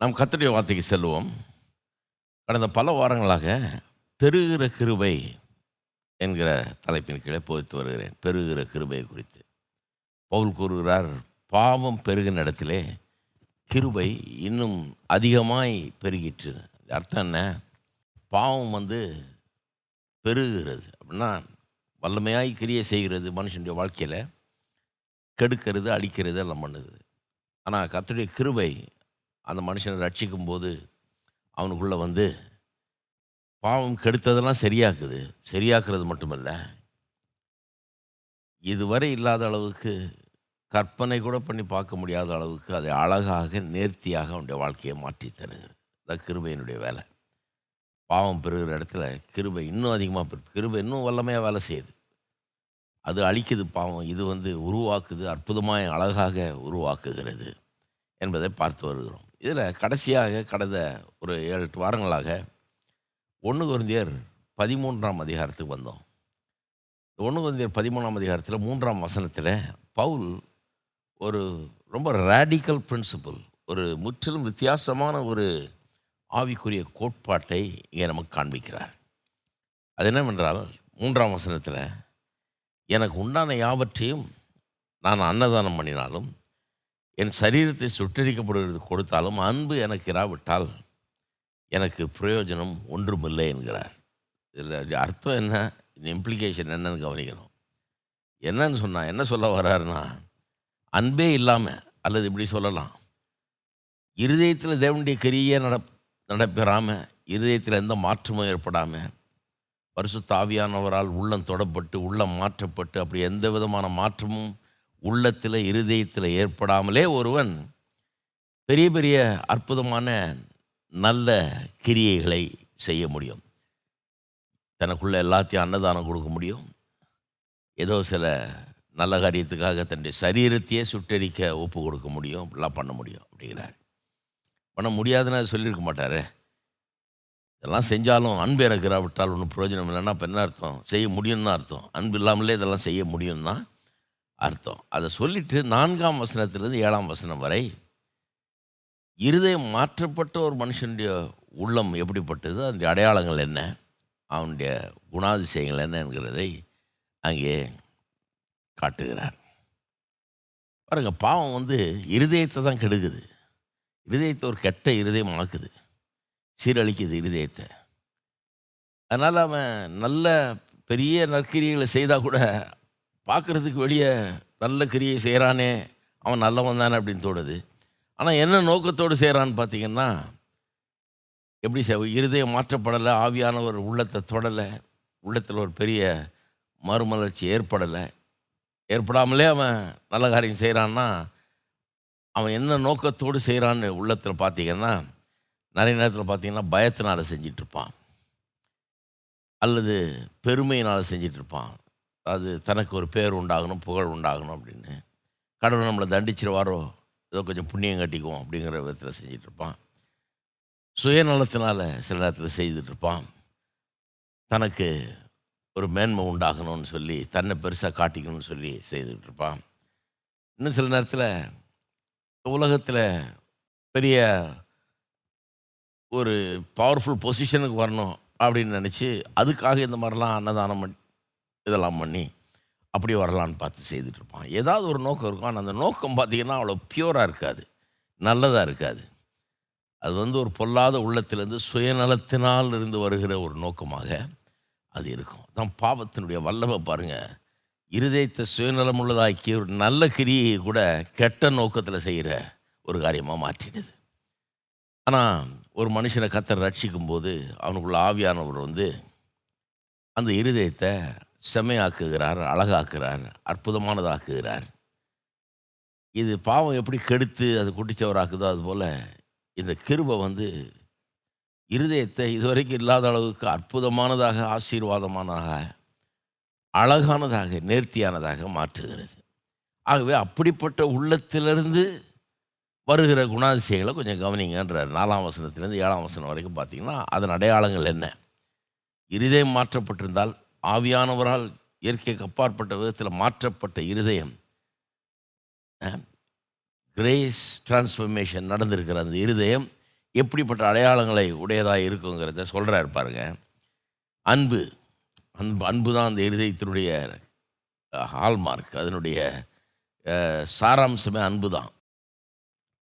நாம் கத்துடைய வார்த்தைக்கு செல்வோம். கடந்த பல வாரங்களாக பெருகிற கிருபை என்கிற தலைப்பின் கீழே போதித்து வருகிறேன். பெருகிற கிருபை குறித்து. பவுல் கூறுகிறார் பாவம் பெருகின இடத்திலே கிருபை இன்னும் அதிகமாய் பெருகிற்று. அர்த்தம் என்ன? பாவம் வந்து பெருகிறது. அப்படின்னா வல்லமையாய் கிரியை செய்கிறது மனுஷனுடைய வாழ்க்கையில் கெடுக்கிறது அழிக்கிறது எல்லாம் பண்ணுது. ஆனால் கத்துடைய கிருபை அந்த மனுஷனை ரட்சிக்கும் போது அவனுக்குள்ளே வந்து பாவம் கெடுத்ததெல்லாம் சரியாக்குது. சரியாக்குறது மட்டுமல்ல. இதுவரை இல்லாத அளவுக்கு கற்பனை கூட பண்ணி பார்க்க முடியாத அளவுக்கு அதை அழகாக நேர்த்தியாக அவனுடைய வாழ்க்கையை மாற்றி தருகிறது. அதான் கிருபையினுடைய வேலை. பாவம் பெறுகிற இடத்துல கிருபை இன்னும் அதிகமாக பெரு கிருபை இன்னும் வல்லமையாக வேலை செய்யுது. அது அழிக்குது பாவம். இது வந்து உருவாக்குது அற்புதமாக அழகாக உருவாக்குகிறது என்பதை பார்த்து வருகிறோம். இதில் கடைசியாக கடந்த ஒரு ஏழு எட்டு வாரங்களாக ஒன்று குருந்தியர் பதிமூன்றாம் அதிகாரத்துக்கு வந்தோம். ஒன்று குருந்தியர் பதிமூணாம் அதிகாரத்தில் மூன்றாம் வசனத்தில் பவுல் ஒரு ரொம்ப ரேடிக்கல் பிரின்சிபல் ஒரு முற்றிலும் வித்தியாசமான ஒரு ஆவிக்குரிய கோட்பாட்டை இங்கே நமக்கு காண்பிக்கிறார். அது என்னவென்றால் மூன்றாம் வசனத்தில் எனக்கு உண்டான யாவற்றையும் நான் அன்னதானம் பண்ணினாலும் என் சரீரத்தை சுட்டரிக்கப்படுகிறது கொடுத்தாலும் அன்பு எனக்கு இராவிட்டால் எனக்கு பிரயோஜனம் ஒன்றுமில்லை என்கிறார். இதில் அர்த்தம் என்ன? இந்த இம்ப்ளிகேஷன் என்னன்னு கவனிக்கணும். என்னன்னு சொன்னால் என்ன சொல்ல வர்றாருன்னா அன்பே இல்லாமல் அல்லது இப்படி சொல்லலாம் இருதயத்தில் தேவனுடைய கிரியே நட நடைபெறாமல் இருதயத்தில் எந்த மாற்றமும் ஏற்படாமல் பரிசு தாவியானவரால் உள்ளம் தொடப்பட்டு உள்ளம் மாற்றப்பட்டு அப்படி எந்த விதமான மாற்றமும் உள்ளத்தில் இருதயத்தில் ஏற்படாமலே ஒருவன் பெரிய பெரிய அற்புதமான நல்ல கிரியைகளை செய்ய முடியும். தனக்குள்ளே எல்லாத்தையும் அன்னதானம் கொடுக்க முடியும். ஏதோ சில நல்ல காரியத்துக்காக தன்னுடைய சரீரத்தையே சுட்டரிக்க ஒப்பு கொடுக்க முடியும். அப்படிலாம் பண்ண முடியும் அப்படிங்கிறார். பண்ண முடியாதுன்னு சொல்லியிருக்க மாட்டார். இதெல்லாம் செஞ்சாலும் அன்பு இறக்கிறாவிட்டால் ஒன்றும் பிரயோஜனம் இல்லைன்னா இப்போ என்ன அர்த்தம்? செய்ய முடியும்னு அர்த்தம். அன்பு இல்லாமலே இதெல்லாம் செய்ய முடியும்னா அர்த்தம். அதை சொல்லிட்டு நான்காம் வசனத்திலிருந்து ஏழாம் வசனம் வரை இருதயம் மாற்றப்பட்ட ஒரு மனுஷனுடைய உள்ளம் எப்படிப்பட்டது? அதனுடைய அடையாளங்கள் என்ன? அவனுடைய குணாதிசயங்கள் என்ன என்கிறதை அங்கே காட்டுகிறார். பாருங்கள் பாவம் வந்து இருதயத்தை தான் கெடுக்குது. இருதயத்தை ஒரு கெட்ட இருதயம் ஆக்குது. சீரழிக்குது இருதயத்தை. அதனால் அவன் நல்ல பெரிய நற்கிரியைகளை செய்தால் கூட பார்க்குறதுக்கு வெளியே நல்ல கிரியை செய்கிறானே அவன் நல்லவன் தானே அப்படின்னு தோணுது. ஆனால் என்ன நோக்கத்தோடு செய்கிறான்னு பார்த்தீங்கன்னா எப்படி செய் இருதயம் மாற்றப்படலை ஆவியானவர் உள்ளத்தை தொடலை உள்ளத்தில் ஒரு பெரிய மறுமலர்ச்சி ஏற்படலை. ஏற்படாமலே அவன் நல்ல காரியம் செய்கிறான்னா அவன் என்ன நோக்கத்தோடு செய்கிறான்னு உள்ளத்தில் பார்த்தீங்கன்னா நிறைய நேரத்தில் பார்த்தீங்கன்னா பயத்தினால் செஞ்சிட்ருப்பான் அல்லது பெருமையினால் செஞ்சிட்ருப்பான் அது தனக்கு ஒரு பேர் உண்டாகணும் புகழ் உண்டாகணும் அப்படின்னு. கடவுள் நம்மளை தண்டிச்சிருவாரோ ஏதோ கொஞ்சம் புண்ணியம் கட்டிக்குவோம் அப்படிங்கிற விதத்தில் செஞ்சிட்ருப்பான். சுயநலத்தினால் சில நேரத்தில் செய்துட்ருப்பான். தனக்கு ஒரு மேன்மை உண்டாகணும்னு சொல்லி தன்னை பெருசாக காட்டிக்கணும்னு சொல்லி செய்துட்ருப்பான். இன்னும் சில நேரத்தில் உலகத்தில் பெரிய ஒரு பவர்ஃபுல் பொசிஷனுக்கு வரணும் அப்படின்னு நினச்சி அதுக்காக இந்த மாதிரிலாம் அன்னதானம் இதெல்லாம் பண்ணி அப்படி வரலான்னு பார்த்து செய்துட்ருப்பான். ஏதாவது ஒரு நோக்கம் இருக்கும். ஆனால் அந்த நோக்கம் பார்த்திங்கன்னா அவ்வளோ பியூராக இருக்காது. நல்லதாக இருக்காது. அது வந்து ஒரு பொல்லாத உள்ளத்திலேருந்து சுயநலத்தினால் இருந்து வருகிற ஒரு நோக்கமாக அது இருக்கும். தான் பாவத்தினுடைய வல்லமை பாருங்கள் இருதயத்தை சுயநலம் உள்ளதாக்கி ஒரு நல்ல கிரியை கூட கெட்ட நோக்கத்தில் செய்கிற ஒரு காரியமாக மாற்றிடுது. ஆனால் ஒரு மனுஷனை கத்தர் ரட்சிக்கும் போது அவனுக்குள்ள ஆவியானவர் வந்து அந்த இருதயத்தை செம்மையாக்குகிறார் அழகாக்குறார் அற்புதமானதாக்குகிறார். இது பாவம் எப்படி கெடுத்து அது குட்டிச்சவராக்குதோ அதுபோல் இந்த கிருபை வந்து இருதயத்தை இதுவரைக்கும் இல்லாத அளவுக்கு அற்புதமானதாக ஆசீர்வாதமானதாக அழகானதாக நேர்த்தியானதாக மாற்றுகிறது. ஆகவே அப்படிப்பட்ட உள்ளத்திலிருந்து வருகிற குணாதிசயங்களை கொஞ்சம் கவனிங்கன்றார். நாலாம் வசனத்திலேருந்து ஏழாம் வசனம் வரைக்கும் பார்த்தீங்கன்னா அதன் அடையாளங்கள் என்ன? இருதயம் மாற்றப்பட்டிருந்தால் ஆவியானவரால் இயற்கைக்கு அப்பாற்பட்ட விதத்தில் மாற்றப்பட்ட இருதயம். கிரேஸ் டிரான்ஸ்ஃபர்மேஷன் நடந்திருக்கிற அந்த இருதயம் எப்படிப்பட்ட அடையாளங்களை உடையதாக இருக்குங்கிறத சொல்கிறார் பாருங்க. அன்பு அன்பு அன்பு தான் அந்த இருதயத்தினுடைய ஹால்மார்க் அதனுடைய சாராம்சமே அன்பு தான்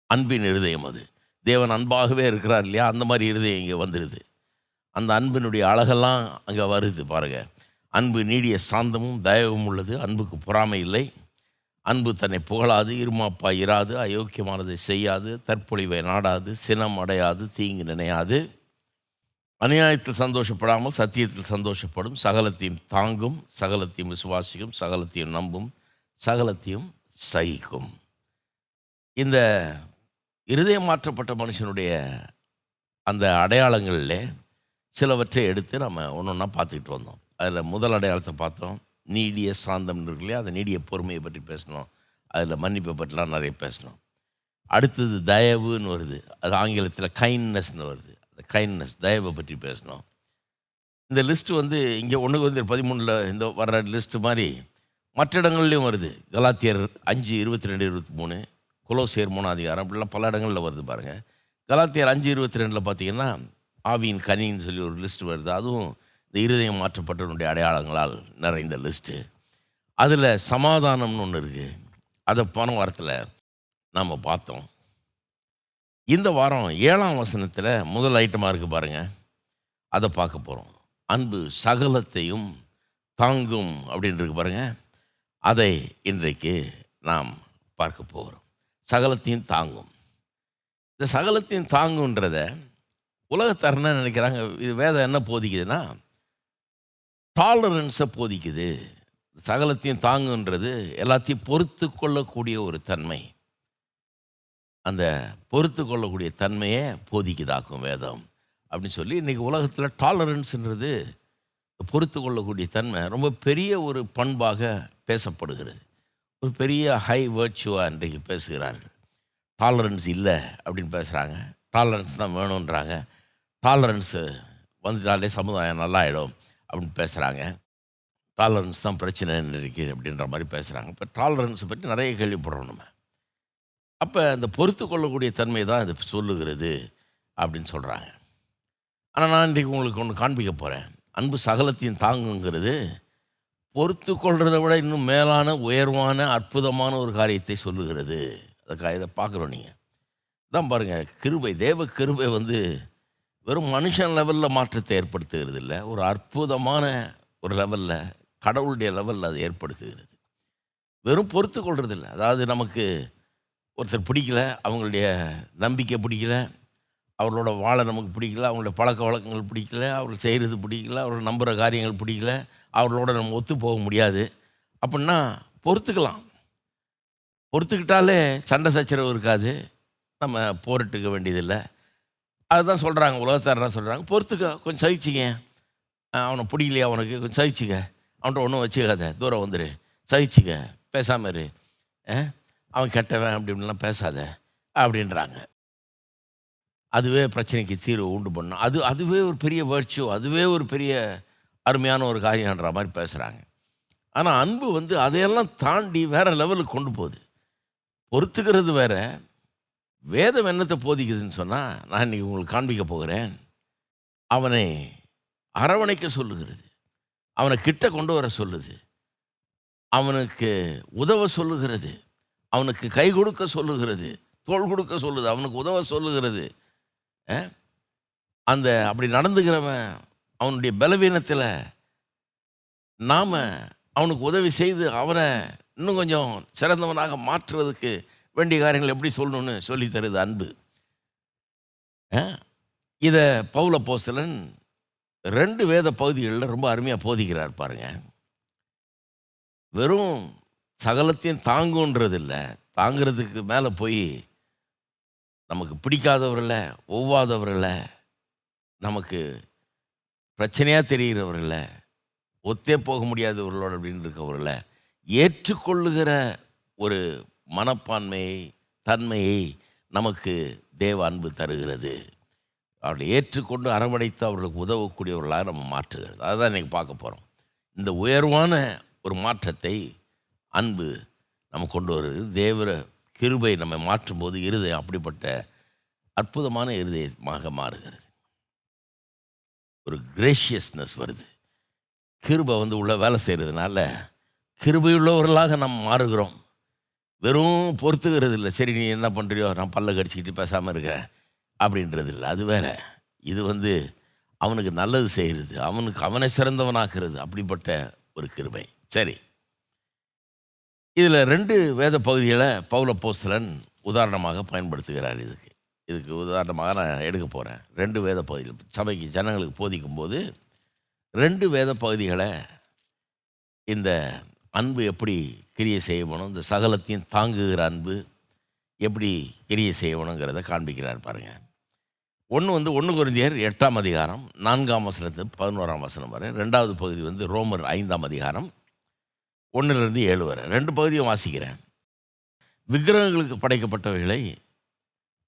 அன்பின் இருதயம் அது. தேவன் அன்பாகவே இருக்கிறார் இல்லையா? அந்த மாதிரி இருதயம் இங்கே வந்துடுது அந்த அன்பினுடைய அழகெல்லாம் அங்கே வருது பாருங்கள் அன்பு நீடிய சாந்தமும் தயவும் உள்ளது. அன்புக்கு பொறாமை இல்லை. அன்பு தன்னை புகழாது இருமாப்பா இராது அயோக்கியமானதை செய்யாது தற்பொழிவை நாடாது சினம் அடையாது தீங்கு நினையாது. அநியாயத்தில் சந்தோஷப்படாமல் சத்தியத்தில் சந்தோஷப்படும் சகலத்தையும் தாங்கும் சகலத்தையும் விசுவாசிக்கும் சகலத்தையும் நம்பும் சகலத்தையும் சகிக்கும். இந்த இருதயம் மாற்றப்பட்ட மனுஷனுடைய அந்த அடையாளங்களில் சிலவற்றை எடுத்து நம்ம ஒன்று ஒன்றா பார்த்துக்கிட்டு வந்தோம். அதில் முதல் அடையாளத்தை பார்த்தோம். நீடிய சாந்தம் இருக்கு இல்லையா அந்த நீடிய பொறுமையை பற்றி பேசணும் அதில் மன்னிப்பை பற்றிலாம் நிறைய பேசணும் அடுத்தது தயவுன்னு வருது. அது ஆங்கிலத்தில் கைண்ட்னஸ்னு வருது. அந்த கைண்ட்னஸ் தயவை பற்றி பேசணும் இந்த லிஸ்ட்டு வந்து இங்கே ஒன்றுக்கு வந்து பதிமூணில் இந்த வர்ற லிஸ்ட்டு மாதிரி மற்ற இடங்கள்லையும் வருது. கலாத்தியர் அஞ்சு இருபத்தி ரெண்டு இருபத்தி மூணு குலோசியர் மூணாம் அதிகாரம் அப்படிலாம் பல இடங்களில் வருது பாருங்கள் கலாத்தியர் அஞ்சு இருபத்தி ரெண்டில் பார்த்தீங்கன்னா ஆவியின் கனின்னு சொல்லி ஒரு லிஸ்ட் வருது. அதுவும் இந்த இருதயம் மாற்றப்பட்டவனுடைய அடையாளங்களால் நிறைந்த லிஸ்ட்டு அதில் சமாதானம்னு ஒன்று இருக்குது அதை போன வாரத்தில் நாம் பார்த்தோம். இந்த வாரம் ஏழாம் வசனத்தில் முதல் ஐட்டமாக இருக்குது பாருங்கள் அதை பார்க்க போகிறோம் அன்பு சகலத்தையும் தாங்கும் அப்படின்றது பாருங்கள் அதை இன்றைக்கு நாம் பார்க்க போகிறோம் சகலத்தையும் தாங்கும். இந்த சகலத்தையும் தாங்குன்றத உலகத்தார் என்ன நினைக்கிறாங்க? இது வேதம் என்ன போதிக்குதுன்னா டாலரன்ஸை போதிக்குது. சகலத்தையும் தாங்குன்றது எல்லாத்தையும் பொறுத்து கொள்ளக்கூடிய ஒரு தன்மை. அந்த பொறுத்து கொள்ளக்கூடிய தன்மையை போதிக்குதாக்கும் வேதம். அப்படின்னு சொல்லி இன்றைக்கி உலகத்தில் டாலரன்ஸுன்றது பொறுத்து கொள்ளக்கூடிய தன்மை ரொம்ப பெரிய ஒரு பண்பாக பேசப்படுகிறது. ஒரு பெரிய ஹை வேர்ச்சுவாக இன்றைக்கு பேசுகிறார்கள். டாலரன்ஸ் இல்லை அப்படின்னு பேசுகிறாங்க டாலரன்ஸ் தான் வேணுன்றாங்க டாலரன்ஸு வந்துட்டாலே சமுதாயம் நல்லா ஆகிடும் அப்படின்னு பேசுகிறாங்க டாலரன்ஸ் தான் பிரச்சனை இருக்குது அப்படின்ற மாதிரி பேசுகிறாங்க இப்போ டாலரன்ஸை பற்றி நிறைய கேள்விப்படுறோம் நம்ம. அப்போ அந்த பொறுத்து கொள்ளக்கூடிய தன்மை தான் இது சொல்லுகிறது அப்படின்னு சொல்கிறாங்க ஆனால் நான் இன்றைக்கு உங்களுக்கு ஒன்று காண்பிக்க போகிறேன் அன்பு சகலத்தையும் தாங்குங்கிறது பொறுத்து கொள்றதை விட இன்னும் மேலான உயர்வான அற்புதமான ஒரு காரியத்தை சொல்லுகிறது. அதுக்காக இதை பார்க்குறோம் நீங்கள் தான் பாருங்கள் கிருபை தேவ கிருபை வந்து வெறும் மனுஷன் லெவலில் மாற்றத்தை ஏற்படுத்துகிறது இல்லை ஒரு அற்புதமான ஒரு லெவலில் கடவுளுடைய லெவலில் அது ஏற்படுத்துகிறது. வெறும் பொறுத்து கொள்வது இல்லை அதாவது நமக்கு ஒருத்தர் பிடிக்கல அவங்களுடைய நம்பிக்கை பிடிக்கல அவர்களோட வாழை நமக்கு பிடிக்கல அவங்களுடைய பழக்க வழக்கங்கள் பிடிக்கல அவர்கள் செய்கிறது பிடிக்கல அவர்கள் நம்புகிற காரியங்கள் பிடிக்கல அவர்களோட நம்ம ஒத்து போக முடியாது. அப்படின்னா பொறுத்துக்கலாம். பொறுத்துக்கிட்டாலே சண்டை சச்சரவு இருக்காது. நம்ம போரிட்டுக்க வேண்டியதில்லை. அதுதான் சொல்கிறாங்க உலகத்தார் சொல்கிறாங்க பொறுத்துக்க கொஞ்சம் சகிச்சிங்க அவனை பிடிக்கலையா அவனுக்கு கொஞ்சம் சகிச்சிக்க. அவன்கிட்ட ஒன்றும் வச்சுக்காத. தூரம் வந்துடு சகிச்சிக்க. பேசாமல் இரு. அவன் கெட்டவன் அப்படி இப்படிலாம் பேசாத. அப்படின்றாங்க. அதுவே பிரச்சனைக்கு தீர்வு உண்டு பண்ணும். அது அதுவே ஒரு பெரிய வேர்ச்சோ அதுவே ஒரு பெரிய அருமையான ஒரு காரியன்ற மாதிரி பேசுகிறாங்க ஆனால் அன்பு வந்து அதையெல்லாம் தாண்டி வேறு லெவலுக்கு கொண்டு போகுது. பொறுத்துக்கிறது வேறு வேதம் என்னத்தை போதிக்குதுன்னு சொன்னால் நான் இன்றைக்கி உங்களுக்கு காண்பிக்க போகிறேன். அவனை அரவணைக்க சொல்லுகிறது. அவனை கிட்ட கொண்டு வர சொல்லுது. அவனுக்கு உதவ சொல்லுகிறது. அவனுக்கு கை கொடுக்க சொல்லுகிறது. தோல் கொடுக்க சொல்லுது. அவனுக்கு உதவ சொல்லுகிறது. அந்த அப்படி நடந்துக்கிறவன் அவனுடைய பலவீனத்தில் நாம் அவனுக்கு உதவி செய்து அவனை இன்னும் கொஞ்சம் சிறந்தவனாக மாற்றுவதற்கு வேண்டிய காரியங்கள் எப்படி சொல்லணும்னு சொல்லி தருது அன்பு. இதை பௌல போஸ்தலன் ரெண்டு வேத பகுதிகளில் ரொம்ப அருமையாக போதிக்கிறார் பாருங்க. வெறும் சகலத்தையும் தாங்குன்றது இல்லை தாங்கிறதுக்கு மேலே போய் நமக்கு பிடிக்காதவர்கள ஒவ்வாதவர்கள நமக்கு பிரச்சனையாக தெரிகிறவர்கள ஒத்தே போக முடியாதவர்களோட அப்படின்னு இருக்கவர்கள ஏற்றுக்கொள்ளுகிற ஒரு மனப்பான்மையை தன்மையை நமக்கு தேவ அன்பு தருகிறது. அவர்களை ஏற்றுக்கொண்டு அரவணைத்து அவர்களுக்கு உதவக்கூடியவர்களாக நம்ம மாற்றுகிறது. அதுதான் இன்றைக்கி பார்க்க போகிறோம் இந்த உயர்வான ஒரு மாற்றத்தை அன்பு நம்ம கொண்டு வருது தேவர கிருபை நம்ம மாற்றும்போது இருதயம் அப்படிப்பட்ட அற்புதமான இருதயமாக மாறுகிறது. ஒரு கிரேஷியஸ்னஸ் வருது. கிருபை வந்து உள்ள வேலை செய்கிறதுனால கிருபையுள்ளவர்களாக நாம் மாறுகிறோம். வெறும் பொறுத்துக்கிறது இல்லை. சரி நீ என்ன பண்ணுறியோ நான் பல்ல கடிச்சிக்கிட்டு பேசாமல் இருக்கிறேன் அப்படின்றது இல்லை. அது வேற. இது வந்து அவனுக்கு நல்லது செய்கிறது அவனுக்கு அவனை சிறந்தவனாக்குறது. அப்படிப்பட்ட ஒரு கிருபை. சரி. இதில் ரெண்டு வேத பகுதிகளை பௌல போஸ்தலன் உதாரணமாக பயன்படுத்துகிறார் இதுக்கு. இதுக்கு உதாரணமாக நான் எடுக்க போகிறேன் ரெண்டு வேத பகுதிகள். சபைக்கு ஜனங்களுக்கு போதிக்கும் போது ரெண்டு வேத பகுதிகளை இந்த அன்பு எப்படி கிரியை செய்யணும்? இந்த சகலத்தையும் தாங்குகிற அன்பு எப்படி கிரியை செய்யணுங்கிறத காண்பிக்கிறார் பாருங்கள் ஒன்று வந்து ஒன்று குருந்தியர் எட்டாம் அதிகாரம் நான்காம் வசனத்து பதினோராம் வசனம் வரை ரெண்டாவது பகுதி வந்து ரோமர் ஐந்தாம் அதிகாரம் ஒன்றுலேருந்து ஏழு வரை. ரெண்டு பகுதியும் வாசிக்கிறேன். விக்கிரகங்களுக்கு படைக்கப்பட்டவைகளை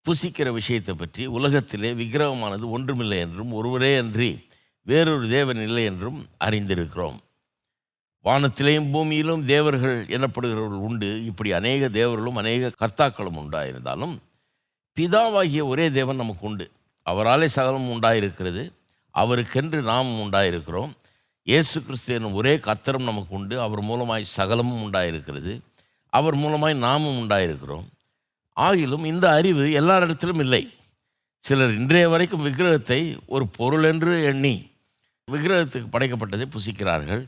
புசிக்கிற விஷயத்தை பற்றி உலகத்திலே விக்கிரகமானது ஒன்றுமில்லை என்றும் ஒருவரே அன்றி வேறொரு தேவன் இல்லை என்றும் அறிந்திருக்கிறோம். வானத்திலேயும் பூமியிலும் தேவர்கள் எனப்படுகிறவர்கள் உண்டு. இப்படி அநேக தேவர்களும் அநேக கர்த்தாக்களும் உண்டாயிருந்தாலும் பிதாவாகிய ஒரே தேவன் நமக்கு உண்டு அவராலே சகலம் உண்டாயிருக்கிறது. அவருக்கென்று நாமும் உண்டாயிருக்கிறோம். இயேசு கிறிஸ்து ஒரே கத்தரம் நமக்கு உண்டு அவர் மூலமாய் சகலமும் உண்டாயிருக்கிறது. அவர் மூலமாய் நாமும் உண்டாயிருக்கிறோம். ஆகிலும் இந்த அறிவு எல்லாரிடத்திலும் இல்லை. சிலர் இன்றைய வரைக்கும் விக்கிரகத்தை ஒரு பொருள் என்று எண்ணி விக்கிரகத்துக்கு படைக்கப்பட்டதை புசிக்கிறார்கள்.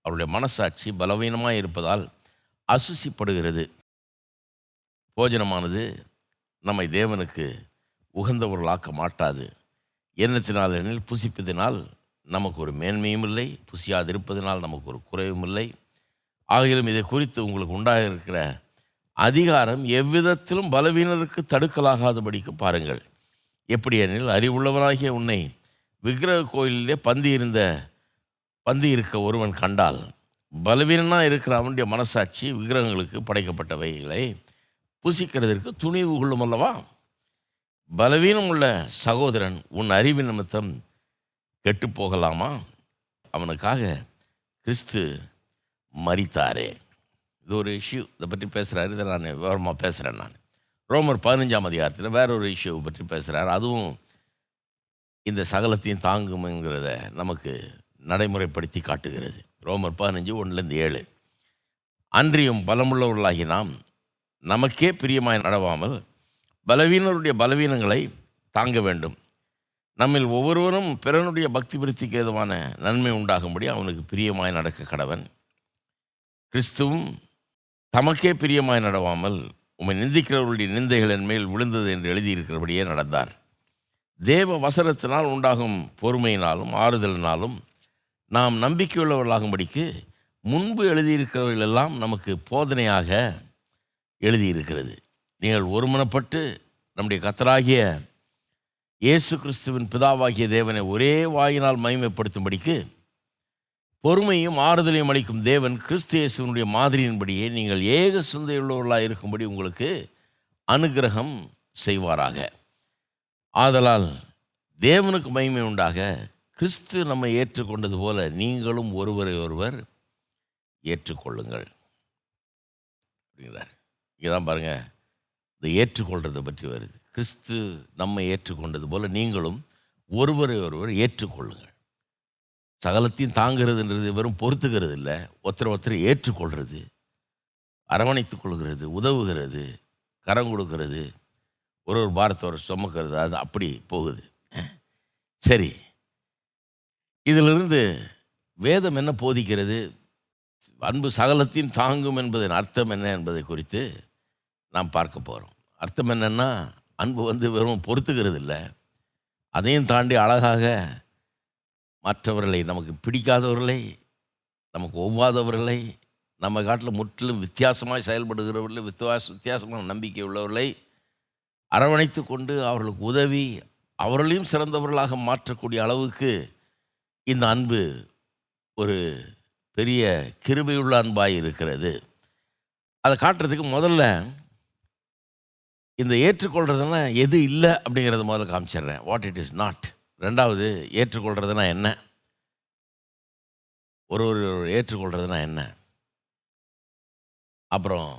அவருடைய மனசாட்சி பலவீனமாக இருப்பதால் அசுசிப்படுகிறது. போஜனமானது நம்மை தேவனுக்கு உகந்தவர்களாக்க மாட்டாது. எண்ணத்தினால் எனில் புசிப்பதினால் நமக்கு ஒரு மேன்மையும் இல்லை புசியாதிருப்பதினால் நமக்கு ஒரு குறைவும் இல்லை. ஆகிலும் இதை குறித்து உங்களுக்கு உண்டாக இருக்கிற அதிகாரம் எவ்விதத்திலும் பலவீனருக்கு தடுக்கலாகாதபடிக்கு பாருங்கள். எப்படி எனில் அறிவுள்ளவனாகிய உன்னை விக்கிரக கோயிலிலே பந்தி இருந்த பந்தி இருக்க ஒருவன் கண்டால் பலவீனனாக இருக்கிற அவனுடைய மனசாட்சி விக்கிரகங்களுக்கு படைக்கப்பட்டவைகளை புசிக்கிறதற்கு துணிவு கொள்ளும் அல்லவா? பலவீனம் உள்ள சகோதரன் உன் அறிவு நிமித்தம் கெட்டு போகலாமா? அவனுக்காக கிறிஸ்து மறித்தாரே இது ஒரு இஷ்யூ. இதை பற்றி பேசுகிறாரு இதை நான் விவரமாக பேசுகிறேன் நான். ரோமர் பதினஞ்சாம் அதிகாரத்தில் வேற ஒரு இஷ்யூவை பற்றி பேசுகிறார் அதுவும் இந்த சகலத்தையும் தாங்கும்ங்கிறத நமக்கு நடைமுறைப்படுத்தி காட்டுகிறது. ரோமர் பதினஞ்சு ஒன்றுலேருந்து ஏழு. அன்றியும் பலமுள்ளவர்களாகி நாம் நமக்கே பிரியமாய் நடவாமல் பலவீனருடைய பலவீனங்களை தாங்க வேண்டும். நம்மில் ஒவ்வொருவரும் பிறனுடைய பக்தி விருத்திக்கு ஏதுவான நன்மை உண்டாகும்படி அவனுக்கு பிரியமாய் நடக்க கடவன். கிறிஸ்துவும் தமக்கே பிரியமாய் நடவாமல் உம்மை நிந்திக்கிறவர்களுடைய நிந்தைகளின் மேல் விழுந்தது என்று எழுதியிருக்கிறபடியே நடந்தார். தேவ வசனத்தினால் உண்டாகும் பொறுமையினாலும் ஆறுதலினாலும் நாம் நம்பிக்கையுள்ளவர்களாகும்படிக்கு முன்பு எழுதியிருக்கிறவர்கள் எல்லாம் நமக்கு போதனையாக எழுதியிருக்கிறது. நீங்கள் ஒருமனப்பட்டு நம்முடைய கத்தராகிய இயேசு கிறிஸ்துவின் பிதாவாகிய தேவனை ஒரே வாயினால் மகிமைப்படுத்தும்படிக்கு பொறுமையும் ஆறுதலையும் அளிக்கும் தேவன் கிறிஸ்து இயேசுவனுடைய மாதிரியின்படியே நீங்கள் ஏக சிந்தையுள்ளவர்களாக இருக்கும்படி உங்களுக்கு அனுக்கிரகம் செய்வாராக. ஆதலால் தேவனுக்கு மகிமை உண்டாக கிறிஸ்து நம்மை ஏற்றுக்கொண்டது போல நீங்களும் ஒருவரை ஒருவர் ஏற்றுக்கொள்ளுங்கள். அப்படிங்கிறார். இங்கே தான் பாருங்கள் இந்த ஏற்றுக்கொள்கிறதை பற்றி வருது. கிறிஸ்து நம்மை ஏற்றுக்கொண்டது போல நீங்களும் ஒருவரை ஒருவர் ஏற்றுக்கொள்ளுங்கள். சகலத்தையும் தாங்கிறதுன்றது வெறும் பொறுத்துக்கிறது இல்லை ஒருத்தர் ஒருத்தர் ஏற்றுக்கொள்கிறது அரவணைத்துக் கொள்கிறது உதவுகிறது கரம் கொடுக்கறது ஒரு ஒரு பாரத்தோட சுமக்கிறது அது அப்படி போகுது. சரி. இதிலிருந்து வேதம் என்ன போதிக்கிறது? அன்பு சகலத்தையும் தாங்கும் என்பதன் அர்த்தம் என்ன என்பதை குறித்து நாம் பார்க்க போகிறோம் அர்த்தம் என்னென்னா அன்பு வந்து வெறும் பொறுத்துக்கிறது இல்லை அதையும் தாண்டி அழகாக மற்றவர்களை நமக்கு பிடிக்காதவர்களை நமக்கு ஒவ்வாதவர்களை நம்ம காட்டில் முற்றிலும் வித்தியாசமாக செயல்படுகிறவர்களை வித்தியாச வித்தியாசமான நம்பிக்கை உள்ளவர்களை அரவணைத்து கொண்டு அவர்களுக்கு உதவி அவர்களையும் சிறந்தவர்களாக மாற்றக்கூடிய அளவுக்கு இந்த அன்பு ஒரு பெரிய கிருபையுள்ள அன்பாக இருக்கிறது. அதை காட்டுறதுக்கு முதல்ல இந்த ஏற்றுக்கொள்கிறதுனா எது இல்லை அப்படிங்கிறத முதல்ல காமிச்சிடுறேன். வாட் இட் இஸ் நாட் ரெண்டாவது ஏற்றுக்கொள்கிறதுனா என்ன? ஒரு ஒரு ஏற்றுக்கொள்கிறதுனா என்ன? அப்புறம்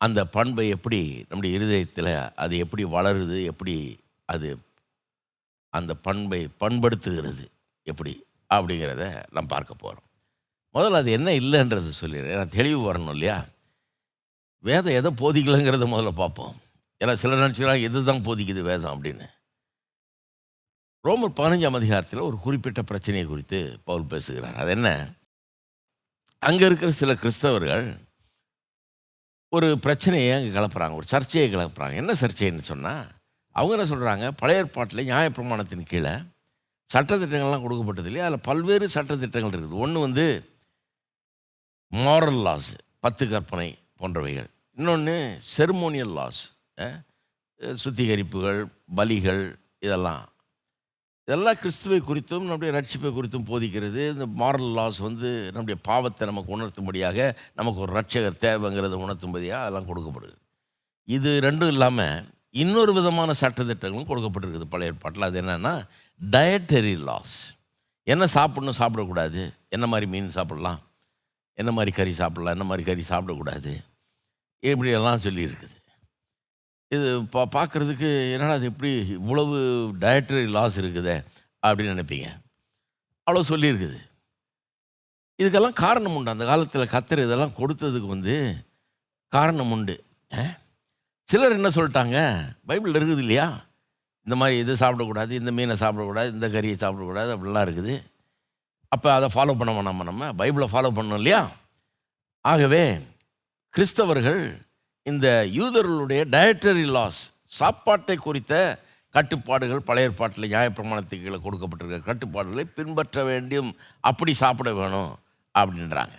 அந்த பண்பை எப்படி நம்முடைய இருதயத்தில் அது எப்படி வளருது எப்படி அது அந்த பண்பை பண்படுத்துகிறது? எப்படி அப்படிங்கிறத நாம் பார்க்க போகிறோம் முதல்ல அது என்ன இல்லைன்றது சொல்லிடுறேன் நான் தெளிவு வரணும் இல்லையா? வேதம் எதை போதிக்கலைங்கிறத முதல்ல பார்ப்போம். ஏன்னா சிலர் நினச்சிக்கலாம் எது தான் போதிக்குது வேதம் அப்படின்னு. ரோமர் பதினஞ்சாம் அதிகாரத்தில் ஒரு குறிப்பிட்ட பிரச்சனையை குறித்து பவுல் பேசுகிறார். அது என்ன? அங்கே இருக்கிற சில கிறிஸ்தவர்கள் ஒரு பிரச்சனையை அங்கே கிளப்புறாங்க ஒரு சர்ச்சையை கிளப்புறாங்க. என்ன சர்ச்சைன்னு சொன்னால் அவங்க என்ன சொல்கிறாங்க பழைய ஏற்பாட்டில் நியாயப்பிரமாணத்தின் கீழே சட்டத்திட்டங்கள்லாம் கொடுக்கப்பட்டது இல்லையா? அதில் பல்வேறு சட்டத்திட்டங்கள் இருக்குது. ஒன்று வந்து மாரல் லாஸ் பத்து கற்பனை போன்றவைகள். இன்னொன்று செர்மோனியல் லாஸ் சுத்திகரிப்புகள் பலிகள் இதெல்லாம். இதெல்லாம் கிறிஸ்துவை குறித்தும் நம்முடைய ரட்சிப்பை குறித்தும் போதிக்கிறது. இந்த மாரல் லாஸ் வந்து நம்முடைய பாவத்தை நமக்கு உணர்த்தும்படியாக நமக்கு ஒரு ரட்சகர் தேவைங்கிறத உணர்த்தும்படியாக அதெல்லாம் கொடுக்கப்படுது. இது ரெண்டும் இல்லாமல் இன்னொரு விதமான சட்டத்திட்டங்களும் கொடுக்கப்பட்டிருக்குது பழைய ஏற்பாட்டில். அது என்னென்னா டயட்டரி லாஸ் என்ன சாப்பிடணும் சாப்பிடக்கூடாது. என்ன மாதிரி மீன் சாப்பிடலாம். என்ன மாதிரி கறி சாப்பிடலாம். என்ன மாதிரி கறி சாப்பிடக்கூடாது. இப்படியெல்லாம் சொல்லியிருக்குது. இது பா பார்க்குறதுக்கு என்னடா அது எப்படி இவ்வளவு டயட்டரி லாஸ் இருக்குதே அப்படின்னு நினைப்பீங்க. அவ்வளோ சொல்லியிருக்குது. இதுக்கெல்லாம் காரணம் உண்டு. அந்த காலத்தில் கத்தர் இதெல்லாம் கொடுத்ததுக்கு வந்து காரணம் உண்டு. ஆ? சிலர் என்ன சொல்லிட்டாங்க? பைபிள் இருக்குது இல்லையா? இந்த மாதிரி இது சாப்பிடக்கூடாது இந்த மீனை சாப்பிடக்கூடாது இந்த கறியை சாப்பிடக்கூடாது அப்படிலாம் இருக்குது. அப்போ அதை ஃபாலோ பண்ண வேணாமா நம்ம பைபிளை ஃபாலோ பண்ணோம் இல்லையா? ஆகவே கிறிஸ்தவர்கள் இந்த யூதர்களுடைய டயட்டரி லாஸ் சாப்பாட்டை குறித்த கட்டுப்பாடுகள் பழைய ஏற்பாட்டில் நியாயப்பிரமாணத்துக்கு கொடுக்கப்பட்டிருக்க கட்டுப்பாடுகளை பின்பற்ற வேண்டும். அப்படி சாப்பிட வேணும் அப்படின்றாங்க.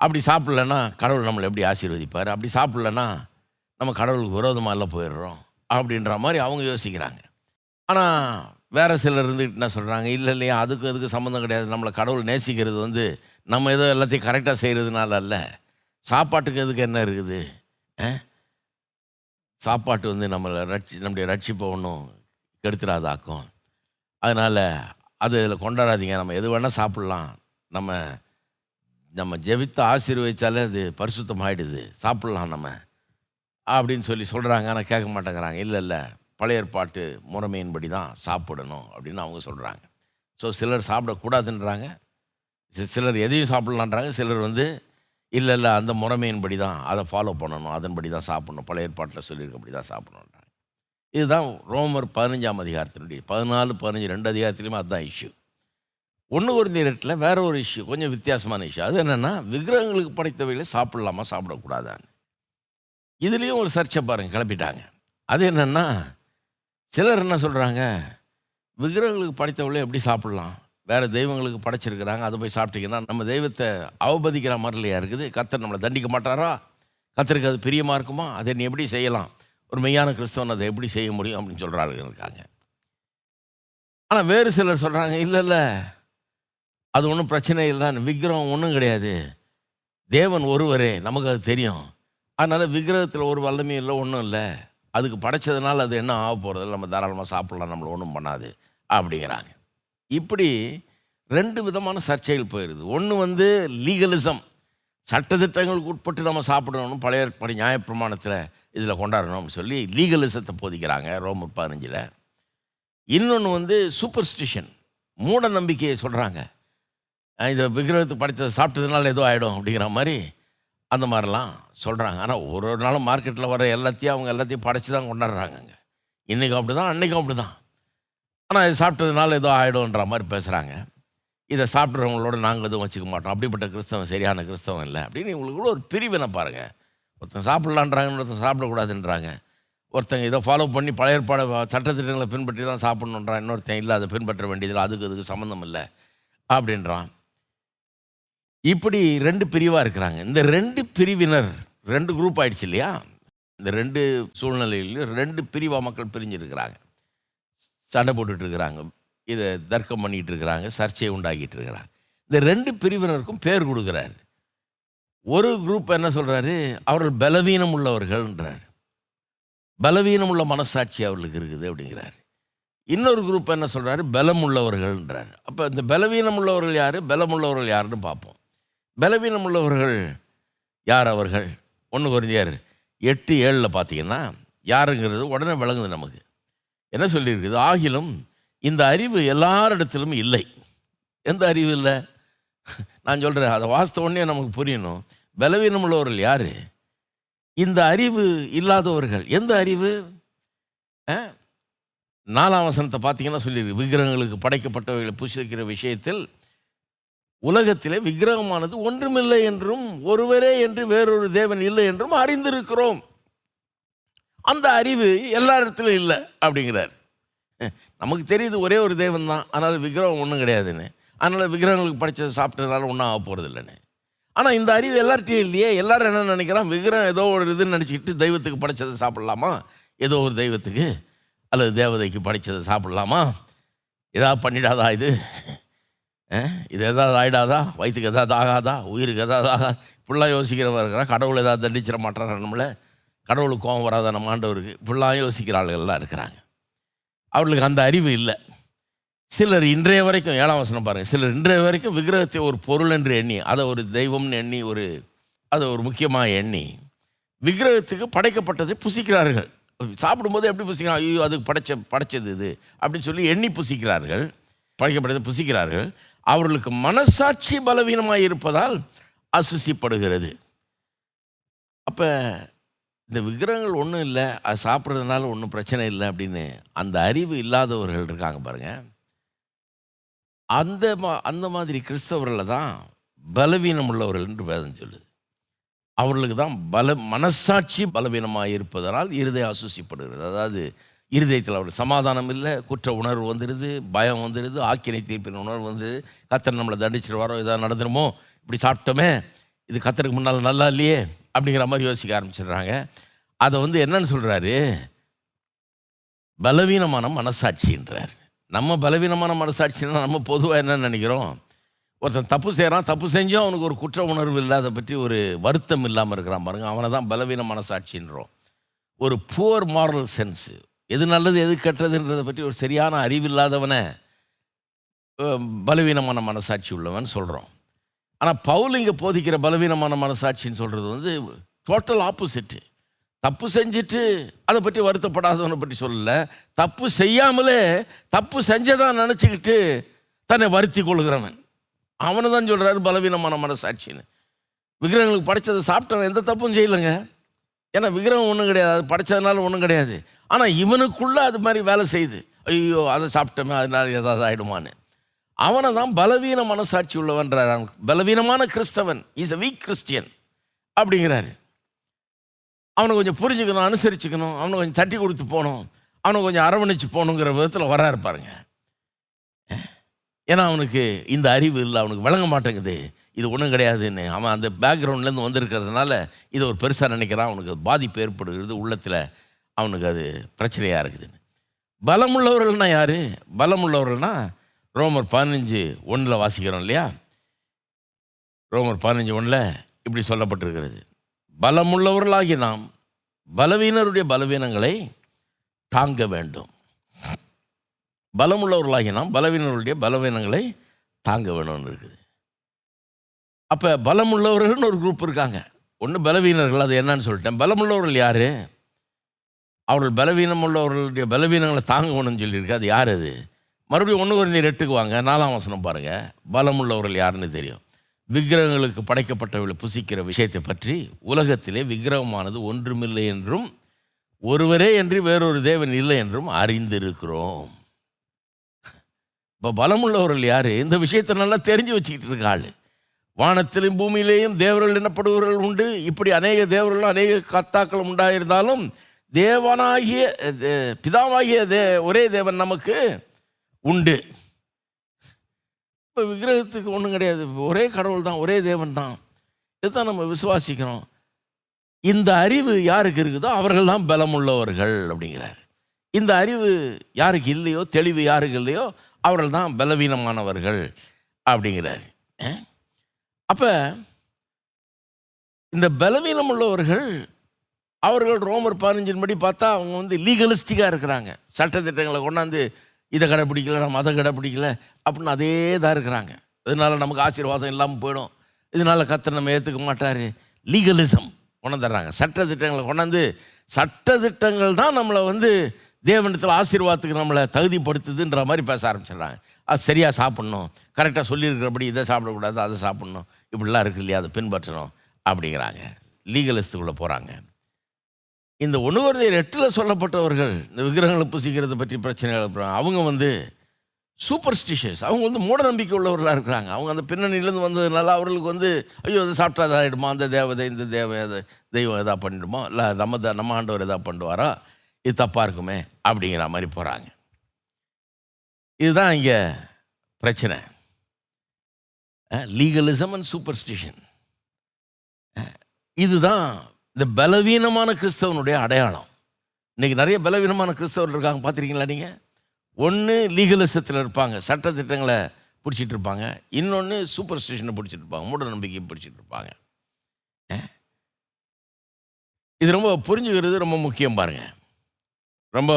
அப்படி சாப்பிட்லன்னா கடவுள் நம்மளை எப்படி ஆசீர்வதிப்பார்? அப்படி சாப்பிட்லன்னா நம்ம கடவுளுக்கு விரோதமாக எல்லாம் போயிடுறோம் அப்படின்ற மாதிரி அவங்க யோசிக்கிறாங்க. ஆனால் வேறு சிலர் இருந்துக்கிட்டு என்ன சொல்கிறாங்க இல்லை இல்லையா அதுக்கு அதுக்கு சம்மந்தம் கிடையாது. நம்மளை கடவுள் நேசிக்கிறது வந்து நம்ம ஏதோ எல்லாத்தையும் கரெக்டாக செய்கிறதுனால அல்ல. சாப்பாட்டுக்கு எதுக்கு என்ன இருக்குது? ஆ? சாப்பாட்டு வந்து நம்மளை ரட்சி நம்முடைய ரட்சிப்பை ஒன்றும் கெடுத்துடாதாக்கும் அதனால் அது இதில் கொண்டாடாதீங்க. நம்ம எது வேணால் சாப்பிட்லாம். நம்ம நம்ம ஜெபித்து ஆசீர்வதிச்சாலே அது பரிசுத்தம் ஆகிடுது சாப்பிட்லாம் நம்ம. அப்படின்னு சொல்லி சொல்கிறாங்க ஆனால் கேட்க மாட்டேங்கிறாங்க. இல்லை இல்லை. பழைய ஏற்பாட்டு முறைமையின்படி தான் சாப்பிடணும் அப்படின்னு அவங்க சொல்கிறாங்க ஸோ சிலர் சாப்பிடக்கூடாதுன்றாங்க. சிலர் எதையும் சாப்பிட்லான்றாங்க. சிலர் வந்து இல்லை இல்லை அந்த முறைமையின்படி தான். அதை ஃபாலோ பண்ணணும். அதன்படி தான் சாப்பிடணும். பழைய ஏற்பாட்டில் சொல்லியிருக்கப்படி தான் சாப்பிடணுன்றாங்க. இதுதான் ரோமர் பதினஞ்சாம் அதிகாரத்தினுடைய பதினாலு பதினஞ்சு ரெண்டு அதிகாரத்துலேயுமே அதுதான் இஷ்யூ ஒன்று ஒரு நேரத்தில் வேற ஒரு இஷ்யூ கொஞ்சம் வித்தியாசமான இஷ்யூ அது என்னென்னா விக்கிரகங்களுக்கு படைத்தவைகளை சாப்பிடலாமா சாப்பிடக்கூடாதான்னு. இதுலேயும் ஒரு சர்ச்சை பாருங்க கிளப்பிட்டாங்க. அது என்னென்னா சிலர் என்ன சொல்கிறாங்க விக்கிரகங்களுக்கு படைத்தவளை எப்படி சாப்பிடலாம்? வேறு தெய்வங்களுக்கு படைச்சிருக்கிறாங்க அதை போய் சாப்பிட்டீங்கன்னா நம்ம தெய்வத்தை அவபதிக்கிற மாதிரி இருக்குது? கத்தர் நம்மளை தண்டிக்க மாட்டாரா? கத்தருக்கு அது பிரியமாக இருக்குமா? அதை நீ எப்படி செய்யலாம்? ஒரு மெய்யான கிறிஸ்தவன் அதை எப்படி செய்ய முடியும் அப்படின்னு சொல்கிற ஆளுங்க இருக்காங்க. ஆனால் வேறு சிலர் சொல்கிறாங்க இல்லை இல்லை அது ஒன்றும் பிரச்சனை இல்லை. விக்கிரகம் ஒன்றும் கிடையாது. தேவன் ஒருவரே நமக்கு அது தெரியும். அதனால் விக்கிரகத்தில் ஒரு வல்லமையும் இல்லை ஒன்றும் இல்லை. அதுக்கு படைச்சதுனால அது என்ன ஆக போகிறது நம்ம தாராளமாக சாப்பிட்லாம் நம்மளை ஒன்றும் பண்ணாது. அப்படிங்கிறாங்க. இப்படி ரெண்டு விதமான சர்ச்சைகள் போயிடுது ஒன்று வந்து லீகலிசம் சட்டத்திட்டங்களுக்கு உட்பட்டு நம்ம சாப்பிடணும் பழைய ஏற்பாடு நியாயப்பிரமாணத்தில் இதில் கொண்டாடணும்னு சொல்லி லீகலிசத்தை போதிக்கிறாங்க ரோமர் பதினஞ்சில். இன்னொன்று வந்து சூப்பர்ஸ்டிஷன் மூட நம்பிக்கையை சொல்கிறாங்க இந்த விக்கிரகத்தை படைத்ததை சாப்பிட்டதுனால ஏதோ ஆகிடும் அப்படிங்கிற மாதிரி அந்த மாதிரிலாம் சொல்கிறாங்க ஆனால் ஒரு ஒரு நாளும் மார்க்கெட்டில் வர எல்லாத்தையும் அவங்க எல்லாத்தையும் படைச்சி தான் கொண்டாடுறாங்கங்க. இன்றைக்கும் அப்படி தான் அன்றைக்கும் அப்படி தான் ஆனால் இது சாப்பிட்டதுனால ஏதோ ஆகிடும்ன்ற மாதிரி பேசுகிறாங்க இதை சாப்பிட்றவங்களோட நாங்கள் எதுவும் வச்சுக்க மாட்டோம். அப்படிப்பட்ட கிறிஸ்தவம் சரியான கிறிஸ்தவம் இல்லை அப்படின்னு இவங்களுக்குள்ள ஒரு பிரிவினை பாருங்கள் ஒருத்தன் சாப்பிட்லான்றாங்க ஒருத்தன் சாப்பிடக்கூடாதுன்றாங்க. ஒருத்தங்க இதை ஃபாலோ பண்ணி பழைய ஏற்பாடு சட்டத்திட்டங்களை பின்பற்றி தான் சாப்பிட்ணுன்றான் இன்னொருத்தன் இல்லை அதை பின்பற்ற வேண்டியதில்லை. அதுக்கு அதுக்கு சம்மந்தம் இல்லை அப்படின்றான். இப்படி ரெண்டு பிரிவாக இருக்கிறாங்க. இந்த ரெண்டு பிரிவினர் ரெண்டு குரூப் ஆயிடுச்சு இல்லையா? இந்த ரெண்டு சூழ்நிலையிலும் ரெண்டு பிரிவாக மக்கள் பிரிஞ்சிருக்கிறாங்க. சண்டை போட்டுட்டு இருக்கிறாங்க. இதை தர்க்கம் பண்ணிகிட்டு இருக்கிறாங்க. சர்ச்சையை உண்டாக்கிட்டு இருக்கிறாங்க. இந்த ரெண்டு பிரிவினருக்கும் பேர் கொடுக்குறாரு. ஒரு குரூப் என்ன சொல்கிறாரு அவர்கள் பலவீனம் உள்ளவர்கள்ன்றார். பலவீனம் உள்ள மனசாட்சி அவர்களுக்கு இருக்குது அப்படிங்கிறாரு. இன்னொரு குரூப் என்ன சொல்கிறாரு பலம் உள்ளவர்கள்ன்றார். அப்போ இந்த பலவீனம் உள்ளவர்கள் யார்? பலம் உள்ளவர்கள் யாருன்னு பார்ப்போம். பலவீனம் உள்ளவர்கள் யார் அவர்கள்? ஒன்று குறைஞ்சியார் எட்டு ஏழில் பார்த்தீங்கன்னா யாருங்கிறது உடனே விளங்குது நமக்கு. என்ன சொல்லியிருக்குது? ஆகிலும் இந்த அறிவு எல்லாரிடத்திலும் இல்லை. எந்த அறிவு இல்லை? நான் சொல்கிறேன் அதை வாஸ்த உடனே நமக்கு புரியணும். பலவீனம் உள்ளவர்கள் யார்? இந்த அறிவு இல்லாதவர்கள். எந்த அறிவு? ஆ? நாலாம் வசனத்தை பார்த்தீங்கன்னா சொல்லியிருக்கு. விக்கிரகங்களுக்கு படைக்கப்பட்டவைகளை புசிக்கிற விஷயத்தில் உலகத்திலே விக்கிரகமானது ஒன்றுமில்லை என்றும் ஒருவரே என்று வேறொரு தேவன் இல்லை என்றும் அறிந்திருக்கிறோம். அந்த அறிவு எல்லா இடத்துலையும் இல்லை அப்படிங்கிறார். நமக்கு தெரியுது ஒரே ஒரு தேவன் தான் அதனால் விக்கிரகம் ஒன்றும் கிடையாதுன்னு. அதனால் விக்கிரகங்களுக்கு படித்தது சாப்பிட்டதுனால ஒன்றும் ஆக போகிறது இல்லைன்னு ஆனால் இந்த அறிவு எல்லார்ட்டையும் இல்லையே எல்லாரும் என்ன நினைக்கிறான் விக்கிரகம் ஏதோ ஒரு இதுன்னு நினச்சிக்கிட்டு தெய்வத்துக்கு படித்ததை சாப்பிட்லாமா? ஏதோ ஒரு தெய்வத்துக்கு அல்லது தேவதைக்கு படித்ததை சாப்பிட்லாமா? ஏதாவது பண்ணிடாதா இது? இது ஏதாவது ஆகிடாதா வயிற்றுக்கு ஏதாவது ஆகாதா? உயிருக்கு ஏதாவது ஆகா இப்படிலாம் யோசிக்கிறவங்க இருக்கிறா கடவுள் ஏதாவது தண்டிச்சிட மாட்டாரா நம்மளை? கடவுளுக்கு கோபம் வராத? நம்ம ஆண்டவருக்கு? இப்படிலாம் யோசிக்கிற ஆளுகள்லாம் இருக்கிறாங்க. அவர்களுக்கு அந்த அறிவு இல்லை. சிலர் இன்றைய வரைக்கும் ஏழாம் வசனம் பாருங்கள் சிலர் இன்றைய வரைக்கும் விக்கிரகத்தை ஒரு பொருள் என்று எண்ணி அதை ஒரு தெய்வம்னு எண்ணி ஒரு அதை ஒரு முக்கியமாக எண்ணி விக்கிரகத்துக்கு படைக்கப்பட்டதை புசிக்கிறார்கள். சாப்பிடும்போது எப்படி புசிக்கிறாங்க ஐயோ அதுக்கு படைச்ச படைச்சது இது. அப்படின்னு சொல்லி எண்ணி புசிக்கிறார்கள். படைக்கப்பட்டதை புசிக்கிறார்கள். அவர்களுக்கு மனசாட்சி பலவீனமாக இருப்பதால் அசுசிப்படுகிறது. அப்போ இந்த விக்கிரகங்கள் ஒன்றும் இல்லை அது சாப்பிட்றதுனால ஒன்றும் பிரச்சனை இல்லை அப்படின்னு அந்த அறிவு இல்லாதவர்கள் இருக்காங்க பாருங்கள் அந்த மா அந்த மாதிரி கிறிஸ்தவர்களில் தான் பலவீனம் உள்ளவர்கள் என்று வேதம் சொல்லுது. அவர்களுக்கு தான் பல மனசாட்சி பலவீனமாக இருப்பதனால் இருதய அசூசிப்படுகிறது. அதாவது இருதயத்தில் அவர் சமாதானம் இல்லை குற்ற உணர்வு வந்துடுது பயம் வந்துடுது ஆக்கினை தீர்ப்பின் உணர்வு வந்து கத்தர் நம்மளை தண்டிச்சிருவாரோ ஏதாவது நடந்துருமோ? இப்படி சாப்பிட்டோமே இது கத்தருக்கு முன்னால் நல்லா இல்லையே? அப்படிங்கிற மாதிரி யோசிக்க ஆரம்பிச்சிடுறாங்க. அதை வந்து என்னன்னு சொல்கிறாரு பலவீனமான மனசாட்சின்றார். நம்ம பலவீனமான மனசாட்சின்னா நம்ம பொதுவாக என்ன நினைக்கிறோம்? ஒருத்தன் தப்பு செய்கிறான் தப்பு செஞ்சும் அவனுக்கு ஒரு குற்ற உணர்வு இல்லாத பற்றி ஒரு வருத்தம் இல்லாமல் இருக்கிறான் பாருங்க. அவனை தான் பலவீன மனசாட்சின்றோம். ஒரு புவர் மாரல் சென்ஸு எது நல்லது எது கெட்டதுன்றதை பற்றி ஒரு சரியான அறிவில்லாதவனை பலவீனமான மனசாட்சி உள்ளவன் சொல்கிறோம் ஆனால் பவுல் இங்கே போதிக்கிற பலவீனமான மனசாட்சின்னு சொல்கிறது வந்து டோட்டல் ஆப்போசிட்டு தப்பு செஞ்சுட்டு அதை பற்றி வருத்தப்படாதவனை பற்றி சொல்லலை. தப்பு செய்யாமலே தப்பு செஞ்சதான் நினச்சிக்கிட்டு தன்னை வருத்தி கொள்கிறவன். அவனை தான் சொல்கிறாரு பலவீனமான மனசாட்சின்னு. விக்கிரகங்களுக்கு படைச்சதை சாப்பிட்டவன் எந்த தப்பும் செய்யலைங்க. ஏன்னா விக்கிரகம் ஒன்றும் கிடையாது. அது படைச்சதுனால ஒன்றும் கிடையாது. ஆனால் இவனுக்குள்ளே அது மாதிரி வேலை செய்யுது. ஐயோ அதை சாப்பிட்டோமே அதனால் ஏதாவது ஆகிடுமான்னு அவனை தான் பலவீன மனசாட்சி உள்ளவன்றார் அவன் பலவீனமான கிறிஸ்தவன். இஸ் எ வீக் கிறிஸ்டியன் அப்படிங்கிறாரு. அவனை கொஞ்சம் புரிஞ்சுக்கணும் அனுசரிச்சுக்கணும். அவனை கொஞ்சம் தட்டி கொடுத்து போகணும். அவனை கொஞ்சம் அரவணைச்சு போகணுங்கிற விதத்தில் வரா இருப்பாருங்க ஏன்னா அவனுக்கு இந்த அறிவு இல்லை. அவனுக்கு விளங்க மாட்டேங்குது. இது ஒன்றும் கிடையாதுன்னு. அவன் அந்த பேக்ரவுண்ட்லேருந்து வந்திருக்கிறதுனால இதை ஒரு பெருசாக நினைக்கிறான். அவனுக்கு பாதிப்பு ஏற்படுகிறது உள்ளத்தில். அவனுக்கு அது பிரச்சனையாக இருக்குதுன்னு. பலமுள்ளவர்கள்னால் யார்? பலமுள்ளவர்கள்னால் ரோமர் பதினஞ்சு ஒன்றில் வாசிக்கிறோம் இல்லையா? ரோமர் பதினஞ்சு ஒன்றில் இப்படி சொல்லப்பட்டிருக்கிறது. பலமுள்ளவர்களாகி நாம் பலவீனருடைய பலவீனங்களை தாங்க வேண்டும். பலமுள்ளவர்களாகி நாம் பலவீனருடைய பலவீனங்களை தாங்க வேணும்னு இருக்குது. அப்போ பலமுள்ளவர்கள்னு ஒரு குரூப் இருக்காங்க. ஒன்று பலவீனர்கள் அது என்னன்னு சொல்லிட்டேன். பலமுள்ளவர்கள் யார்? அவர்கள் பலவீனம் உள்ளவர்களுடைய பலவீனங்களை தாங்கணும்னு சொல்லியிருக்கு. அது யார் அது? மறுபடியும் ஒன்று குறைந்த ரெட்டுக்கு வாங்க. நாலாம் வசனம் பாருங்கள் பலமுள்ளவர்கள் யாருன்னு தெரியும். விக்கிரகங்களுக்கு படைக்கப்பட்டவர்களை புசிக்கிற விஷயத்தை பற்றி உலகத்திலே விக்கிரகமானது ஒன்றுமில்லை என்றும் ஒருவரே என்று வேறொரு தேவன் இல்லை என்றும் அறிந்திருக்கிறோம். இப்போ பலமுள்ளவர்கள் யார்? இந்த விஷயத்தை நல்லா தெரிஞ்சு வச்சுக்கிட்டு இருக்க ஆள். வானத்திலும் பூமியிலேயும் தேவர்கள் எனப்படுபவர்கள் உண்டு. இப்படி அநேக தேவர்களும் அநேக கர்த்தாக்களும் உண்டாயிருந்தாலும் தேவனாகிய பிதாவாகிய தே ஒரே தேவன் நமக்கு உண்டு. இப்போ விக்கிரகத்துக்கு ஒன்றும் கிடையாது. ஒரே கடவுள் தான் ஒரே தேவன் தான். இதுதான் நம்ம விசுவாசிக்கிறோம். இந்த அறிவு யாருக்கு இருக்குதோ அவர்கள் தான் பலமுள்ளவர்கள் அப்படிங்கிறார். இந்த அறிவு யாருக்கு இல்லையோ தெளிவு யாருக்கு இல்லையோ அவர்கள் தான் பலவீனமானவர்கள் அப்படிங்கிறார். அப்போ இந்த பலவீனம் உள்ளவர்கள் அவர்கள் ரோமர் பதினஞ்சின் படி பார்த்தா அவங்க வந்து லீகலிஸ்டிக்காக இருக்கிறாங்க. சட்டத்திட்டங்களை கொண்டாந்து இதை கடைப்பிடிக்கல நம்ம அதை கடைப்பிடிக்கல அப்படின்னு அதே தான் இருக்கிறாங்க. இதனால் நமக்கு ஆசீர்வாதம் இல்லாமல் போயிடும். இதனால கத்தர் நம்ம ஏற்றுக்க மாட்டார். லீகலிசம் கொண்டாந்துடுறாங்க சட்ட திட்டங்களை கொண்டாந்து சட்ட திட்டங்கள் தான் நம்மளை வந்து தேவனத்தில் ஆசீர்வாதத்துக்கு நம்மளை தகுதிப்படுத்துதுன்ற மாதிரி பேச ஆரம்பிச்சிடுறாங்க. அது சரியாக சாப்பிட்ணும். கரெக்டாக சொல்லியிருக்கிறபடி இதை சாப்பிடக்கூடாது அதை சாப்பிட்ணும். இப்படிலாம் இருக்கு இல்லையா? அதை பின்பற்றணும் அப்படிங்கிறாங்க. லீகலிஸ்ட்டுக்குள்ளே போகிறாங்க இந்த ஒணுவருதையர் எட்டில் சொல்லப்பட்டவர்கள் இந்த விக்கிரகங்களை புசிக்கிறத பற்றி பிரச்சனைகள் எழுப்புறாங்க. அவங்க வந்து சூப்பர்ஸ்டிஷியஸ் அவங்க வந்து மூட நம்பிக்கை உள்ளவர்களாக இருக்கிறாங்க. அவங்க அந்த பின்னணியிலேருந்து வந்ததுனால அவர்களுக்கு வந்து ஐயோ அது சாப்பிட்டா இதாகிடுமா அந்த தேவதை இந்த தேவ தெய்வம் எதா பண்ணிடுமோ? இல்லை நம்ம த- நம்ம ஆண்டவர் எதா பண்ணுவாரா? இது தப்பாக இருக்குமே? அப்படிங்கிற மாதிரி போகிறாங்க இதுதான் இங்கே பிரச்சனை. லீகலிசம் அண்ட் சூப்பர்ஸ்டிஷன் இதுதான் இந்த பலவீனமான கிறிஸ்தவனுடைய அடையாளம். இன்னைக்கு நிறைய பலவீனமான கிறிஸ்தவர்கள் இருக்காங்க பார்த்துருக்கீங்களா நீங்கள் ஒன்று லீகலிசத்தில் இருப்பாங்க சட்டத்திட்டங்களை பிடிச்சிட்டு இருப்பாங்க இன்னொன்று சூப்பர் ஸ்டிஷனை பிடிச்சிட்டு இருப்பாங்க மூட நம்பிக்கையை பிடிச்சிட்டு இருப்பாங்க. இது ரொம்ப புரிஞ்சுக்கிறது ரொம்ப முக்கியம் பாருங்க. ரொம்ப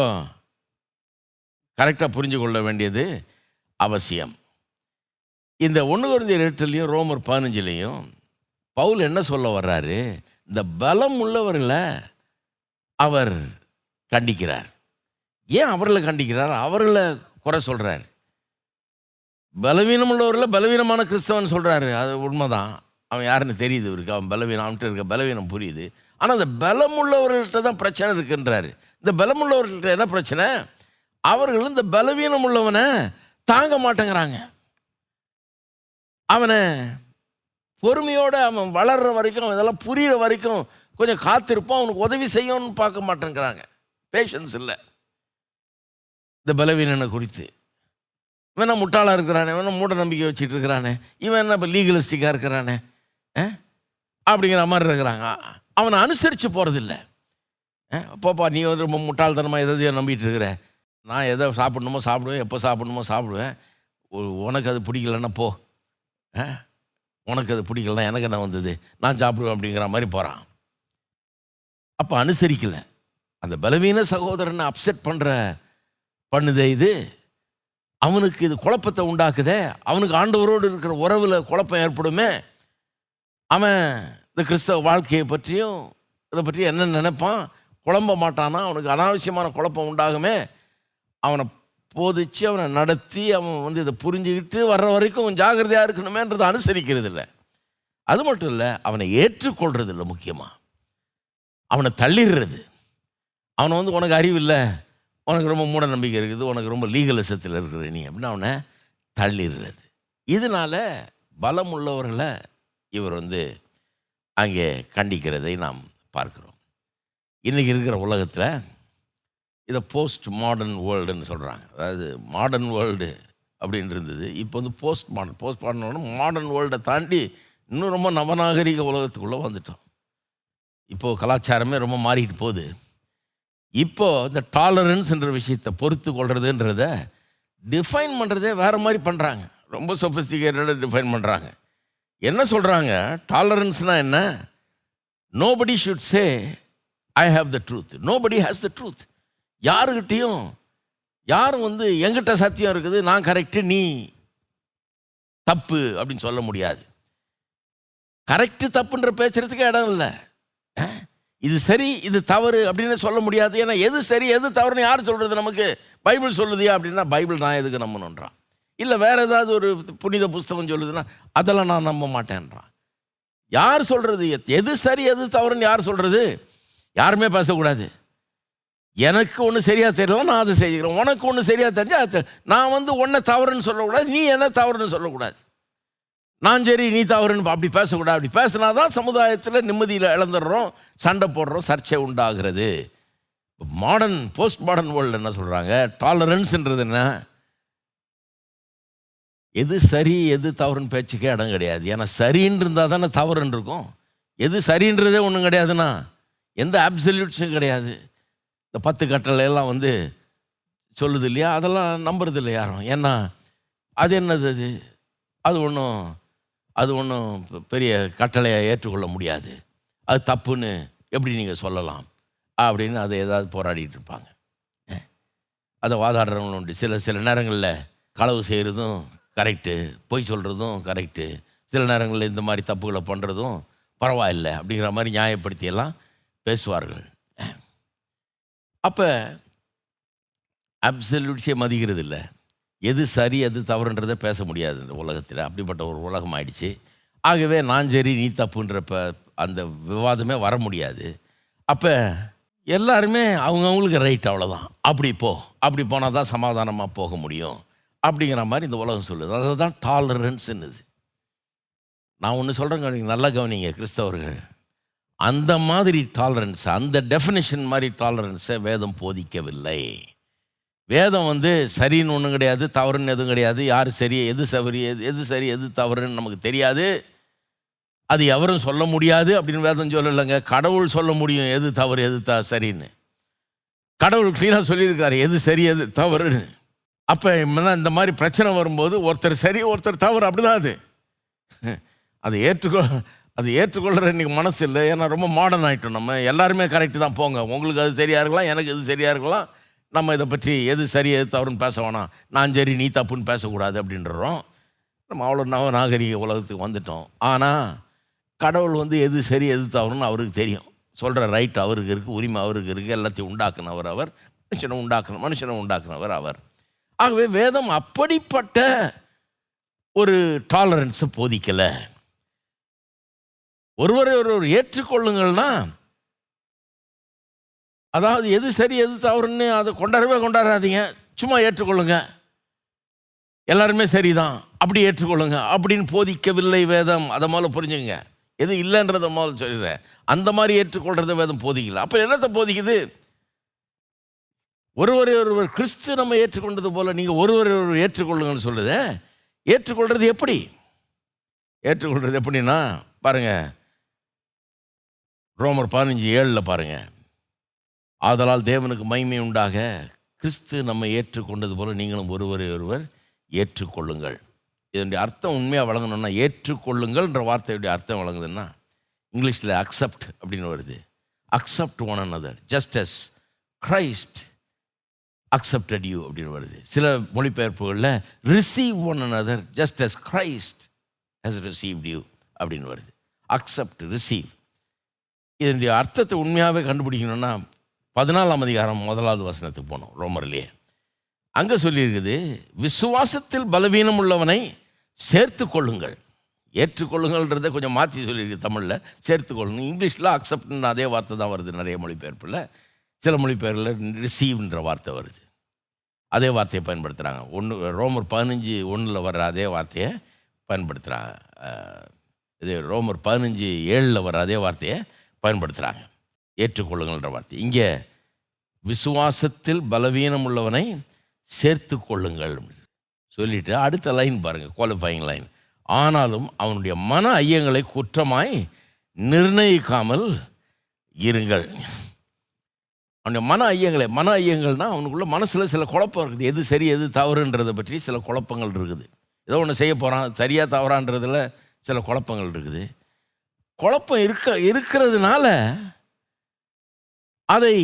கரெக்டாக புரிஞ்சு கொள்ள வேண்டியது அவசியம். இந்த ஒன்று குறைந்த எட்டுலையும் ரோமர் பதினஞ்சுலேயும் பவுல் என்ன சொல்ல வர்றாரு? இந்த பலம் உள்ளவர்களை அவர் கண்டிக்கிறார். ஏன் அவர்களை கண்டிக்கிறார்? அவர்களை குறை சொல்கிறார் பலவீனம் உள்ளவர்களை பலவீனமான கிறிஸ்தவன் சொல்கிறாரு அது உண்மைதான். அவன் யாருன்னு தெரியுது இவருக்கு. அவன் பலவீனம் அவன்கிட்ட இருக்க பலவீனம் புரியுது. ஆனால் அந்த பலம் உள்ளவர்கள்ட்ட தான் பிரச்சனை இருக்குன்றாரு. இந்த பலம் உள்ளவர்கள்ட்ட என்ன பிரச்சனை? அவர்கள் இந்த பலவீனம் உள்ளவனை தாங்க மாட்டேங்கிறாங்க. அவனை பொறுமையோடு அவன் வளர்ற வரைக்கும் இதெல்லாம் புரிகிற வரைக்கும் கொஞ்சம் காத்திருப்பான் அவனுக்கு உதவி செய்யணும்னு பார்க்க மாட்டேங்கிறாங்க. பேஷன்ஸ் இல்லை. இந்த பலவீனனை குறித்து. இவன் என்ன முட்டாளாக இருக்கிறானே? இவன் மூட நம்பிக்கை வச்சுட்டு இருக்கிறானே? இவன் என்ன இப்போ லீகலிஸ்டிக்காக இருக்கிறானே? அப்படிங்கிற மாதிரி இருக்கிறாங்க. அவனை அனுசரித்து போகிறதில்ல அப்போப்பா நீ வந்து ரொம்ப முட்டாள்தனமாக எதையோ நம்பிட்டு இருக்கிற. நான் எதை சாப்பிடணுமோ சாப்பிடுவேன் எப்போ சாப்பிடணுமோ சாப்பிடுவேன். உனக்கு அது பிடிக்கலன்னா போ. உனக்கு அது பிடிக்கலாம் எனக்கு என்ன வந்தது? நான் சாப்பிடுவேன் அப்படிங்கிற மாதிரி போகிறான் அப்போ அனுசரிக்கல. அந்த பலவீன சகோதரனை அப்செட் பண்ணுற பண்ணுதே இது. அவனுக்கு இது குழப்பத்தை உண்டாக்குதே. அவனுக்கு ஆண்டவரோடு இருக்கிற உறவில் குழப்பம் ஏற்படுமே. அவன் இந்த கிறிஸ்தவ வாழ்க்கையை பற்றியும் இதை பற்றி என்ன நினைப்பான்? குழம்ப மாட்டானா? அவனுக்கு அனாவசியமான குழப்பம் உண்டாகுமே. அவனை போதிச்சு அவனை நடத்தி அவன் வந்து இதை புரிஞ்சுக்கிட்டு வர்ற வரைக்கும் ஜாகிரதையாக இருக்கணுமேன்றதை அனுசரிக்கிறது இல்லை. அது மட்டும் இல்லை அவனை ஏற்றுக்கொள்றது இல்லை முக்கியமாக அவனை தள்ளிடுறது. அவனை வந்து உனக்கு அறிவு இல்லை. உனக்கு ரொம்ப மூட நம்பிக்கை இருக்குது. உனக்கு ரொம்ப லீகலிசத்தில் இருக்கிற நீ. அப்படின்னு அவனை தள்ளிடுறது. இதனால பலம் உள்ளவர்களை இவர் வந்து அங்கே கண்டிக்கிறதை நாம் பார்க்குறோம். இன்றைக்கி இருக்கிற உலகத்தில் இதை போஸ்ட் மாடர்ன் வேர்ல்டுன்னு சொல்கிறாங்க அதாவது மாடர்ன் வேர்ல்டு அப்படின்னு இருந்தது. இப்போ வந்து post modern post modern modern வேர்ல்டை தாண்டி இன்னும் ரொம்ப நவநாகரிக உலகத்துக்குள்ளே வந்துட்டோம். இப்போது கலாச்சாரமே ரொம்ப மாறிட்டு போகுது. இப்போது இந்த டாலரன்ஸ்ன்ற விஷயத்தை பொறுத்து கொள்றதுன்றத டிஃபைன் பண்ணுறதே வேறு மாதிரி பண்ணுறாங்க ரொம்ப சொஃபிஸ்டிகேட்டடாக டிஃபைன் பண்ணுறாங்க என்ன சொல்கிறாங்க டாலரன்ஸ்னால் என்ன? Nobody should say I have the truth nobody has the truth யாருக்கிட்டேயும் யாரும் வந்து எங்கிட்ட சத்தியம் இருக்குது நான் கரெக்டு நீ தப்பு அப்படின்னு சொல்ல முடியாது. கரெக்டு தப்புன்ற பேசுறதுக்கு இடம் இல்லை. இது சரி இது தவறு அப்படின்னு சொல்ல முடியாது. ஏன்னா எது சரி எது தவறுன்னு யார் சொல்கிறது நமக்கு? பைபிள் சொல்லுதியா அப்படின்னா பைபிள் நான் எதுக்கு நம்பணுன்றான். இல்லை வேறு ஏதாவது ஒரு புனித புஸ்தகம் சொல்லுதுன்னா அதெல்லாம் நான் நம்ப மாட்டேன்றான். யார் சொல்கிறது எது சரி எது தவறுன்னு யார் சொல்கிறது யாருமே பேசக்கூடாது. எனக்கு ஒன்று சரியாக தெரியல நான் அதை செய்கிறேன். உனக்கு ஒன்று சரியாக தெரிஞ்சு அது நான் வந்து ஒன்றை தவறுன்னு சொல்லக்கூடாது நீ என்ன தவறுன்னு சொல்லக்கூடாது. நான் சரி நீ தவறுன்னு அப்படி பேசக்கூடாது. அப்படி பேசினா தான் சமுதாயத்தில் நிம்மதியில் இழந்துடுறோம் சண்டை போடுறோம் சர்ச்சை உண்டாகிறது. மாடர்ன் போஸ்ட் மாடர்ன் வேர்ல்டு என்ன சொல்கிறாங்க டாலரன்ஸ்ன்றது என்ன? எது சரி எது தவறுன்னு பேச்சுக்கே இடம் கிடையாது. ஏன்னா சரின்னு இருந்தால் தானே தவறுன்னு இருக்கும். எது சரின்றதே ஒன்றும் கிடையாதுண்ணா. எந்த அப்சல்யூட்ஸும் கிடையாது. இந்த பத்து கட்டளை எல்லாம் வந்து சொல்லுது இல்லையா? அதெல்லாம் நம்புறது இல்லை யாரும். ஏன்னா அது என்னது அது? அது ஒன்றும் அது ஒன்றும் பெரிய கட்டளையை ஏற்றுக்கொள்ள முடியாது. அது தப்புன்னு எப்படி நீங்கள் சொல்லலாம்? அப்படின்னு அதை ஏதாவது போராடிட்டு இருப்பாங்க. அதை வாதாடுறவங்களும் உண்டு. சில சில நேரங்களில் களவு செய்கிறதும் கரெக்டு பொய் சொல்கிறதும் கரெக்டு சில நேரங்களில் இந்த மாதிரி தப்புகளை பண்ணுறதும் பரவாயில்லை அப்படிங்கிற மாதிரி நியாயப்படுத்தியெல்லாம் பேசுவார்கள். அப்போ அப்சல்யூட்ஸே மதிக்கிறது இல்லை எது சரி எது தவறுன்றதை பேச முடியாது இந்த உலகத்தில். அப்படிப்பட்ட ஒரு உலகம் ஆயிடுச்சு. ஆகவே நான் சரி நீ தப்புன்றப்ப அந்த விவாதமே வர முடியாது. அப்போ எல்லாருமே அவங்கவுங்களுக்கு ரைட் அவ்வளோதான் அப்படி போ அப்படி போனால் தான் சமாதானமாக போக முடியும். அப்படிங்கிற மாதிரி இந்த உலகம் சொல்லுது. அதை தான் டாலரன்ஸ்ன்னுது நான் ஒன்று சொல்கிறேங்க நீங்கள் நல்லா கவனிங்க கிறிஸ்தவர்கள். அந்த மாதிரி டாலரன்ஸ் அந்த டெஃபினேஷன் மாதிரி டாலரன்ஸை வேதம் போதிக்கவில்லை. வேதம் வந்து சரின்னு ஒன்றும் கிடையாது தவறுன்னு எதுவும் கிடையாது. யார் சரி எது சவரி எது எது சரி எது தவறுன்னு நமக்கு தெரியாது. அது எவரும் சொல்ல முடியாது அப்படின்னு வேதம் சொல்லலைங்க. கடவுள் சொல்ல முடியும் எது தவறு எது த சரின்னு. கடவுள் க்ளீனாக சொல்லியிருக்காரு எது சரி எது தவறுன்னு. அப்போ இந்த மாதிரி பிரச்சனை வரும்போது ஒருத்தர் சரி ஒருத்தர் தவறு அப்படிதான் அது. அதை ஏற்றுக்கொள்ள அது ஏற்றுக்கொள்கிற இன்றைக்கி மனசு இல்லை ஏன்னா ரொம்ப மாடர்ன் ஆகிட்டோம் நம்ம. எல்லாருமே கரெக்டு தான் போங்க. உங்களுக்கு அது சரியாக இருக்கலாம் எனக்கு இது சரியாக இருக்கலாம். நம்ம இதை பற்றி எது சரி எது தவறுன்னு பேச வேணாம். நான் சரி நீ தப்புன்னு பேசக்கூடாது அப்படின்றோம். நம்ம அவ்வளோ நவ நாகரிக உலகத்துக்கு வந்துட்டோம். ஆனால் கடவுள் வந்து எது சரி எது தவறுன்னு அவருக்கு தெரியும். சொல்கிற ரைட் அவருக்கு இருக்குது உரிமை அவருக்கு இருக்குது எல்லாத்தையும் உண்டாக்குனவர் அவர். மனுஷனை உண்டாக்கணும் மனுஷனை உண்டாக்குனவர் அவர். ஆகவே வேதம் அப்படிப்பட்ட ஒரு டாலரன்ஸை போதிக்கலை. ஒருவரை ஒருவர் ஏற்றுக்கொள்ளுங்கள்னா அதாவது எது சரி எது தவறுன்னு அதை கொண்டாடவே கொண்டாடாதீங்க. சும்மா ஏற்றுக்கொள்ளுங்க. எல்லாருமே சரிதான். அப்படி ஏற்றுக்கொள்ளுங்க. அப்படின்னு போதிக்கவில்லை வேதம். அதை முதல்ல புரிஞ்சுங்க எது இல்லைன்றத முதல்ல சொல்லிடுறேன். அந்த மாதிரி ஏற்றுக்கொள்றதை வேதம் போதிக்கல. அப்போ என்னத்தை போதிக்குது? ஒருவரை ஒருவர் கிறிஸ்து நம்ம ஏற்றுக்கொண்டது போல நீங்கள் ஒருவரை ஒருவர் ஏற்றுக்கொள்ளுங்கன்னு சொல்லுது. ஏற்றுக்கொள்றது எப்படி? ஏற்றுக்கொள்றது எப்படின்னா பாருங்கள் ரோமர் பதினஞ்சு ஏழில் பாருங்க. ஆதலால் தேவனுக்கு மகிமை உண்டாக கிறிஸ்து நம்ம ஏற்றுக்கொண்டது போல நீங்களும் ஒருவரை ஒருவர் ஏற்றுக்கொள்ளுங்கள். இதனுடைய அர்த்தம் உண்மையாக வழங்கணும்னா ஏற்றுக்கொள்ளுங்கள்ன்ற வார்த்தையுடைய அர்த்தம் வழங்குதுன்னா இங்கிலீஷில் அக்செப்ட் அப்படின்னு வருது. Accept one another just as Christ accepted you அப்படின்னு வருது. சில மொழிபெயர்ப்புகளில் receive one another just as Christ has received you அப்படின்னு வருது. அக்செப்ட் ரிசீவ் இதனுடைய அர்த்தத்தை உண்மையாகவே கண்டுபிடிக்கணும்னா பதினாலாம் அதிகாரம் முதலாவது வசனத்துக்கு போனோம் ரோமர்லேயே. அங்கே சொல்லியிருக்குது விசுவாசத்தில் பலவீனம் உள்ளவனை சேர்த்து கொள்ளுங்கள். ஏற்றுக்கொள்ளுங்கள்ன்றதை கொஞ்சம் மாற்றி சொல்லியிருக்கு தமிழில் சேர்த்து கொள்ளுங்க இங்கிலீஷில் அக்செப்ட்னு அதே வார்த்தை தான் வருது நிறைய மொழிபெயர்ப்பில். சில மொழிபெயர்ப்பில் ரிசீவ்ன்ற வார்த்தை வருது. அதே வார்த்தையை பயன்படுத்துகிறாங்க ஒன்று ரோமர் பதினஞ்சு ஒன்றில் வர்ற அதே வார்த்தையை பயன்படுத்துகிறாங்க இது ரோமர் பதினஞ்சு ஏழில் வர்ற அதே வார்த்தையை பயன்படுத்துகிறாங்க ஏற்றுக்கொள்ளுங்கள்ன்ற வார்த்தை. இங்கே விசுவாசத்தில் பலவீனம் உள்ளவனை சேர்த்து கொள்ளுங்கள் சொல்லிட்டு அடுத்த லைன் பாருங்கள் குவாலிஃபைங் லைன் ஆனாலும் அவனுடைய மன ஐயங்களை குற்றமாய் நிர்ணயிக்காமல் இருங்கள். அவனுடைய மன ஐயங்களை மன ஐயங்கள்னா அவனுக்குள்ள மனசில் சில குழப்பம் இருக்குது. எது சரி எது தவறுன்றதை பற்றி சில குழப்பங்கள் இருக்குது. ஏதோ ஒன்று செய்ய போகிறான் சரியாக தவறான்றதுல சில குழப்பங்கள் இருக்குது. குழப்பம் இருக்க இருக்கிறதுனால அதை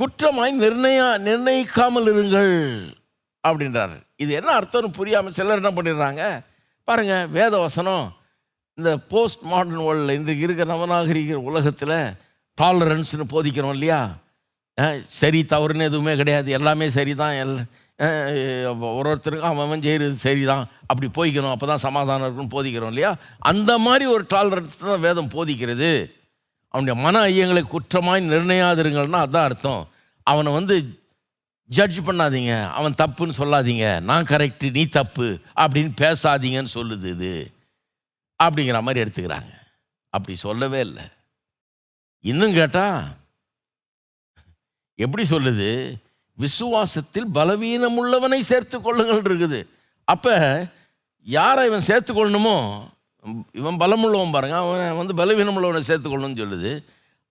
குற்றமாய் நிர்ணய நிர்ணயிக்காமல் இருங்கள் அப்படின்றார். இது என்ன அர்த்தம்னு புரியாமல் சிலர் என்ன பண்ணிடுறாங்க? பாருங்கள் வேத வசனம் இந்த போஸ்ட் மாடர்ன் வேர்ல்டில் இன்றைக்கு இருக்கிற நவநாகரிக உலகத்தில் டாலரன்ஸ்னு போதிக்கிறோம் இல்லையா? சரி தவறுன்னு எதுவுமே கிடையாது. எல்லாமே சரி தான் எல்லாம் ஒரு ஒருத்தருக்கும் அவன் அவன் செய்கிறது சரி தான் அப்படி போய்க்கணும் அப்போ தான் சமாதானம் இருக்குன்னு போதிக்கிறோம் இல்லையா? அந்த மாதிரி ஒரு டாலரன்ஸ் தான் வேதம் போதிக்கிறது. அவனுடைய மன ஐயங்களை குற்றமாய் நிர்ணயாதிருங்கள்னா அதுதான் அர்த்தம். அவனை வந்து ஜட்ஜ் பண்ணாதீங்க அவன் தப்புன்னு சொல்லாதீங்க. நான் கரெக்டு நீ தப்பு அப்படின்னு பேசாதீங்கன்னு சொல்லுது இது. அப்படிங்கிற மாதிரி எடுத்துக்கிறாங்க. அப்படி சொல்லவே இல்லை. இன்னும் கேட்டா எப்படி சொல்லுது? விசுவாசத்தில் பலவீனம் உள்ளவனை சேர்த்து கொள்ளுங்கள் இருக்குது. அப்போ யாரை இவன் சேர்த்து கொள்ளணுமோ இவன் பலம் உள்ளவன் பாருங்க அவனை வந்து பலவீனம் உள்ளவனை சேர்த்து கொள்ளணும்னு சொல்லுது.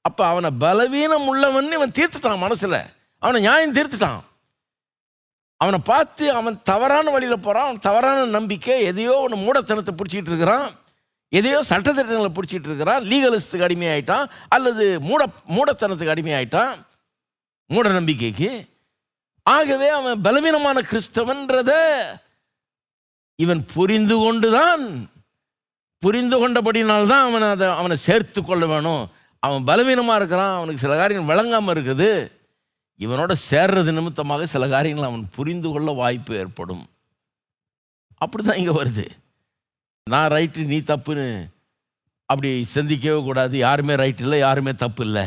அப்போ அவனை பலவீனம் உள்ளவன் இவன் தீர்த்துட்டான் மனசில். அவனை நியாயம் தீர்த்துட்டான். அவனை பார்த்து அவன் தவறான வழியில் போகிறான் அவன் தவறான நம்பிக்கை எதையோ ஒன்று மூடத்தனத்தை பிடிச்சிக்கிட்டு இருக்கிறான். எதையோ சட்டத்திட்டங்களை பிடிச்சிட்டு இருக்கிறான். லீகலிஸ்ட்டுக்கு அடிமையாயிட்டான். அல்லது மூட மூடத்தனத்துக்கு அடிமையாயிட்டான். மூட நம்பிக்கைக்கு. ஆகவே அவன் பலவீனமான கிறிஸ்தவன்றத இவன் புரிந்து கொண்டுதான் புரிந்து கொண்டபடினால்தான் அவனை அதை அவனை சேர்த்து கொள்ள வேணும். அவன் பலவீனமாக இருக்கிறான் அவனுக்கு சில காரியங்கள் விளங்காமல் இருக்குது. இவனோட சேர்றது நிமித்தமாக சில காரியங்கள் அவன் புரிந்து கொள்ள வாய்ப்பு ஏற்படும். அப்படி தான் இங்கே வருது. நான் ரைட்டு நீ தப்புன்னு அப்படி சிந்திக்கவே கூடாது. யாருமே ரைட் இல்லை யாருமே தப்பு இல்லை.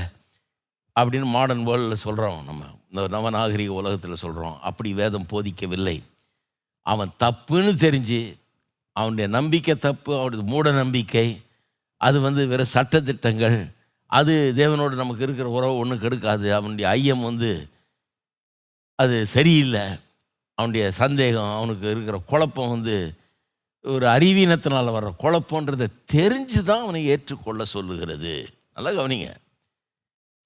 அப்படின்னு மாடர்ன் வேர்ல்டில் சொல்கிறோம் நம்ம. இந்த நவநாகரிக உலகத்தில் சொல்கிறோம் அப்படி வேதம் போதிக்கவில்லை. அவன் தப்புன்னு தெரிஞ்சு அவனுடைய நம்பிக்கை தப்பு அவனுடைய மூட நம்பிக்கை அது வந்து வேறு சட்டத்திட்டங்கள் அது தேவனோடு நமக்கு இருக்கிற உறவு ஒன்றும் கெடுக்காது அவனுடைய ஐயம் வந்து அது சரியில்லை அவனுடைய சந்தேகம் அவனுக்கு இருக்கிற குழப்பம் வந்து ஒரு அறிவீனத்தினால் வர்ற குழப்பன்றதை தெரிஞ்சு தான் அவனை ஏற்றுக்கொள்ள சொல்லுகிறது. நல்லா கவனிங்க.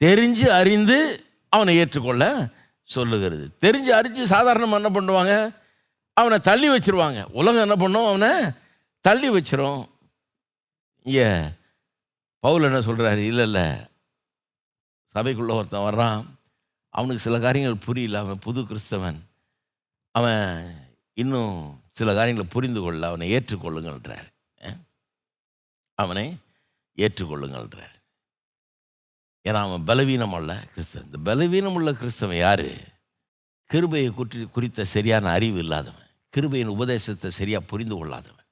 தெரிஞ்சு அறிந்து அவனை ஏற்றுக்கொள்ள சொல்லுகிறது. தெரிஞ்சு அறிஞ்சு சாதாரணமாக என்ன பண்ணுவாங்க? அவனை தள்ளி வச்சிருவாங்க. உலகம் என்ன பண்ணும்? அவனை தள்ளி வச்சிரும். ஏ பவுல் என்ன சொல்கிறாரு இல்லை இல்லை. சபைக்குள்ளே ஒருத்தன் வர்றான். அவனுக்கு சில காரியங்கள் புரியல. அவன் புது கிறிஸ்தவன். அவன் இன்னும் சில காரியங்களை புரிந்து கொள்ள அவனை ஏற்றுக்கொள்ளுங்கள்ன்றார். அவனை ஏற்றுக்கொள்ளுங்கள்ன்றார். ஏன்னா அவன் பலவீனம் அல்ல கிறிஸ்தவன். இந்த பலவீனம் உள்ள கிறிஸ்தவன் யார்? கிருபையை குறி குறித்த சரியான அறிவு இல்லாதவன். கிருபையின் உபதேசத்தை சரியாக புரிந்து கொள்ளாதவன்.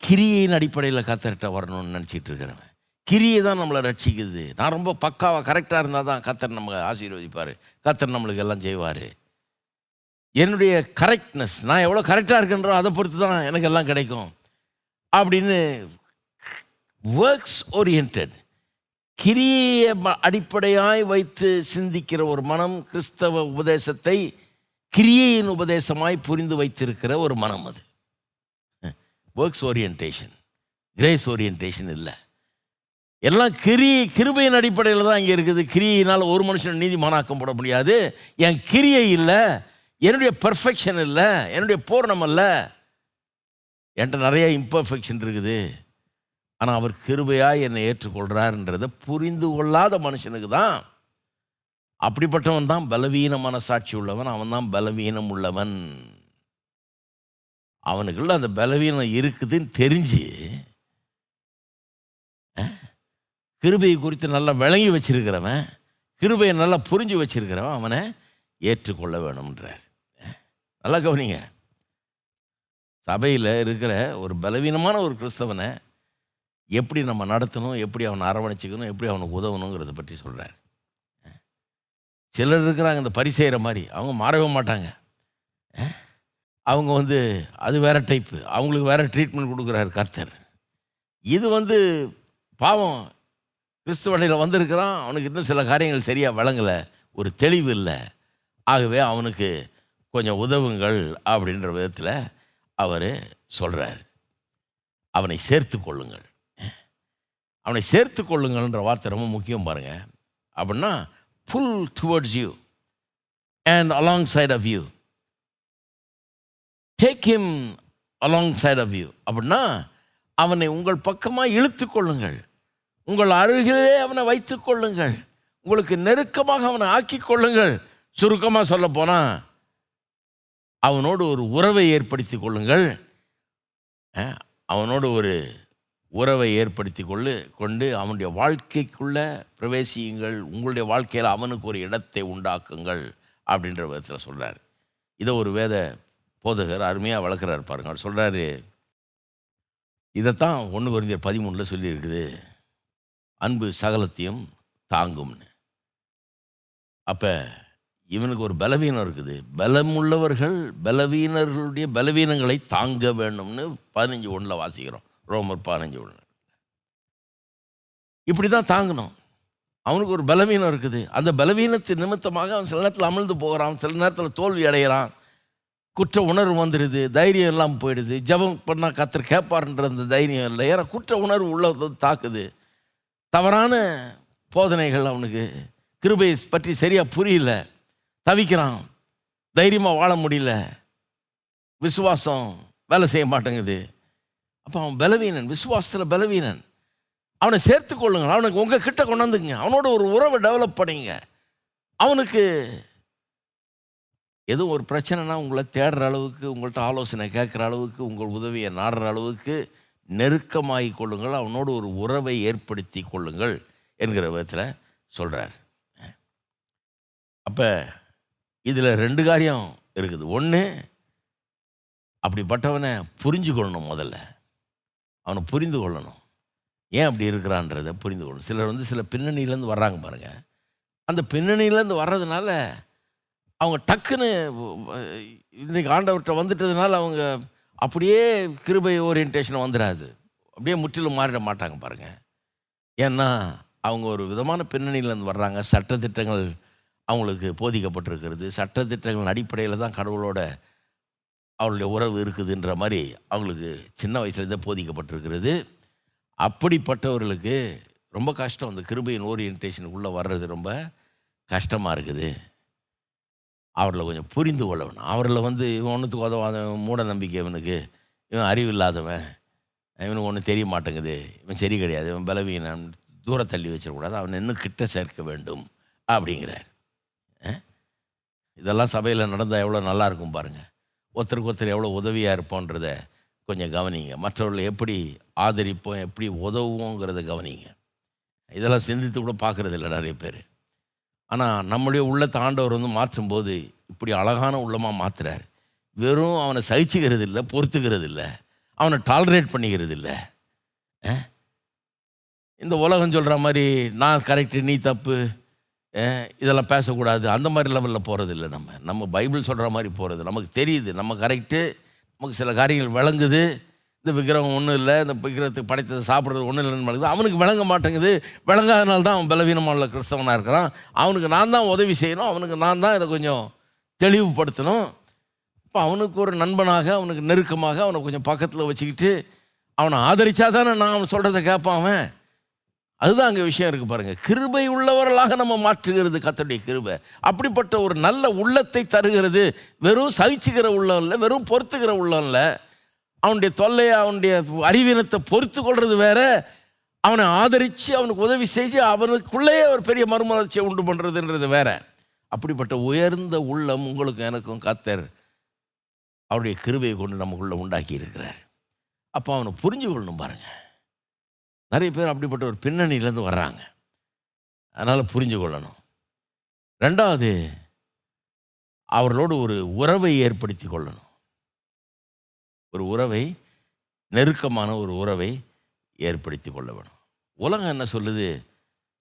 கிரியையின் அடிப்படையில் கத்தர்கிட்ட வரணும்னு நினச்சிட்டு இருக்கிறவன். கிரியை தான் நம்மளை ரட்சிக்குது. நான் ரொம்ப பக்காவாக கரெக்டாக இருந்தால் தான் கத்தர் நமக்கு ஆசீர்வதிப்பார். கத்தர் நம்மளுக்கு எல்லாம் செய்வார். என்னுடைய கரெக்ட்னஸ் நான் எவ்வளோ கரெக்டாக இருக்கின்றோ அதை பொறுத்து தான் எனக்கு எல்லாம் கிடைக்கும். அப்படின்னு ஒர்க்ஸ் ஓரியன்ட் கிரியை ம- அடிப்படையாய் வைத்து சிந்திக்கிற ஒரு மனம் கிறிஸ்தவ உபதேசத்தை கிரியையின் உபதேசமாய் புரிந்து வைத்திருக்கிற ஒரு மனம் அது. ஒர்க்ஸ் ஓரியன்டேஷன் கிரேஸ் ஓரியன்டேஷன் இல்லை. எல்லாம் கிரி கிருபையின் அடிப்படையில் தான் இங்கே இருக்குது. கிரியினால் ஒரு மனுஷன் நீதிமானாக்கம் போட முடியாது. என் கிரியை இல்லை. என்னுடைய பெர்ஃபெக்ஷன் இல்லை. என்னுடைய பூர்ணம் அல்ல. என்கிட்ட நிறைய இம்பர்ஃபெக்ஷன் இருக்குது. ஆனால் அவர் கிருபையாக என்னை ஏற்றுக்கொள்கிறாருன்றதை புரிந்து கொள்ளாத மனுஷனுக்கு தான். அப்படிப்பட்டவன் தான் பலவீன மனசாட்சி உள்ளவன் அவன் தான் பலவீனம் உள்ளவன். அவனுக்குள்ள அந்த பலவீனம் இருக்குதுன்னு தெரிஞ்சு கிருபையை குறித்து நல்லா விளங்கி வச்சிருக்கிறவன் கிருபையை நல்லா புரிஞ்சு வச்சிருக்கிறவன் அவனை ஏற்றுக்கொள்ள வேணும்ன்றார். நல்லா கவனிங்க. சபையில் இருக்கிற ஒரு பலவீனமான ஒரு கிறிஸ்தவனை எப்படி நம்ம நடத்தணும் எப்படி அவனை அரவணைச்சிக்கணும் எப்படி அவனுக்கு உதவணுங்கிறத பற்றி சொல்கிறார் சிலர் இருக்கிறாங்க இந்த பரிசெய்கிற மாதிரி அவங்க மாறவே மாட்டாங்க. அவங்க வந்து அது வேற டைப்பு அவங்களுக்கு வேறு ட்ரீட்மெண்ட் கொடுக்குறாரு கர்த்தர். இது வந்து பாவம் கிறிஸ்துவனையில் வந்திருக்கிறான் அவனுக்கு இன்னும் சில காரியங்கள் சரியாக வழங்கலை ஒரு தெளிவு இல்லை. ஆகவே அவனுக்கு கொஞ்சம் உதவுங்கள் அப்படின்ற விதத்தில் அவர் சொல்கிறார் அவனை சேர்த்து கொள்ளுங்கள். அவனை சேர்த்து கொள்ளுங்கள்ன்ற வார்த்தை ரொம்ப முக்கியம் பாருங்கள் அப்படின்னா pull towards you and alongside of you take him alongside of you அப்படின்னா அவனை உங்கள் பக்கமாக இழுத்து கொள்ளுங்கள் உங்கள் அருகிலே அவனை வைத்து கொள்ளுங்கள் உங்களுக்கு நெருக்கமாக அவனை ஆக்கி கொள்ளுங்கள் சுருக்கமாக சொல்ல போனால் அவனோடு ஒரு உறவை ஏற்படுத்தி கொள்ளுங்கள். அவனோடு ஒரு உறவை ஏற்படுத்தி கொள்ளு கொண்டு அவனுடைய வாழ்க்கைக்குள்ள பிரவேசியுங்கள். உங்களுடைய வாழ்க்கையில் அவனுக்கு ஒரு இடத்தை உண்டாக்குங்கள் அப்படின்ற விதத்தில் சொல்கிறார் இதை ஒரு வேத போதகர் அருமையாக வளர்க்குறாரு பாருங்க. அவர் சொல்கிறாரு இதைத்தான் ஒன்று குறைந்தர் பதிமூணில் சொல்லியிருக்குது. அன்பு சகலத்தையும் தாங்கும்னு. அப்போ இவனுக்கு ஒரு பலவீனம் இருக்குது. பலமுள்ளவர்கள் பலவீனர்களுடைய பலவீனங்களை தாங்க வேணும்னு பதினஞ்சு ஒன்றில் வாசிக்கிறோம். ரோமர் பதினஞ்சு ஒன்று இப்படி தான் தாங்கணும். அவனுக்கு ஒரு பலவீனம் இருக்குது. அந்த பலவீனத்தின் நிமித்தமாக அவன் சில நேரத்தில் அமிழ்ந்து போகிறான். சில நேரத்தில் தோல்வி அடைகிறான். குற்ற உணர்வு வந்துடுது. தைரியம் எல்லாம் போயிடுது. ஜெபம் பண்ணால் கத்தர் கேட்பாருன்ற அந்த தைரியம் இல்லை. ஏன்னா குற்ற உணர்வு உள்ள தாக்குது. தவறான போதனைகள் அவனுக்கு. கிருபையை பற்றி சரியாக புரியல. தவிக்கிறான். தைரியமாக வாழ முடியல. விசுவாசம் வேலை செய்ய மாட்டேங்குது. அப்போ அவன் பலவீனன் விசுவாசத்தில் பலவீனன். அவனை சேர்த்து அவனுக்கு உங்கள் கிட்ட கொண்டாந்துங்க அவனோட ஒரு உறவை டெவலப் பண்ணிங்க. அவனுக்கு எதுவும் ஒரு பிரச்சனைனா உங்களை தேடுற அளவுக்கு உங்கள்கிட்ட ஆலோசனை கேட்குற அளவுக்கு உங்கள் உதவியை நாடுற அளவுக்கு நெருக்கமாகி கொள்ளுங்கள். அவனோடு ஒரு உறவை ஏற்படுத்தி கொள்ளுங்கள் என்கிற விதத்தில் சொல்கிறார் அப்போ இதில் ரெண்டு காரியம் இருக்குது. ஒன்று அப்படிப்பட்டவனை புரிஞ்சுக்கொள்ளணும் முதல்ல. அவனை புரிந்து கொள்ளணும். ஏன் அப்படி இருக்கிறான்றதை புரிந்து கொள்ளணும். சிலர் வந்து சில பின்னணியிலேருந்து வர்றாங்க பாருங்கள் அந்த பின்னணியிலேருந்து வர்றதுனால அவங்க டக்குன்னு இன்றைக்கு ஆண்டவர்கிட்ட வந்துட்டதுனால அவங்க அப்படியே கிருபை ஓரியன்டேஷன் வந்துடாது. அப்படியே முற்றிலும் மாறிட மாட்டாங்க பாருங்கள் ஏன்னா அவங்க ஒரு விதமான பின்னணியிலேருந்து வர்றாங்க. சட்டத்திட்டங்கள் அவங்களுக்கு போதிக்கப்பட்டிருக்கிறது. சட்டத்திட்டங்களின் அடிப்படையில் தான் கடவுளோட அவளுடைய உறவு இருக்குதுன்ற மாதிரி அவங்களுக்கு சின்ன வயசுலேருந்தே போதிக்கப்பட்டிருக்கிறது. அப்படிப்பட்டவர்களுக்கு ரொம்ப கஷ்டம். அந்த கிருபையின் ஓரியன்டேஷனுக்குள்ளே வர்றது ரொம்ப கஷ்டமாக இருக்குது. அவர்களை கொஞ்சம் புரிந்து கொள்ளணும். அவரில் வந்து இவன் ஒன்றுத்துக்கு உதவாதவன் மூட நம்பிக்கை இவனுக்கு. இவன் அறிவு இல்லாதவன் இவனுக்கு ஒன்றும் தெரிய மாட்டேங்குது. இவன் சரி கிடையாது. இவன் பலவீனம். தூர தள்ளி வச்சிடக்கூடாது. அவனை இன்னும் கிட்ட சேர்க்க வேண்டும். அப்படிங்கிறார். இதெல்லாம் சபையில் நடந்தால் எவ்வளோ நல்லா இருக்கும் பாருங்கள் ஒருத்தருக்கு ஒருத்தர் எவ்வளோ உதவியாக இருப்போன்றத கொஞ்சம் கவனிங்க. மற்றவர்களை எப்படி ஆதரிப்போம் எப்படி உதவுவோங்கிறத கவனிங்க. இதெல்லாம் சிந்தித்து கூட பார்க்குறது இல்லை நிறைய பேர். ஆனால் நம்முடைய உள்ளத்தை ஆண்டவர் வந்து மாற்றும்போது இப்படி அழகான உள்ளமாக மாற்றுறார் வெறும் அவனை சகிச்சுக்கிறது இல்லை பொறுத்துக்கிறது இல்லை அவனை டாலரேட் பண்ணிக்கிறது இல்லை இந்த உலகம் சொல்கிற மாதிரி நான் கரெக்டு நீ தப்பு இதெல்லாம் பேசக்கூடாது. அந்த மாதிரி லெவலில் போகிறது இல்லை நம்ம. நம்ம பைபிள் சொல்கிற மாதிரி போகிறது நமக்கு தெரியுது. நம்ம கரெக்டு நமக்கு சில காரியங்கள் விளங்குது. இந்த விக்கிரகம் ஒன்றும் இல்லை. இந்த விக்கிரகத்துக்கு படைத்தது சாப்பிட்றது ஒன்றும் இல்லைன்னு விளங்குது. அவனுக்கு விளங்க மாட்டேங்குது. விளங்காதனால தான் அவன் பலவீனமான கிறிஸ்தவனாக இருக்கிறான். அவனுக்கு நான் தான் உதவி செய்யணும். அவனுக்கு நான் தான் இதை கொஞ்சம் தெளிவுபடுத்தணும். இப்போ அவனுக்கு ஒரு நண்பனாக அவனுக்கு நெருக்கமாக அவனை கொஞ்சம் பக்கத்தில் வச்சுக்கிட்டு அவனை ஆதரிச்சா தானே நான் அவன் சொல்கிறத கேட்பான் அவன். அதுதான் அங்கே விஷயம் இருக்குது பாருங்கள் கிருபை உள்ளவர்களாக நம்ம மாற்றுகிறது கத்தருடைய கிருபை. அப்படிப்பட்ட ஒரு நல்ல உள்ளத்தை தருகிறது. வெறும் சகிச்சுக்கிற உள்ளம் இல்லை வெறும் பொறுத்துக்கிற உள்ளம் இல்லை. அவனுடைய தொல்லையை அவனுடைய அறிவீனத்தை பொறுத்து கொள்வது வேற. அவனை ஆதரித்து அவனுக்கு உதவி செஞ்சு அவனுக்குள்ளேயே ஒரு பெரிய மறுமலர்ச்சியை உண்டு பண்ணுறதுன்றது வேற. அப்படிப்பட்ட உயர்ந்த உள்ளம் உங்களுக்கு எனக்கும் கத்தர் அவருடைய கிருபையை கொண்டு நமக்குள்ளே உண்டாக்கி இருக்கிறார். அப்போ அவனை புரிஞ்சு கொள்ளணும் பாருங்கள் நிறைய பேர் அப்படிப்பட்ட ஒரு பின்னணியிலேருந்து வர்றாங்க. அதனால் புரிஞ்சு கொள்ளணும். ரெண்டாவது அவர்களோடு ஒரு உறவை ஏற்படுத்தி கொள்ளணும். ஒரு உறவை நெருக்கமான ஒரு உறவை ஏற்படுத்தி கொள்ள வேணும். உலகம் என்ன சொல்லுது?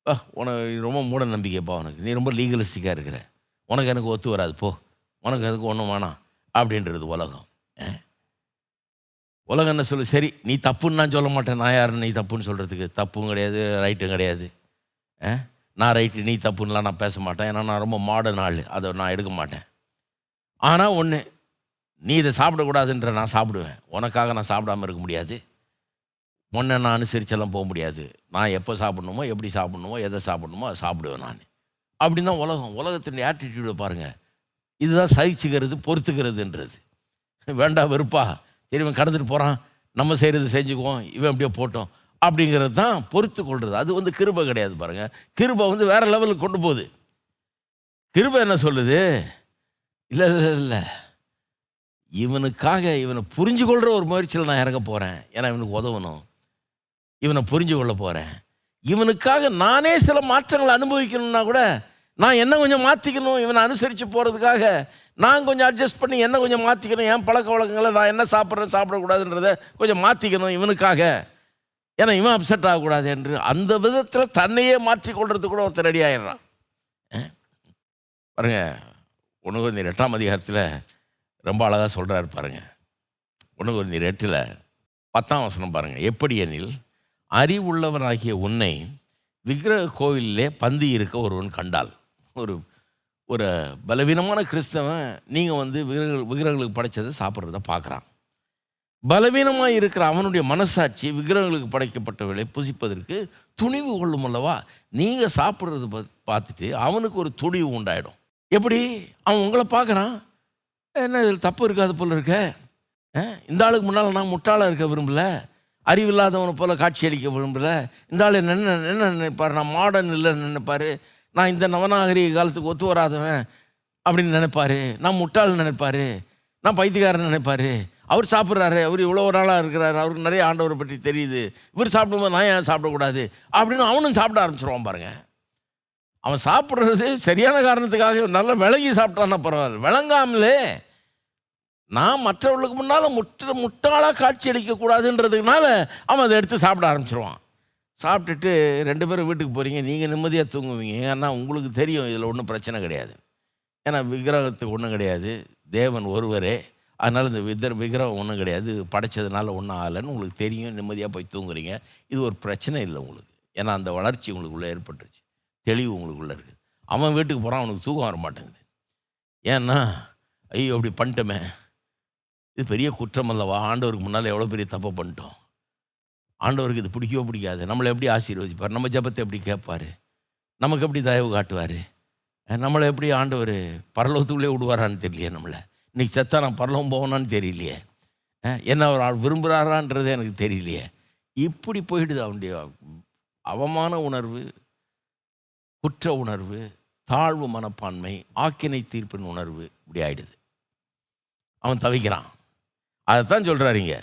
"ஆ, உனக்கு ரொம்ப மூட நம்பிக்கைப்பா உனக்கு. நீ ரொம்ப லீகலிஸ்டிக்காக இருக்கிற. உனக்கு எனக்கு ஒத்து வராது. போ. உனக்கு எனக்கு ஒன்றும் வேணாம். அப்படின்றது உலகம். அஹ். உலகம் என்ன சொல்லு சரி நீ தப்புன்னு நான் சொல்ல மாட்டேன். நான் யாருன்னு நீ தப்புன்னு சொல்கிறதுக்கு தப்பும் கிடையாது ரைட்டும் கிடையாது. நான் ரைட்டு நீ தப்புன்னெலாம் நான் பேச மாட்டேன். ஏன்னா நான் ரொம்ப மாடர்ன் ஆள். அதை நான் எடுக்க மாட்டேன். ஆனால் ஒன்று நீ இதை சாப்பிடக்கூடாதுன்ற நான் சாப்பிடுவேன். உனக்காக நான் சாப்பிடாம இருக்க முடியாது. முன்ன நான் அனுசரிச்செல்லாம் போக முடியாது. நான் எப்போ சாப்பிடணுமோ எப்படி சாப்பிடணுமோ எதை சாப்பிடணுமோ அதை சாப்பிடுவேன் நான். அப்படின்னு தான் உலகம் உலகத்தினுடைய ஆட்டிடியூடை பாருங்கள் இதுதான் சகிச்சுக்கிறது பொறுத்துக்கிறதுன்றது. வேண்டாம் வெறுப்பா. இவன் கடந்துட்டு போகிறான் நம்ம செய்கிறது செஞ்சுக்குவோம் இவன் அப்படியே போட்டோம் அப்படிங்கிறது தான் பொறுத்து கொள்வது அது வந்து கிருபை கிடையாது பாருங்கள் கிருபை வந்து வேறு லெவலுக்கு கொண்டு போகுது. கிருபை என்ன சொல்லுது? இல்லை இல்லை இல்லை இவனுக்காக இவனை புரிஞ்சு கொள்கிற ஒரு முயற்சியில் நான் இறங்க போகிறேன் ஏன்னா இவனுக்கு உதவணும். இவனை புரிஞ்சு கொள்ள போகிறேன் இவனுக்காக நானே சில மாற்றங்களை அனுபவிக்கணும்னா கூட நான் என்ன கொஞ்சம் மாற்றிக்கணும் இவனை அனுசரித்து போகிறதுக்காக நான் கொஞ்சம் அட்ஜஸ்ட் பண்ணி என்ன கொஞ்சம் மாற்றிக்கணும் என் பழக்க வழக்கங்களை நான் என்ன சாப்பிட்றேன் சாப்பிடக்கூடாதுன்றத கொஞ்சம் மாற்றிக்கணும் இவனுக்காக. ஏன்னா இவன் அப்செட் ஆகக்கூடாது என்று அந்த விதத்தில் தன்னையே மாற்றிக்கொள்றது கூட ஒருத்தர் ரெடி ஆயிடுறான். அஹ். பாருங்க ஒன்று கொஞ்சம் எட்டாம் அதிகாரத்தில் ரொம்ப அழகாக சொல்கிறாரு பாருங்கள் ஒன்று கொஞ்சம் எட்டில் பத்தாம் வசனம் பாருங்கள் எப்படி எனில் அறிவுள்ளவனாகிய உன்னை விக்கிரக கோவிலிலே பந்தி இருக்க ஒருவன் கண்டால் ஒரு ஒரு பலவீனமான கிறிஸ்தவன் நீங்கள் வந்து விக்கிரக விக்கிரகங்களுக்கு படைச்சதை சாப்பிட்றத பார்க்குறான். பலவீனமாக இருக்கிற அவனுடைய மனசாட்சி விக்கிரகங்களுக்கு படைக்கப்பட்டவர்களை புசிப்பதற்கு துணிவு கொள்ளும் அல்லவா? நீங்கள் சாப்பிட்றது பார்த்துட்டு அவனுக்கு ஒரு துணிவு உண்டாயிடும். எப்படி? அவன் உங்களை பார்க்குறான். என்ன இதில் தப்பு இருக்காது போல் இருக்க? இந்த ஆளுக்கு முன்னால் நான் முட்டாளாக இருக்க விரும்பல. அறிவில்லாதவனை போல் காட்சி அளிக்க விரும்பல. இந்த ஆள் என்ன என்ன நினைப்பார்? நான் மாடர்ன் இல்லைன்னு நினைப்பார். நான் இந்த நவநாகரிக காலத்துக்கு ஒத்து வராதவன் அப்படின்னு நினைப்பாரு. நான் முட்டாள் நினைப்பாரு. நான் பைத்தியக்காரன் நினைப்பாரு. அவர் சாப்பிட்றாரு. அவர் இவ்வளோ நாளாக இருக்கிறாரு. அவருக்கு நிறைய ஆண்டவரை பற்றி தெரியுது. இவர் சாப்பிடும்போது நான் ஏன் சாப்பிடக்கூடாது? அப்படின்னு அவனும் சாப்பிட ஆரம்பிச்சிருவான் பாருங்க. அவன் சாப்பிட்றது சரியான காரணத்துக்காக நல்லா விளங்கி சாப்பிட்டான்னா பரவாயில்ல. விளங்காமலே நான் மற்றவர்களுக்கு முன்னால் முற்ற முட்டாளாக காட்சி அளிக்கக்கூடாதுன்றதுனால அவன் அதை எடுத்து சாப்பிட ஆரம்பிச்சிருவான். சாப்பிட்டுட்டு ரெண்டு பேரும் வீட்டுக்கு போகிறீங்க நீங்கள் நிம்மதியாக தூங்குவீங்க. ஏன்னா உங்களுக்கு தெரியும் இதில் ஒன்றும் பிரச்சனை கிடையாது. ஏன்னா விக்கிரகத்துக்கு ஒன்றும் கிடையாது. தேவன் ஒருவரே. அதனால் இந்த விதர் விக்கிரகம் ஒன்றும் கிடையாது. இது படைச்சதுனால ஒன்றும் ஆகலைன்னு உங்களுக்கு தெரியும். நிம்மதியாக போய் தூங்குறீங்க. இது ஒரு பிரச்சனை இல்லை உங்களுக்கு. ஏன்னா அந்த வளர்ச்சி உங்களுக்குள்ளே ஏற்பட்டுருச்சு. தெளிவு உங்களுக்குள்ளே இருக்குது. அவன் வீட்டுக்கு போகிறான் அவனுக்கு தூக்கம் வர மாட்டேங்குது. ஏன்னா ஐயோ அப்படி பண்ணிட்டோமே. இது பெரிய குற்றம் அல்லவா? ஆண்டவருக்கு முன்னால் எவ்வளோ பெரிய தப்பை பண்ணிட்டோம். ஆண்டவருக்கு இது பிடிக்கவோ பிடிக்காது. நம்மளை எப்படி ஆசீர்வதிப்பார்? நம்ம ஜெபத்தை எப்படி கேட்பார்? நமக்கு எப்படி தயவு காட்டுவார்? நம்மளை எப்படி ஆண்டவர் பரலோகத்துக்குள்ளே விடுவாரான்னு தெரியலையே நம்மளை? இன்னைக்கு செத்தா நான் பரலோகம் போகணான்னு தெரியலையே? என்ன அவர் ஆள் விரும்புகிறாரான்றது எனக்கு தெரியலையே? இப்படி போயிடுது அவனுடைய அவமான உணர்வு குற்ற உணர்வு தாழ்வு மனப்பான்மை ஆக்கினை தீர்ப்பின் உணர்வு இப்படி ஆயிடுது. அவன் தவிக்கிறான். அதைத்தான் சொல்கிறாருங்க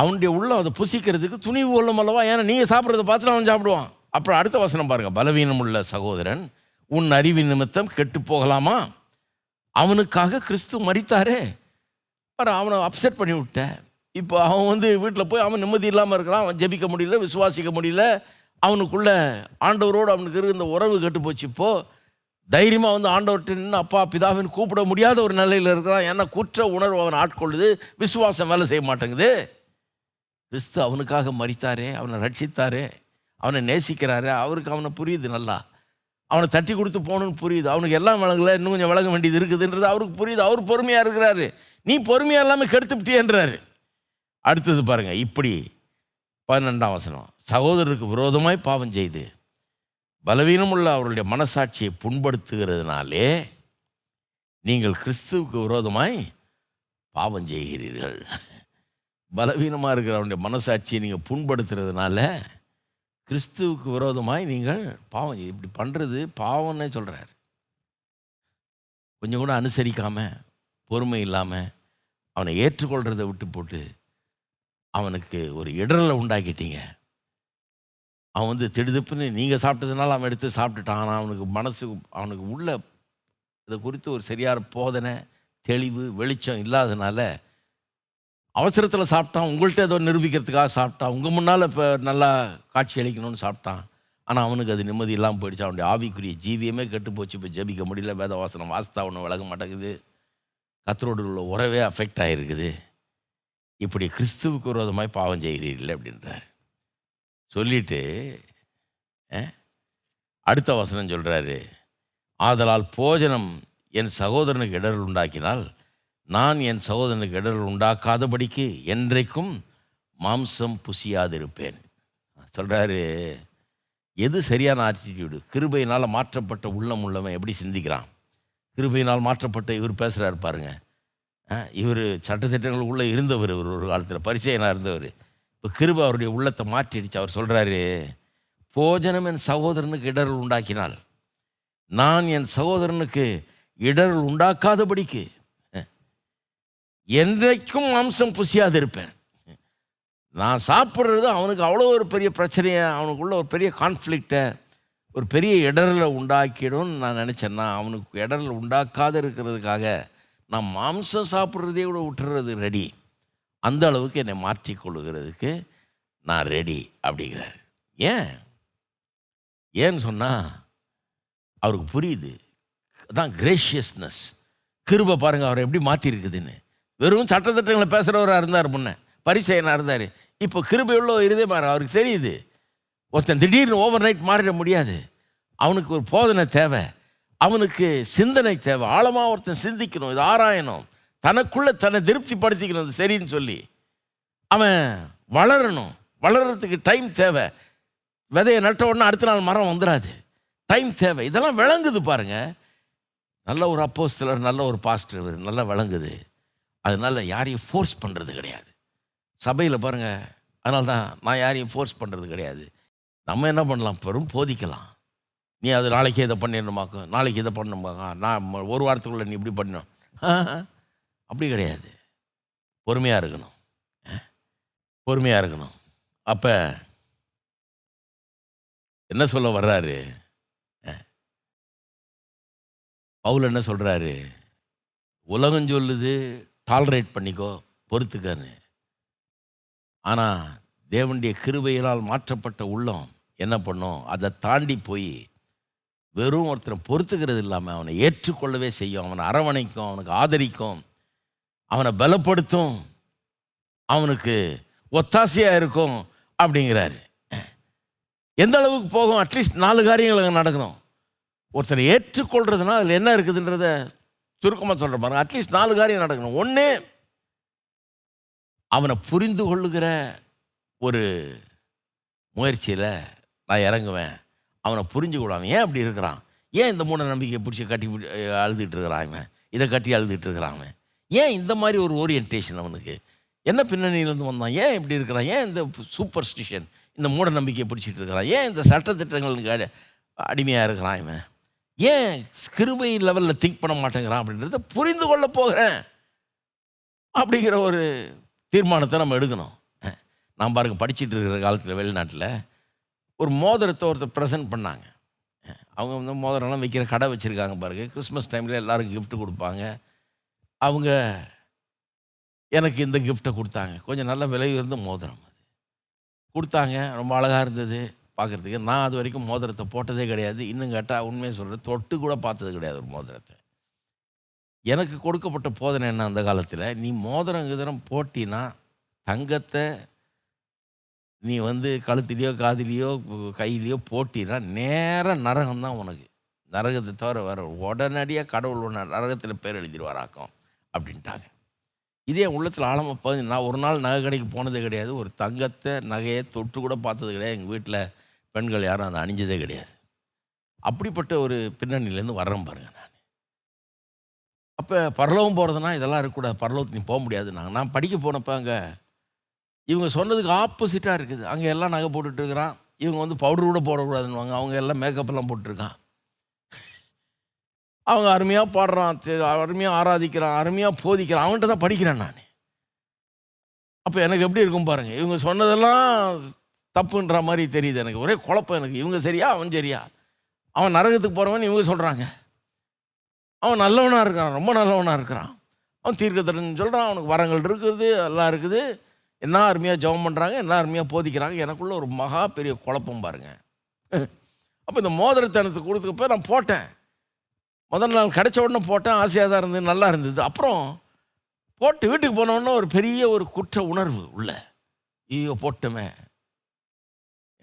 அவனுடைய உள்ள அதை புசிக்கிறதுக்கு துணிவு கொள்ளும் அல்லவா? ஏன்னா நீங்கள் சாப்பிட்றத பார்த்துட்டு அவன் சாப்பிடுவான். அப்புறம் அடுத்த வசனம் பாருங்கள் பலவீனம் உள்ள சகோதரன் உன் அறிவின் நிமித்தம் கெட்டு போகலாமா? அவனுக்காக கிறிஸ்து மறித்தாரே பாரு அவனை அப்செட் பண்ணி விட்ட. இப்போ அவன் வந்து வீட்டில் போய் அவன் நிம்மதி இல்லாமல் இருக்கிறான். அவன் ஜெபிக்க முடியல விசுவாசிக்க முடியல. அவனுக்குள்ள ஆண்டவரோடு அவனுக்கு இருந்த இந்த உறவு கெட்டு போச்சு. இப்போ தைரியமாக வந்து ஆண்டவர்கிட்ட நின்று அப்பா பிதாவின் கூப்பிட முடியாத ஒரு நிலையில் இருக்கிறான். ஏன்னா குற்ற உணர்வு அவன் ஆட்கொள்ளுது. விசுவாசம் வேலை செய்ய மாட்டேங்குது. கிறிஸ்து அவனுக்காக மறித்தாரே அவனை ரட்சித்தாரே அவனை நேசிக்கிறாரே அவருக்கு அவனை புரியுது நல்லா. அவனை தட்டி கொடுத்து போகணுன்னு புரியுது. அவனுக்கு எல்லாம் விளங்கல இன்னும் கொஞ்சம் விளங்க வேண்டியது இருக்குதுன்றது அவருக்கு புரியுது. அவர் பொறுமையாக இருக்கிறாரு. நீ பொறுமையாக எல்லாமே கெடுத்துப்பிட்டியன்றாரு. அடுத்தது பாருங்கள் இப்படி பன்னெண்டாம் வசனம். சகோதரருக்கு விரோதமாய் பாவம் செய்து பலவீனமுள்ள அவருடைய மனசாட்சியை புண்படுத்துகிறதுனாலே நீங்கள் கிறிஸ்துவுக்கு விரோதமாய் பாவம் செய்கிறீர்கள். பலவீனமாக இருக்கிற அவனுடைய மனசாட்சியை நீங்கள் புண்படுத்துறதுனால கிறிஸ்துவுக்கு விரோதமாய் நீங்கள் பாவம் இப்படி பண்ணுறது பாவம்னே சொல்கிறார் கொஞ்சம் கூட அனுசரிக்காமல் பொறுமை இல்லாமல் அவனை ஏற்றுக்கொள்கிறத விட்டு போட்டு அவனுக்கு ஒரு இடரலை உண்டாக்கிட்டீங்க. அவன் வந்து திடுதுப்புன்னு நீங்கள் சாப்பிட்டதுனால அவன் எடுத்து சாப்பிட்டுட்டான். ஆனால் அவனுக்கு மனசு அவனுக்கு உள்ள இதை குறித்து ஒரு சரியான போதனை தெளிவு வெளிச்சம் இல்லாதனால அவசரத்தில் சாப்பிட்டான் உங்கள்கிட்ட ஏதோ நிரூபிக்கிறதுக்காக சாப்பிட்டான் உங்கள் முன்னால் இப்போ நல்லா காட்சி அளிக்கணும்னு சாப்பிட்டான். ஆனால் அவனுக்கு அது நிம்மதி இல்லாமல் போயிடுச்சு. அவனுடைய ஆவிக்குரிய ஜீவியமே கெட்டு போச்சு. இப்போ ஜெபிக்க முடியல வேத வாசனம் வாஸ்தா ஒன்றும் விளக்க மாட்டேங்குது. கத்தரோடு உள்ள உறவே அஃபெக்ட் ஆகிருக்குது இப்படி கிறிஸ்துவுக்கு விரோதமாய் பாவம் செய்கிறீர்கள் அப்படின்றார். சொல்லிட்டு அடுத்த வசனம் சொல்கிறாரு ஆதலால் போஜனம் என் சகோதரனுக்கு இடர்கள் உண்டாக்கினால் நான் என் சகோதரனுக்கு இடர்கள் உண்டாக்காதபடிக்கு என்றைக்கும் மாம்சம் புசியாதிருப்பேன். சொல்கிறாரு எது சரியான ஆட்டிடியூடு கிருபையினால் மாற்றப்பட்ட உள்ளம் உள்ளவன் எப்படி சிந்திக்கிறான்? கிருபையினால் மாற்றப்பட்ட இவர் பேசுகிறாரு பாருங்க. இவர் சட்டத்திட்டங்களுக்குள்ளே இருந்தவர் இவர் ஒரு காலத்தில் பரிச்சயனாக இருந்தவர். இப்போ கிருபை அவருடைய உள்ளத்தை மாற்றிடுச்சு. அவர் சொல்கிறாரு போஜனம் என் சகோதரனுக்கு இடர்கள் உண்டாக்கினால் நான் என் சகோதரனுக்கு இடர்கள் உண்டாக்காதபடிக்கு என்றைக்கும் மாம்சம் புசியாதிருப்பேன் நான் சாப்பிட்றது அவனுக்கு அவ்வளோ ஒரு பெரிய பிரச்சனையை அவனுக்குள்ள ஒரு பெரிய கான்ஃப்ளிக்டை ஒரு பெரிய இடரலை உண்டாக்கிடும்னு நான் நினச்சேன்னா அவனுக்கு இடரல் உண்டாக்காத இருக்கிறதுக்காக நான் மாம்சம் சாப்பிட்றதே கூட விட்டுறது ரெடி அந்த அளவுக்கு என்னை மாற்றிக்கொள்ளுகிறதுக்கு நான் ரெடி அப்படிங்கிறார். ஏன்? ஏன்னு சொன்னால் அவருக்கு புரியுது. அதான் கிரேஷியஸ்னஸ் கிருபை பாருங்கள் அவரை எப்படி மாற்றிருக்குதுன்னு வெறும் சட்டத்திட்டங்களை பேசுகிறவராக இருந்தார் முன்ன. பரிசெயனாக இருந்தார். இப்போ கிருபை உள்ள இருதே மாற அவருக்கு தெரியுது. ஒருத்தன் திடீர்னு ஓவர் நைட் மாறிட முடியாது. அவனுக்கு ஒரு போதனை தேவை. அவனுக்கு சிந்தனை தேவை. ஆழமாக ஒருத்தன் சிந்திக்கணும். இது ஆராயணும். தனக்குள்ளே தன்னை திருப்திப்படுத்திக்கணும். அது சரின்னு சொல்லி. அவன் வளரணும். வளர்கிறதுக்கு டைம் தேவை. விதையை நட்ட உடனே அடுத்த நாள் மரம் வந்துடாது டைம் தேவை. இதெல்லாம் விளங்குது பாருங்கள் நல்ல ஒரு அப்போஸ்தலர் நல்ல ஒரு பாஸ்டர் நல்லா விளங்குது. அதனால யாரையும் ஃபோர்ஸ் பண்ணுறது கிடையாது. சபையில் பாருங்கள் அதனால தான் நான் யாரையும் ஃபோர்ஸ் பண்ணுறது கிடையாது. நம்ம என்ன பண்ணலாம்? பெரும் போதிக்கலாம். நீ அது நாளைக்கு இதை பண்ணிடணுமாக்கும் நாளைக்கு இதை பண்ணணுமாக்கா நான் ஒரு வாரத்துக்குள்ளே நீ இப்படி பண்ணணும். அப்படி கிடையாது. பொறுமையாக இருக்கணும். பொறுமையாக இருக்கணும். அப்போ என்ன சொல்ல வர்றாரு? பவுல் என்ன சொல்கிறாரு உலகம் சொல்லுது டாலரேட் பண்ணிக்கோ பொறுத்துக்கன்னு. ஆனால் தேவனுடைய கிருபையினால் மாற்றப்பட்ட உள்ளம் என்ன பண்ணும்? அதை தாண்டி போய் வெறும் ஒருத்தனை பொறுத்துக்கிறது இல்லாமல் அவனை ஏற்றுக்கொள்ளவே செய்யும். அவனை அரவணைக்கும் அவனுக்கு ஆதரிக்கும் அவனை பலப்படுத்தும். அவனுக்கு ஒத்தாசையாக இருக்கும் அப்படிங்கிறாரு. எந்த அளவுக்கு போகும்? அட்லீஸ்ட் நாலு காரியங்கள் அங்கே நடக்கணும். ஒருத்தனை ஏற்றுக்கொள்றதுனா அதில் என்ன இருக்குதுன்றத சுருக்கமாக சொல்கிற பாருங்க. அட்லீஸ்ட் நாலு காரியம் நடக்கணும். ஒன்று அவனை புரிந்து கொள்ளுகிற ஒரு முயற்சியில் நான் இறங்குவேன். அவனை புரிஞ்சு கொள்வான். ஏன் அப்படி இருக்கிறான்? ஏன் இந்த மூட நம்பிக்கையை பிடிச்சி கட்டி அழுதுகிட்டு இருக்கிறான் இவன்? இதை கட்டி அழுதுகிட்டு இருக்கிறான் அவன் ஏன் இந்த மாதிரி ஒரு ஓரியன்டேஷன் அவனுக்கு? என்ன பின்னணியிலேருந்து வந்தான்? ஏன் இப்படி இருக்கிறான்? ஏன் இந்த சூப்பர் ஸ்டிஷன் இந்த மூட நம்பிக்கையை பிடிச்சிட்டு இருக்கிறான்? ஏன் இந்த சட்டத்திட்டங்களுக்கு அடிமையாக இருக்கிறான் இவன்? ஏன் கிருபை லெவலில் திங்க் பண்ண மாட்டேங்கிறான் அப்படின்றத புரிந்து கொள்ள போகிறேன் அப்படிங்கிற ஒரு தீர்மானத்தை நம்ம எடுக்கணும். நான் பாருங்க படிச்சுட்டு இருக்கிற காலத்தில் வெளிநாட்டில் ஒரு மோதிரத்தை ஒருத்தர் ப்ரெசென்ட் பண்ணாங்க. அவங்க வந்து மோதிரம்லாம் வைக்கிற கடை வச்சுருக்காங்க பாருங்க. கிறிஸ்மஸ் டைமில் எல்லாருக்கும் கிஃப்ட்டு கொடுப்பாங்க. அவங்க எனக்கு இந்த கிஃப்ட்டை கொடுத்தாங்க. கொஞ்சம் நல்ல விலை இருந்த மோதிரம் அது. கொடுத்தாங்க ரொம்ப அழகாக இருந்தது. பார்க்குறதுக்கு நான் அது வரைக்கும் மோதிரத்தை போட்டதே கிடையாது. இன்னும் கேட்டால் உண்மையை சொல்கிறேன் தொட்டு கூட பார்த்தது கிடையாது ஒரு மோதிரத்தை. எனக்கு கொடுக்கப்பட்ட போதனை என்ன அந்த காலத்தில்? நீ மோதிரம் கிதிரம் போட்டினா தங்கத்தை நீ வந்து கழுத்துலேயோ காதிலேயோ கையிலையோ போட்டினா நேராக நரகம் தான் உனக்கு. நரகத்தை தவிர வர உடனடியாக கடவுள் ஒன்று நரகத்தில் பேர் எழுதிடுவாராக்கும் அப்படின்ட்டாங்க. இதே உள்ளத்தில் ஆழமாக பதினஞ்சு நான் ஒரு நாள் நகை கடைக்கு போனதே கிடையாது. ஒரு தங்கத்தை நகையை தொட்டு கூட பார்த்தது கிடையாது. எங்கள் வீட்டில் பெண்கள் யாரும் அதை அணிஞ்சதே கிடையாது. அப்படிப்பட்ட ஒரு பின்னணியிலேருந்து வர்றேன் பாருங்க நான். அப்போ பரலோகம் போகிறதுனா இதெல்லாம் இருக்கக்கூடாது. பரலவத்துக்கு நீ போக முடியாது. நாங்கள் நான் படிக்க போனப்போ அங்கே இவங்க சொன்னதுக்கு ஆப்போசிட்டாக இருக்குது. அங்கே எல்லாம் நகை போட்டுட்டு இருக்கிறான். இவங்க வந்து பவுடர் கூட போடக்கூடாதுன்னுவாங்க. அவங்க எல்லாம் மேக்கப்லாம் போட்டிருக்கான். அவங்க அருமையாக பாடுறான். அருமையாக ஆராதிக்கிறான். அருமையாக போதிக்கிறான். அவன்கிட்ட தான் படிக்கிறேன் நான். அப்போ எனக்கு எப்படி இருக்கும் பாருங்கள் இவங்க சொன்னதெல்லாம் தப்புன்ற மாதிரி தெரியுது எனக்கு. ஒரே குழப்பம் எனக்கு. இவங்க சரியா அவன் சரியா? அவன் நரகத்துக்கு போகிறவன் இவங்க சொல்கிறாங்க அவன் நல்லவனாக இருக்கான் ரொம்ப நல்லவனாக இருக்கிறான். அவன் தீர்க்கத்தரன் சொல்கிறான் அவனுக்கு வரங்கள் இருக்குது எல்லாம் இருக்குது. என்ன அருமையாக ஜெபம் பண்ணுறாங்க என்ன அருமையாக போதிக்கிறாங்க. எனக்குள்ள ஒரு மகா பெரிய குழப்பம் பாருங்கள் அப்போ இந்த மோதிரத்தனத்துக்கு கொடுத்தப்ப நான் போட்டேன். முதல் நாள் கிடைச்ச உடனே போட்டேன். ஆசையாக தான் இருந்தது நல்லா இருந்தது. அப்புறம் போட்டு வீட்டுக்கு போனோடனே ஒரு பெரிய ஒரு குற்ற உணர்வு உள்ள. ஐயோ போட்டோமே.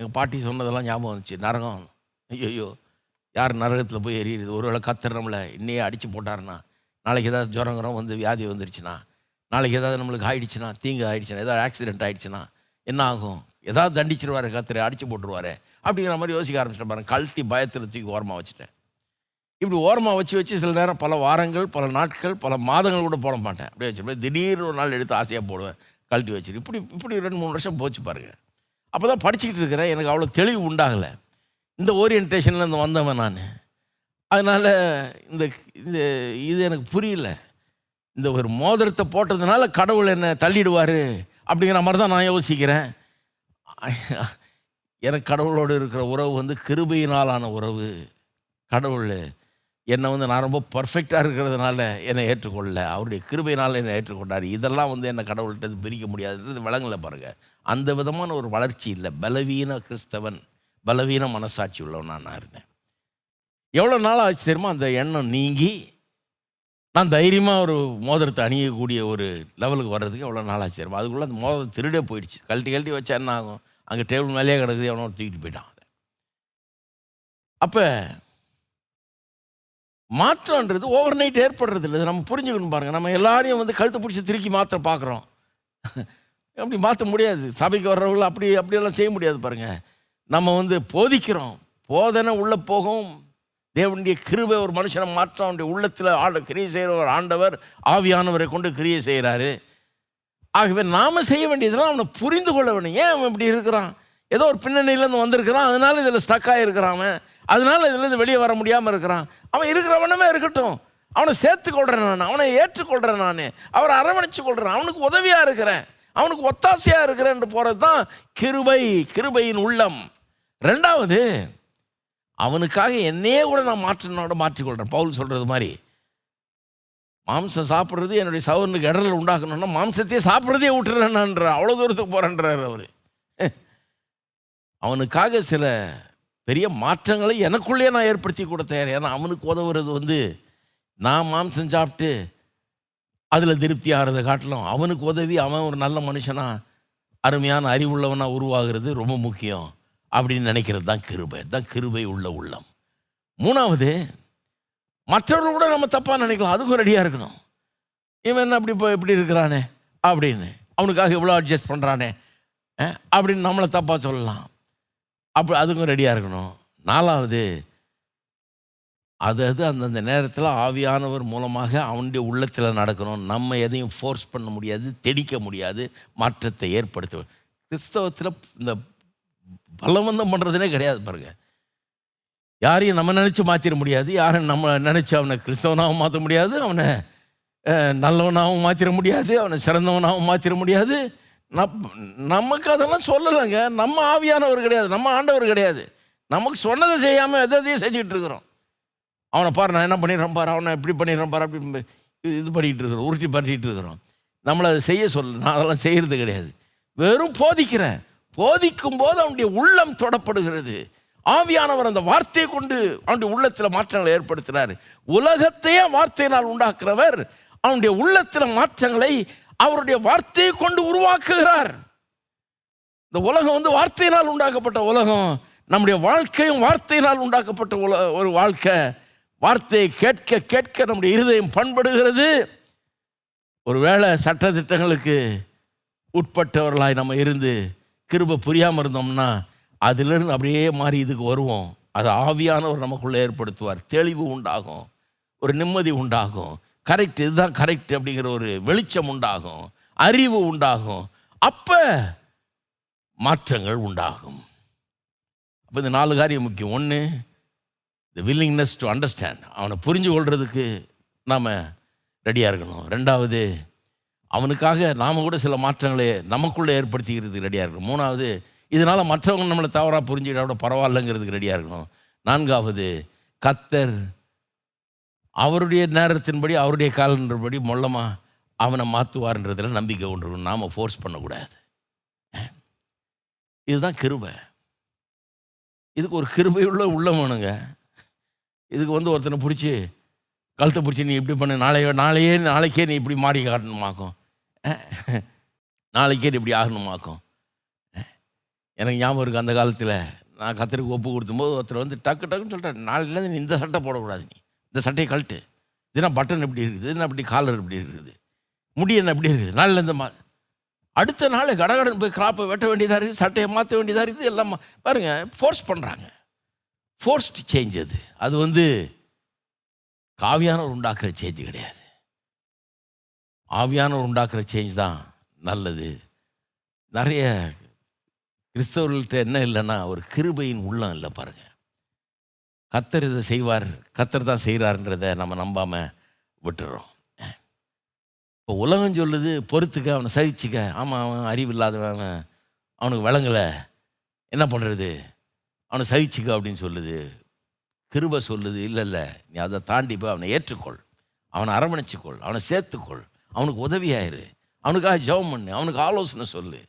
எங்கள் பாட்டி சொன்னதெல்லாம் ஞாபகம் வந்துச்சு. நரகம். ஐயோ யார் நரகத்தில் போய் எரியுது ஒருவேளை கத்தர் நம்மளை இன்னையே அடித்து போட்டாருன்னா. நாளைக்கு ஏதாவது ஜுரங்கிறோம் வந்து வியாதி வந்துருச்சுன்னா. நாளைக்கு ஏதாவது நம்மளுக்கு ஆயிடுச்சுன்னா தீங்கு ஆயிடுச்சுன்னா ஏதாவது ஆக்சிடென்ட் ஆயிடுச்சுன்னா என்ன ஆகும்? ஏதாவது தண்டிச்சிருவார் கத்திர அடித்து போட்டுருவாரு. அப்படிங்கிற மாதிரி யோசிக்க ஆரம்பிச்சிட்டேன் பாருங்க. கழட்டி பயத்தில் தூக்கி ஓரமாக வச்சுட்டேன். இப்படி ஓரமாக வச்சு வச்சு சில நேரம் பல வாரங்கள் பல நாட்கள் பல மாதங்கள் கூட போட மாட்டேன். அப்படியே வச்சுருப்பேன் திடீர்னு ஒரு நாள் எடுத்து ஆசையாக போடுவேன். கழட்டி வச்சுட்டு. இப்படி இப்படி ரெண்டு மூணு வருஷம் போச்சு பாருங்கள் அப்போ தான் படிச்சுக்கிட்டு இருக்கிறேன். எனக்கு அவ்வளோ தெளிவு உண்டாகலை. இந்த ஓரியன்டேஷனில் இருந்து வந்தவன் நான். அதனால் இந்த இந்த இது எனக்கு புரியல. இந்த ஒரு மோதிரத்தை போட்டதுனால கடவுள் என்னை தள்ளிடுவார் அப்படிங்கிற மாதிரி தான் நான் யோசிக்கிறேன். எனக்கு கடவுளோடு இருக்கிற உறவு வந்து கிருபையினாலான உறவு. கடவுள் என்னை வந்து நான் ரொம்ப பர்ஃபெக்டாக இருக்கிறதுனால என்னை ஏற்றுக்கொள்ளல. அவருடைய கிருபையினால் என்னை ஏற்றுக்கொண்டார். இதெல்லாம் வந்து என்னை கடவுள்கிட்ட பிரிக்க முடியாதுன்றது விளங்கலை பாருங்கள் அந்த விதமான ஒரு வளர்ச்சி இல்லை. பலவீன கிறிஸ்தவன் பலவீன மனசாட்சி உள்ளவனாக நான் இருந்தேன். எவ்வளோ நாள் ஆச்சு தெரியுமா? அந்த எண்ணம் நீங்கி நான் தைரியமாக ஒரு மோதிரத்தை அணியக்கூடிய ஒரு லெவலுக்கு வர்றதுக்கு எவ்வளோ நாள் ஆச்சு தெரியுமா? அதுக்குள்ளே அந்த மோதிரம் திருடே போயிடுச்சு. கழட்டி கழட்டி வச்சா என்ன ஆகும்? அங்கே டேபிள் மேலேயே கிடக்குது எவனோ தூக்கிட்டு போயிட்டான் அதை. அப்போ மாற்றம்ன்றது ஓவர் நைட் ஏற்படுறது இல்லை நம்ம புரிஞ்சுக்கணும் பாருங்கள் நம்ம எல்லாரையும் வந்து கழுத்தை பிடிச்சி திருக்கி மாற்ற பார்க்குறோம். அப்படி மாற்ற முடியாது. சபைக்கு வர்றவங்கள அப்படி அப்படியெல்லாம் செய்ய முடியாது பாருங்கள் நம்ம வந்து போதிக்கிறோம். போதனை உள்ளே போகும். தேவனுடைய கிருபை ஒரு மனுஷனை மாற்றம் அவனுடைய உள்ளத்தில் ஆண்ட கிரியை செய்கிற ஒரு ஆண்டவர் ஆவியானவரை கொண்டு கிரியை செய்கிறாரு. ஆகவே நாம் செய்ய வேண்டியதெல்லாம் அவனை புரிந்து கொள்ள வேணும். ஏன் அவன் இப்படி இருக்கிறான்? ஏதோ ஒரு பின்னணியிலேருந்து வந்திருக்கிறான். அதனால இதில் ஸ்டக்காக இருக்கிறான் அவன். அதனால இதுலேருந்து வெளியே வர முடியாமல் இருக்கிறான். அவன் இருக்கிறவனமே இருக்கட்டும். அவனை சேர்த்துக்கொள்கிறேன் நான். அவனை ஏற்றுக்கொள்கிறேன் நான். அவரை அரவணைச்சு கொள்கிறேன் அவனுக்கு உதவியாக இருக்கிறேன். அவனுக்கு ஒத்தாசையாக இருக்கிறேன் போகிறது தான் கிருபை கிருபையின் உள்ளம். ரெண்டாவது அவனுக்காக என்னையே கூட நான் மாற்றினோட மாற்றிக்கொள்கிறேன் பவுல் சொல்கிறது மாதிரி. மாம்சம் சாப்பிட்றது என்னுடைய சவரனுக்கு இடரல் உண்டாக்கணும்னா மாம்சத்தையே சாப்பிட்றதே விட்டுறேன்ன்ற அவ்வளோ தூரத்துக்கு போகிறேன்றார் அவர். அவனுக்காக சில பெரிய மாற்றங்களை எனக்குள்ளேயே நான் ஏற்படுத்தி கூட ஏன்னா அவனுக்கு உதவுறது வந்து நான் மாம்சம் சாப்பிட்டு அதில் திருப்தி ஆகிறத காட்டிலும் அவனுக்கு உதவி அவன் ஒரு நல்ல மனுஷனா அருமையான அறிவுள்ளவனாக உருவாகிறது ரொம்ப முக்கியம் அப்படின்னு நினைக்கிறது தான் கிருபை. தான் கிருபை உள்ள உள்ளம். மூணாவது மற்றவர்கள் கூட நம்ம தப்பாக நினைக்கலாம். அதுக்கும் ரெடியாக இருக்கணும். இவன் என்ன அப்படி இப்போ இப்படி இருக்கிறானே அப்படின்னு. அவனுக்காக இவ்வளோ அட்ஜஸ்ட் பண்ணுறானே அப்படின்னு நம்மளை தப்பாக சொல்லலாம். அப்படி அதுக்கும் ரெடியாக இருக்கணும். நாலாவது அது அது அந்தந்த நேரத்தில் ஆவியானவர் மூலமாக அவனுடைய உள்ளத்தில் நடக்கணும். நம்ம எதையும் ஃபோர்ஸ் பண்ண முடியாது தெடிக்க முடியாது மாற்றத்தை ஏற்படுத்த கிறிஸ்தவத்தில் இந்த பலவந்தம் பண்ணுறதுனே கிடையாது பாருங்கள் யாரையும் நம்ம நினச்சி மாற்றிட முடியாது யாரும் நம்ம நினச்சி அவனை கிறிஸ்தவனாகவும் மாற்ற முடியாது அவனை நல்லவனாகவும் மாற்றிட முடியாது அவனை சிறந்தவனாகவும் மாற்றிட முடியாது. நம் நமக்கு அதெல்லாம் சொல்லலைங்க. நம்ம ஆவியானவர் கிடையாது நம்ம ஆண்டவர் கிடையாது. நமக்கு சொன்னதை செய்யாமல் எதையும் செஞ்சுக்கிட்டு இருக்கிறோம். அவனை பாரு நான் என்ன பண்ணிடுறேன் பாரு அவனை இப்படி பண்ணிடுறேன் பாரு அப்படி இது- பண்ணிகிட்டு இருக்கிறோம் உருட்டி பரட்டிட்டு இருக்கிறோம். நம்மளை அதை செய்ய சொல்ல நான் அதெல்லாம் செய்கிறது கிடையாது. வெறும் போதிக்கிறேன். போதிக்கும் போது அவனுடைய உள்ளம் தொடப்படுகிறது. ஆவியானவர் அந்த வார்த்தையை கொண்டு அவனுடைய உள்ளத்தில் மாற்றங்களை ஏற்படுத்துகிறார் உலகத்தையே வார்த்தையினால் உண்டாக்குறவர் அவனுடைய உள்ளத்தில் மாற்றங்களை அவருடைய வார்த்தையை கொண்டு உருவாக்குகிறார். இந்த உலகம் வந்து வார்த்தையினால் உண்டாக்கப்பட்ட உலகம். நம்முடைய வாழ்க்கையும் வார்த்தையினால் உண்டாக்கப்பட்ட உல ஒரு வாழ்க்கை. வார்த்தையை கேட்க கேட்க நம்முடைய இருதயம் பண்படுகிறது. ஒருவேளை சட்டத்திட்டங்களுக்கு உட்பட்டவர்களாய் நம்ம இருந்து கிருப புரியாமல் இருந்தோம்னா அதிலிருந்து அப்படியே மாறி இதுக்கு வருவோம். அது ஆவியானவர் நமக்குள்ளே ஏற்படுத்துவார். தெளிவு உண்டாகும். ஒரு நிம்மதி உண்டாகும். கரெக்ட் இதுதான் கரெக்ட் அப்படிங்கிற ஒரு வெளிச்சம் உண்டாகும். அறிவு உண்டாகும். அப்போ மாற்றங்கள் உண்டாகும். அப்போ இந்த நாலு காரியம் முக்கியம். ஒன்று த வில்லிங்னஸ் டு அண்டர்ஸ்டாண்ட் அவனை புரிஞ்சு கொள்றதுக்கு நாம் ரெடியாக இருக்கணும். ரெண்டாவது அவனுக்காக நாம் கூட சில மாற்றங்களை நமக்குள்ளே ஏற்படுத்திக்கிறதுக்கு ரெடியாக இருக்கணும். மூணாவது இதனால் மற்றவங்க நம்மளை தவறாக புரிஞ்சுக்கிட்ட கூட பரவாயில்லைங்கிறதுக்கு ரெடியாக இருக்கணும். நான்காவது கத்தர் அவருடைய நேரத்தின்படி அவருடைய காலன்றபடி மொல்லமாக அவனை மாற்றுவார்ன்றதில் நம்பிக்கை கொண்டு நாம் ஃபோர்ஸ் பண்ணக்கூடாது. இதுதான் கிருபை. இதுக்கு ஒரு கிருபையுள்ள உள்ளம் வேணுங்க. இதுக்கு வந்து ஒருத்தனை பிடிச்சி கழுத்தை பிடிச்சி நீ இப்படி பண்ணு நாளைய நாளையே நாளைக்கே நீ இப்படி மாறி காட்டணுமாக்கும். நாளைக்கே நீ இப்படி ஆகணுமாக்கும். எனக்கு ஞாபகம் இருக்குது அந்த காலத்தில். நான் கத்திரிக்கு ஒப்பு கொடுத்தும்போது ஒருத்தர் வந்து டக்கு டக்குன்னு சொல்லிட்டார் நாளையிலேருந்து நீ இந்த சட்டை போடக்கூடாது நீ. இந்த சட்டையை கழட்டு. இதுனா பட்டன் இப்படி இருக்குது? இதுனா இப்படி காலர் இப்படி இருக்குது? முடி என்ன இப்படி இருக்குது? நாளிலேருந்து மா அடுத்த நாள் கடகடன் போய் கிராப்பை வெட்ட வேண்டியதாக இருக்குது சட்டையை மாற்ற வேண்டியதாக இருக்குது எல்லாம் பாருங்கள் ஃபோர்ஸ் பண்ணுறாங்க ஃபோர்ஸ்ட் சேஞ்ச் அது. அது வந்து காவியானவர் உண்டாக்குற சேஞ்ச் கிடையாது. ஆவியானவர் உண்டாக்குற சேஞ்ச் தான் நல்லது. நிறைய கிறிஸ்தவர்கள்ட்ட என்ன இல்லைன்னா ஒரு கிருபையின் உள்ளம் இல்லை பாருங்கள் கத்தர் இதை செய்வார் கத்தர் தான் செய்கிறாருன்றதை நம்ம நம்பாமல் விட்டுறோம். இப்போ உலகம் சொல்லுது பொறுத்துக்க அவனை சகிச்சுக்க. ஆமாம் அவன் அறிவு இல்லாதவன் அவனுக்கு விளங்கலை. என்ன பண்ணுறது அவனை சகிச்சுக்க அப்படின்னு சொல்லுது. கிருபை சொல்லுது. இல்லை இல்லை நீ அதை தாண்டி போய் அவனை ஏற்றுக்கொள். அவனை அரவணைச்சிக்கொள். அவனை சேர்த்துக்கொள். அவனுக்கு உதவியாயிரு. அவனுக்காக ஜெபம் பண்ணு. அவனுக்கு ஆலோசனை சொல்லு.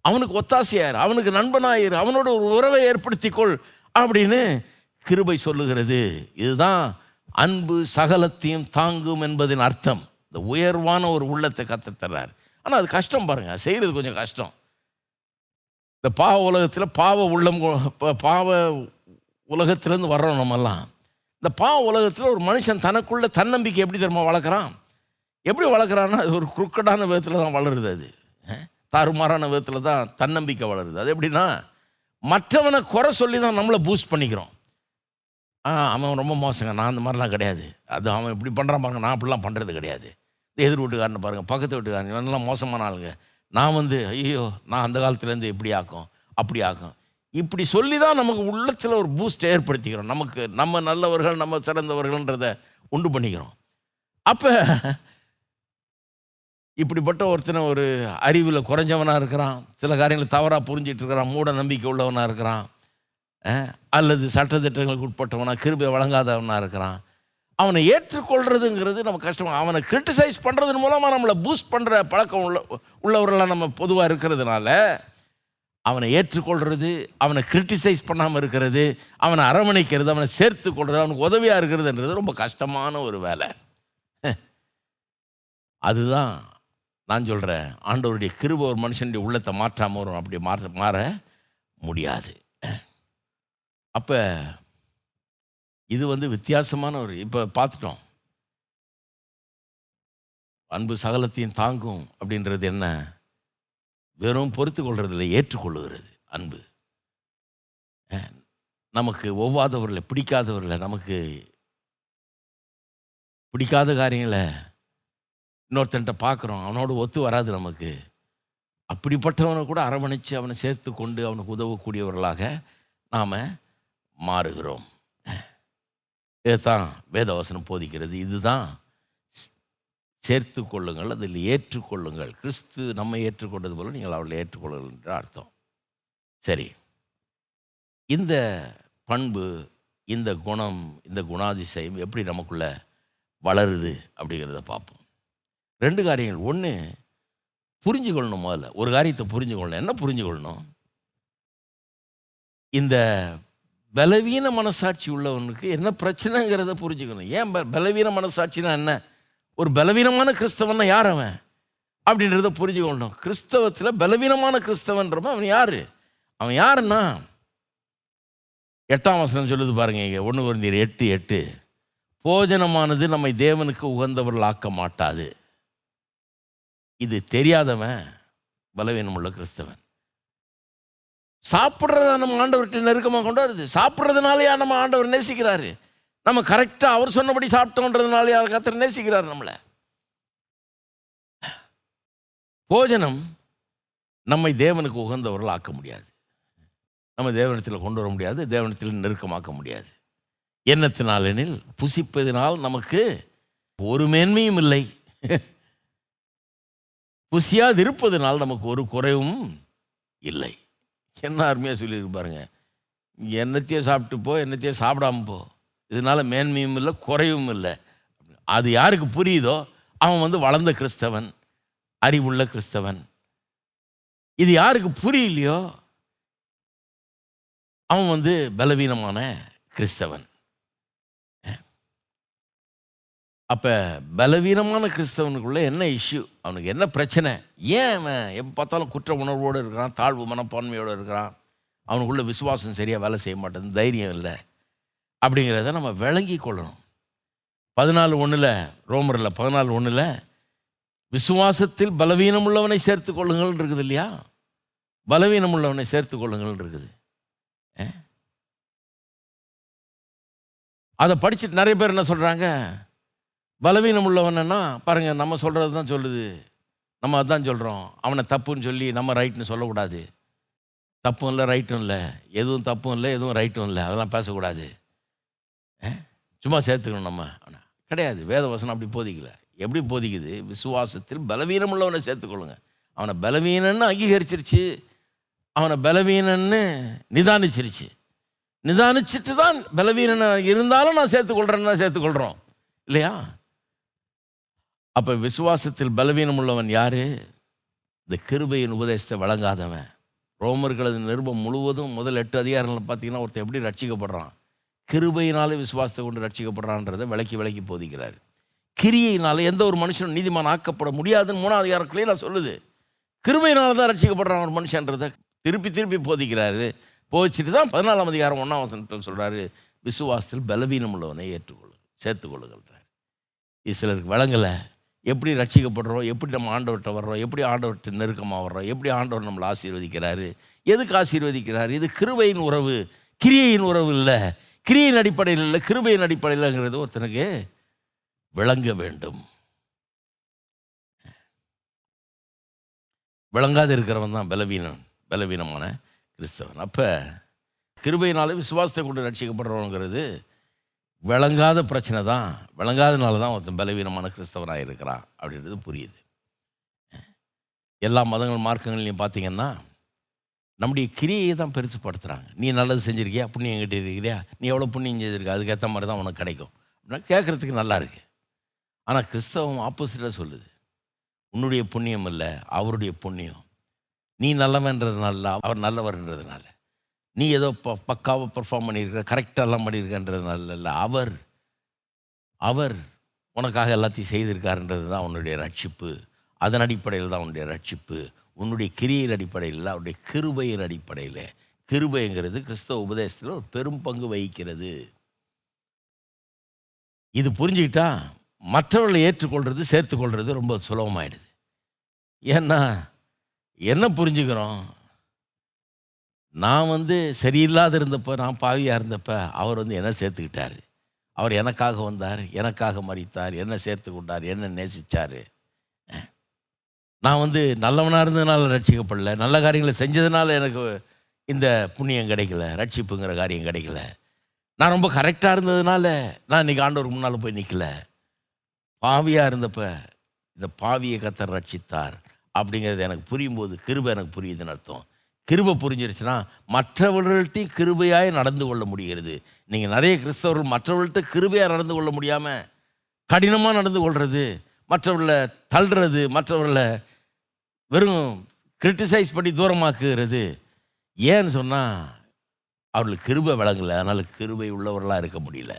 அவனுக்கு ஒத்தாசையாயிரு. அவனுக்கு நண்பனாயிரு. அவனோட ஒரு உறவை ஏற்படுத்திக்கொள் அப்படின்னு கிருபை சொல்லுகிறது. இதுதான் அன்பு சகலத்தையும் தாங்கும் என்பதின் அர்த்தம். இந்த உயர்வான ஒரு உள்ளத்தை கற்றுத்தர்றார் ஆனால் அது கஷ்டம் பாருங்க. செய்கிறது கொஞ்சம் கஷ்டம். இந்த பாவ உலகத்தில் பாவ உள்ளம் பாவ உலகத்திலேருந்து வர்றோம் நம்மெல்லாம். இந்த பாவ உலகத்தில் ஒரு மனுஷன் தனக்குள்ள தன்னம்பிக்கை எப்படி தெரியுமா வளர்க்குறான்? எப்படி வளர்க்குறான்னா அது ஒரு குறுக்கடான விதத்தில் தான் வளருது அது. தாறுமாறான விதத்தில் தான் தன்னம்பிக்கை வளருது. அது எப்படின்னா மற்றவனை குறை சொல்லி தான் நம்மளை பூஸ்ட் பண்ணிக்கிறோம். ஆ அவன் ரொம்ப மோசங்க. நான் அந்த மாதிரிலாம் கிடையாது. அது அவன் இப்படி பண்ணுறான் பாருங்க நான் அப்படிலாம் பண்ணுறது கிடையாது. எதிர் வீட்டுக்காரனை பாருங்கள் பக்கத்து வீட்டுக்காரன் நல்லா மோசமான ஆளுங்க. நான் வந்து ஐயோ நான் அந்த காலத்துலேருந்து இப்படி ஆக்கும் அப்படி ஆக்கும். இப்படி சொல்லி தான் நமக்கு உள்ளத்தில் ஒரு பூஸ்ட் ஏற்படுத்திக்கிறோம். நமக்கு நம்ம நல்லவர்கள் நம்ம சிறந்தவர்கள்ன்றத உண்டு பண்ணிக்கிறோம். அப்போ இப்படிப்பட்ட ஒருத்தனை ஒரு அறிவில் குறைஞ்சவனாக இருக்கிறான். சில காரியங்களை தவறாக புரிஞ்சிட்டு இருக்கிறான். மூட நம்பிக்கை உள்ளவனாக இருக்கிறான். அல்லது சட்டத்திட்டங்களுக்கு உட்பட்டவனாக கிருபை வழங்காதவனாக இருக்கிறான். அவனை ஏற்றுக்கொள்றதுங்கிறது நம்ம கஷ்டம். அவனை கிரிட்டிசைஸ் பண்ணுறதன் மூலமாக நம்மளை பூஸ்ட் பண்ணுற பழக்கம் உள்ள உள்ளவர்களாக நம்ம பொதுவாக இருக்கிறதுனால அவனை ஏற்றுக்கொள்கிறது அவனை கிரிட்டிசைஸ் பண்ணாமல் இருக்கிறது அவனை அரவணைக்கிறது அவனை சேர்த்து கொள்வது அவனுக்கு உதவியாக இருக்கிறதுன்றது ரொம்ப கஷ்டமான ஒரு வேலை. அதுதான் நான் சொல்கிறேன் ஆண்டவருடைய கிருப ஒரு மனுஷனுடைய உள்ளத்தை மாற்றாமல் வரும். அப்படி மாற்ற மாற முடியாது. அப்போ இது வந்து வித்தியாசமான ஒரு இப்போ பார்த்துட்டோம். அன்பு சகலத்தையும் தாங்கும் அப்படின்றது என்ன? வெறும் பொறுத்து கொள்றதில்ல ஏற்றுக்கொள்ளுகிறது அன்பு. நமக்கு ஒவ்வாதவர்களை பிடிக்காதவர்களை நமக்கு பிடிக்காத காரியங்களை இன்னொருத்தன்ட்ட பார்க்குறோம் அவனோட ஒத்து வராது நமக்கு. அப்படிப்பட்டவனை கூட அரவணைச்சு அவனை சேர்த்து கொண்டு அவனுக்கு உதவக்கூடியவர்களாக நாம் மாறுகிறோம். இதுதான் வேதவசனம் போதிக்கிறது. இதுதான் சேர்த்து கொள்ளுங்கள் அதில் ஏற்றுக்கொள்ளுங்கள். கிறிஸ்து நம்மை ஏற்றுக்கொண்டது போல நீங்கள் அவளை ஏற்றுக்கொள்ளுங்கள் என்ற அர்த்தம். சரி. இந்த பண்பு இந்த குணம் இந்த குணாதிசயம் எப்படி நமக்குள்ள வளருது அப்படிங்கிறத பார்ப்போம். ரெண்டு காரியங்கள். ஒன்று புரிஞ்சுக்கொள்ளணும் முதல்ல. ஒரு காரியத்தை புரிஞ்சுக்கொள்ளணும். என்ன புரிஞ்சுக்கொள்ளணும்? இந்த பலவீன மனசாட்சி உள்ளவனுக்கு என்ன பிரச்சனைங்கிறத புரிஞ்சுக்கணும். ஏன் பலவீன மனசாட்சினா என்ன? ஒரு பலவீனமான கிறிஸ்தவன்னா யார் அவன்? அப்படின்றத புரிஞ்சுக்கொள்ளணும் கிறிஸ்தவத்தில் பலவீனமான கிறிஸ்தவன்றவன் அவன் யார்? அவன் யாருன்னா? எட்டாம் வசனம் சொல்லுது பாருங்க இங்கே. ஒன்று குறைந்தீர் எட்டு எட்டு. போஜனமானது நம்மை தேவனுக்கு உகந்தவர்கள் ஆக்க மாட்டாது. இது தெரியாதவன் பலவீனமுள்ள கிறிஸ்தவன். சாப்பிட்றத நம்ம ஆண்டவர்கிட்ட நெருக்கமாக கொண்டு வருது சாப்பிட்றதுனாலயா நம்ம ஆண்டவர் நேசிக்கிறாரு? நம்ம கரெக்டாக அவர் சொன்னபடி சாப்பிட்டோன்றதுனாலயா கத்தர் நேசிக்கிறார் நம்மளை? போஜனம் நம்மை தேவனுக்கு உகந்தவர்கள் ஆக்க முடியாது. நம்ம தேவனத்தில் கொண்டு வர முடியாது தேவனத்தில் நெருக்கமாக்க முடியாது. எண்ணத்தினாலெனில் புசிப்பதினால் நமக்கு ஒரு மேன்மையும் இல்லை. புசியாது இருப்பதனால் நமக்கு ஒரு குறைவும் இல்லை. என்ன அருமையாக சொல்லியிருக்கு பாருங்க. என்னத்தையோ சாப்பிட்டு போ என்னத்தையோ சாப்பிடாம போ. இதனால் மேன்மையும் இல்லை குறைவும் இல்லை. அது யாருக்கு புரியுதோ அவன் வந்து வளர்ந்த கிறிஸ்தவன் அறிவுள்ள கிறிஸ்தவன். இது யாருக்கு புரியலையோ அவன் வந்து பலவீனமான கிறிஸ்தவன். அப்போ பலவீனமான கிறிஸ்தவனுக்குள்ளே என்ன இஷ்யூ அவனுக்கு என்ன பிரச்சனை? ஏன் அவன் எப்போ பார்த்தாலும் குற்ற உணர்வோடு இருக்கிறான் தாழ்வு மனப்பான்மையோடு இருக்கிறான்? அவனுக்குள்ளே விசுவாசம் சரியாக வேலை செய்ய மாட்டேங்குது தைரியம் இல்லை. அப்படிங்கிறத நம்ம விளங்கி கொள்ளணும். பதினாலு ஒன்றில் ரோமரில் பதினாலு ஒன்றில் விசுவாசத்தில் பலவீனம் உள்ளவனை சேர்த்து கொள்ளுங்கள் இருக்குது இல்லையா? பலவீனம் உள்ளவனை சேர்த்து கொள்ளுங்கள் இருக்குது அதை படிச்சுட்டு நிறைய பேர் என்ன சொல்கிறாங்க பலவீனம் உள்ளவனா பாருங்க நம்ம சொல்கிறது தான் சொல்லுது. நம்ம அதான் சொல்கிறோம் அவனை தப்புன்னு சொல்லி நம்ம ரைட்னு சொல்லக்கூடாது. தப்பும் இல்லை ரைட்டும் இல்லை. எதுவும் தப்பும் இல்லை எதுவும் ரைட்டும் இல்லை. அதெல்லாம் பேசக்கூடாது. சும்மா சேர்த்துக்கணும் நம்ம. ஆனால் கிடையாது. வேத வசனம் அப்படி போதிக்கல. எப்படி போதிக்குது? விசுவாசத்தில் பலவீனம் உள்ளவனை சேர்த்துக்கொள்ளுங்க. அவனை பலவீனன்னு அங்கீகரிச்சிருச்சு. அவனை பலவீனன்னு நிதானிச்சிருச்சு. நிதானிச்சிட்டு தான் பலவீனன் இருந்தாலும் நான் சேர்த்துக்கொள்கிறேன்னு தான் சேர்த்துக்கொள்கிறோம் இல்லையா? அப்போ விசுவாசத்தில் பலவீனம் உள்ளவன் யார்? இந்த கிருபையின் உபதேசத்தை வழங்காதவன். ரோமர்களது நிருபம் முழுவதும் முதல் எட்டு அதிகாரங்களில் பார்த்தீங்கன்னா ஒருத்தர் எப்படி ரட்சிக்கப்படுறான்? கிருபையினாலே விசுவாசத்தை கொண்டு ரட்சிக்கப்படுறான்றதை விளக்கி விளக்கி போதிக்கிறார். கிரியினால் எந்த ஒரு மனுஷனும் நீதிமான் ஆக்கப்பட முடியாதுன்னு மூணாவது அதிகாரத்திலே நான் சொல்லுது. கிருபையினால தான் ரட்சிக்கப்படுறான் ஒரு மனுஷன்றதை திருப்பி திருப்பி போதிக்கிறாரு. போதிச்சுட்டு தான் பதினாலாம் அதிகாரம் ஒன்றாம் வசனத்தில் சொல்கிறாரு விசுவாசத்தில் பலவீனம் உள்ளவனை ஏற்றுக்கொள்ளு சேர்த்துக்கொள்ளுகின்றார் இது சிலருக்கு வழங்கலை. எப்படி ரட்சிக்கப்படுறோம்? எப்படி நம்ம ஆண்டவர்கிட்ட வர்றோம்? எப்படி ஆண்டவர்கிட்ட நெருக்கமாக வர்றோம் எப்படி ஆண்டவர் நம்மளை ஆசீர்வதிக்கிறாரு? எதுக்கு ஆசீர்வதிக்கிறார்? இது கிருபையின் உறவு கிரியையின் உறவு இல்லை. கிரியின் அடிப்படையில் இல்லை. கிருபையின் அடிப்படையில்ங்கிறது ஒருத்தனுக்கு விளங்க வேண்டும். விளங்காது இருக்கிறவன் தான் பலவீனம் பலவீனமான கிறிஸ்தவன். அப்போ கிருபையினாலே விசுவாசத்தை கொண்டு ரட்சிக்கப்படுறோங்கிறது விளங்காத பிரச்சனை தான். விளங்காதனால தான் ஒருத்தன் பலவீனமான கிறிஸ்தவனாக இருக்கிறான் அப்படின்றது புரியுது. எல்லா மதங்கள் மார்க்கங்கள்லையும் பார்த்தீங்கன்னா நம்முடைய கிரியையை தான் பெருசுப்படுத்துகிறாங்க நீ நல்லது செஞ்சுருக்கியா? புண்ணியம் கிட்டே இருக்கிறியா? நீ எவ்வளோ புண்ணியம் செஞ்சிருக்க? அதுக்கேற்ற மாதிரி தான் உனக்கு கிடைக்கும். அப்படின்னா கேட்குறதுக்கு நல்லா இருக்குது ஆனால் கிறிஸ்தவம் ஆப்போசிட்டாக சொல்லுது. உன்னுடைய புண்ணியம் இல்லை அவருடைய புண்ணியம். நீ நல்லவன்றதுனால அவர் நல்லவர்ன்றதுனால. நீ ஏதோ ப பக்காவாக பெர்ஃபார்ம் பண்ணியிருக்க கரெக்டெல்லாம் பண்ணியிருக்கன்றதுனால இல்லை அவர் அவர் உனக்காக எல்லாத்தையும் செய்திருக்காருன்றது தான் உன்னுடைய ரட்சிப்பு. அதன் அடிப்படையில் தான் உன்னுடைய ரட்சிப்பு. உன்னுடைய கிரியின் அடிப்படையில் இல்லை, அவருடைய கிருபையின் அடிப்படையில். கிருபைங்கிறது கிறிஸ்தவ உபதேசத்தில் ஒரு பெரும் பங்கு வகிக்கிறது. இது புரிஞ்சுக்கிட்டா மற்றவர்களை ஏற்றுக்கொள்வது சேர்த்துக்கொள்வது ரொம்ப சுலபமாயிடுது. ஏன்னா என்ன புரிஞ்சுக்கிறோம்? நான் வந்து சரியில்லாத இருந்தப்போ நான் பாவியாக இருந்தப்போ அவர் வந்து என்ன சேர்த்துக்கிட்டார். அவர் எனக்காக வந்தார் எனக்காக மறித்தார் என்ன சேர்த்து கொண்டார் என்ன நேசிச்சார். நான் வந்து நல்லவனாக இருந்ததுனால ரட்சிக்கப்படல நல்ல காரியங்களை செஞ்சதுனால எனக்கு இந்த புண்ணியம் கிடைக்கல ரட்சிப்புங்கிற காரியம் கிடைக்கல. நான் ரொம்ப கரெக்டாக இருந்ததுனால நான் இன்னைக்கு ஆண்டவருக்கு முன்னால் போய் நிற்கல பாவியாக இருந்தப்ப இந்த பாவியை கத்தர் ரட்சித்தார் அப்படிங்கிறது எனக்கு புரியும் போது கிருபை எனக்கு புரியுதுன்னு அர்த்தம். கிருபை புரிஞ்சிருச்சுன்னா மற்றவர்கள்ட்டையும் கிருபையாய் நடந்து கொள்ள முடிகிறது. நீங்கள் நிறைய கிறிஸ்தவர்கள் மற்றவர்கள்ட்ட கிருபையாக நடந்து கொள்ள முடியாமல் கடினமாக நடந்து கொள்வது மற்றவர்களை தள்ளுறது மற்றவர்களை வெறும் கிரிட்டிசைஸ் பண்ணி தூரமாக்குகிறது. ஏன்னு சொன்னால் அவர்களுக்கு கிருபை வழங்கலை. அதனால் கிருபை உள்ளவர்களாக இருக்க முடியல.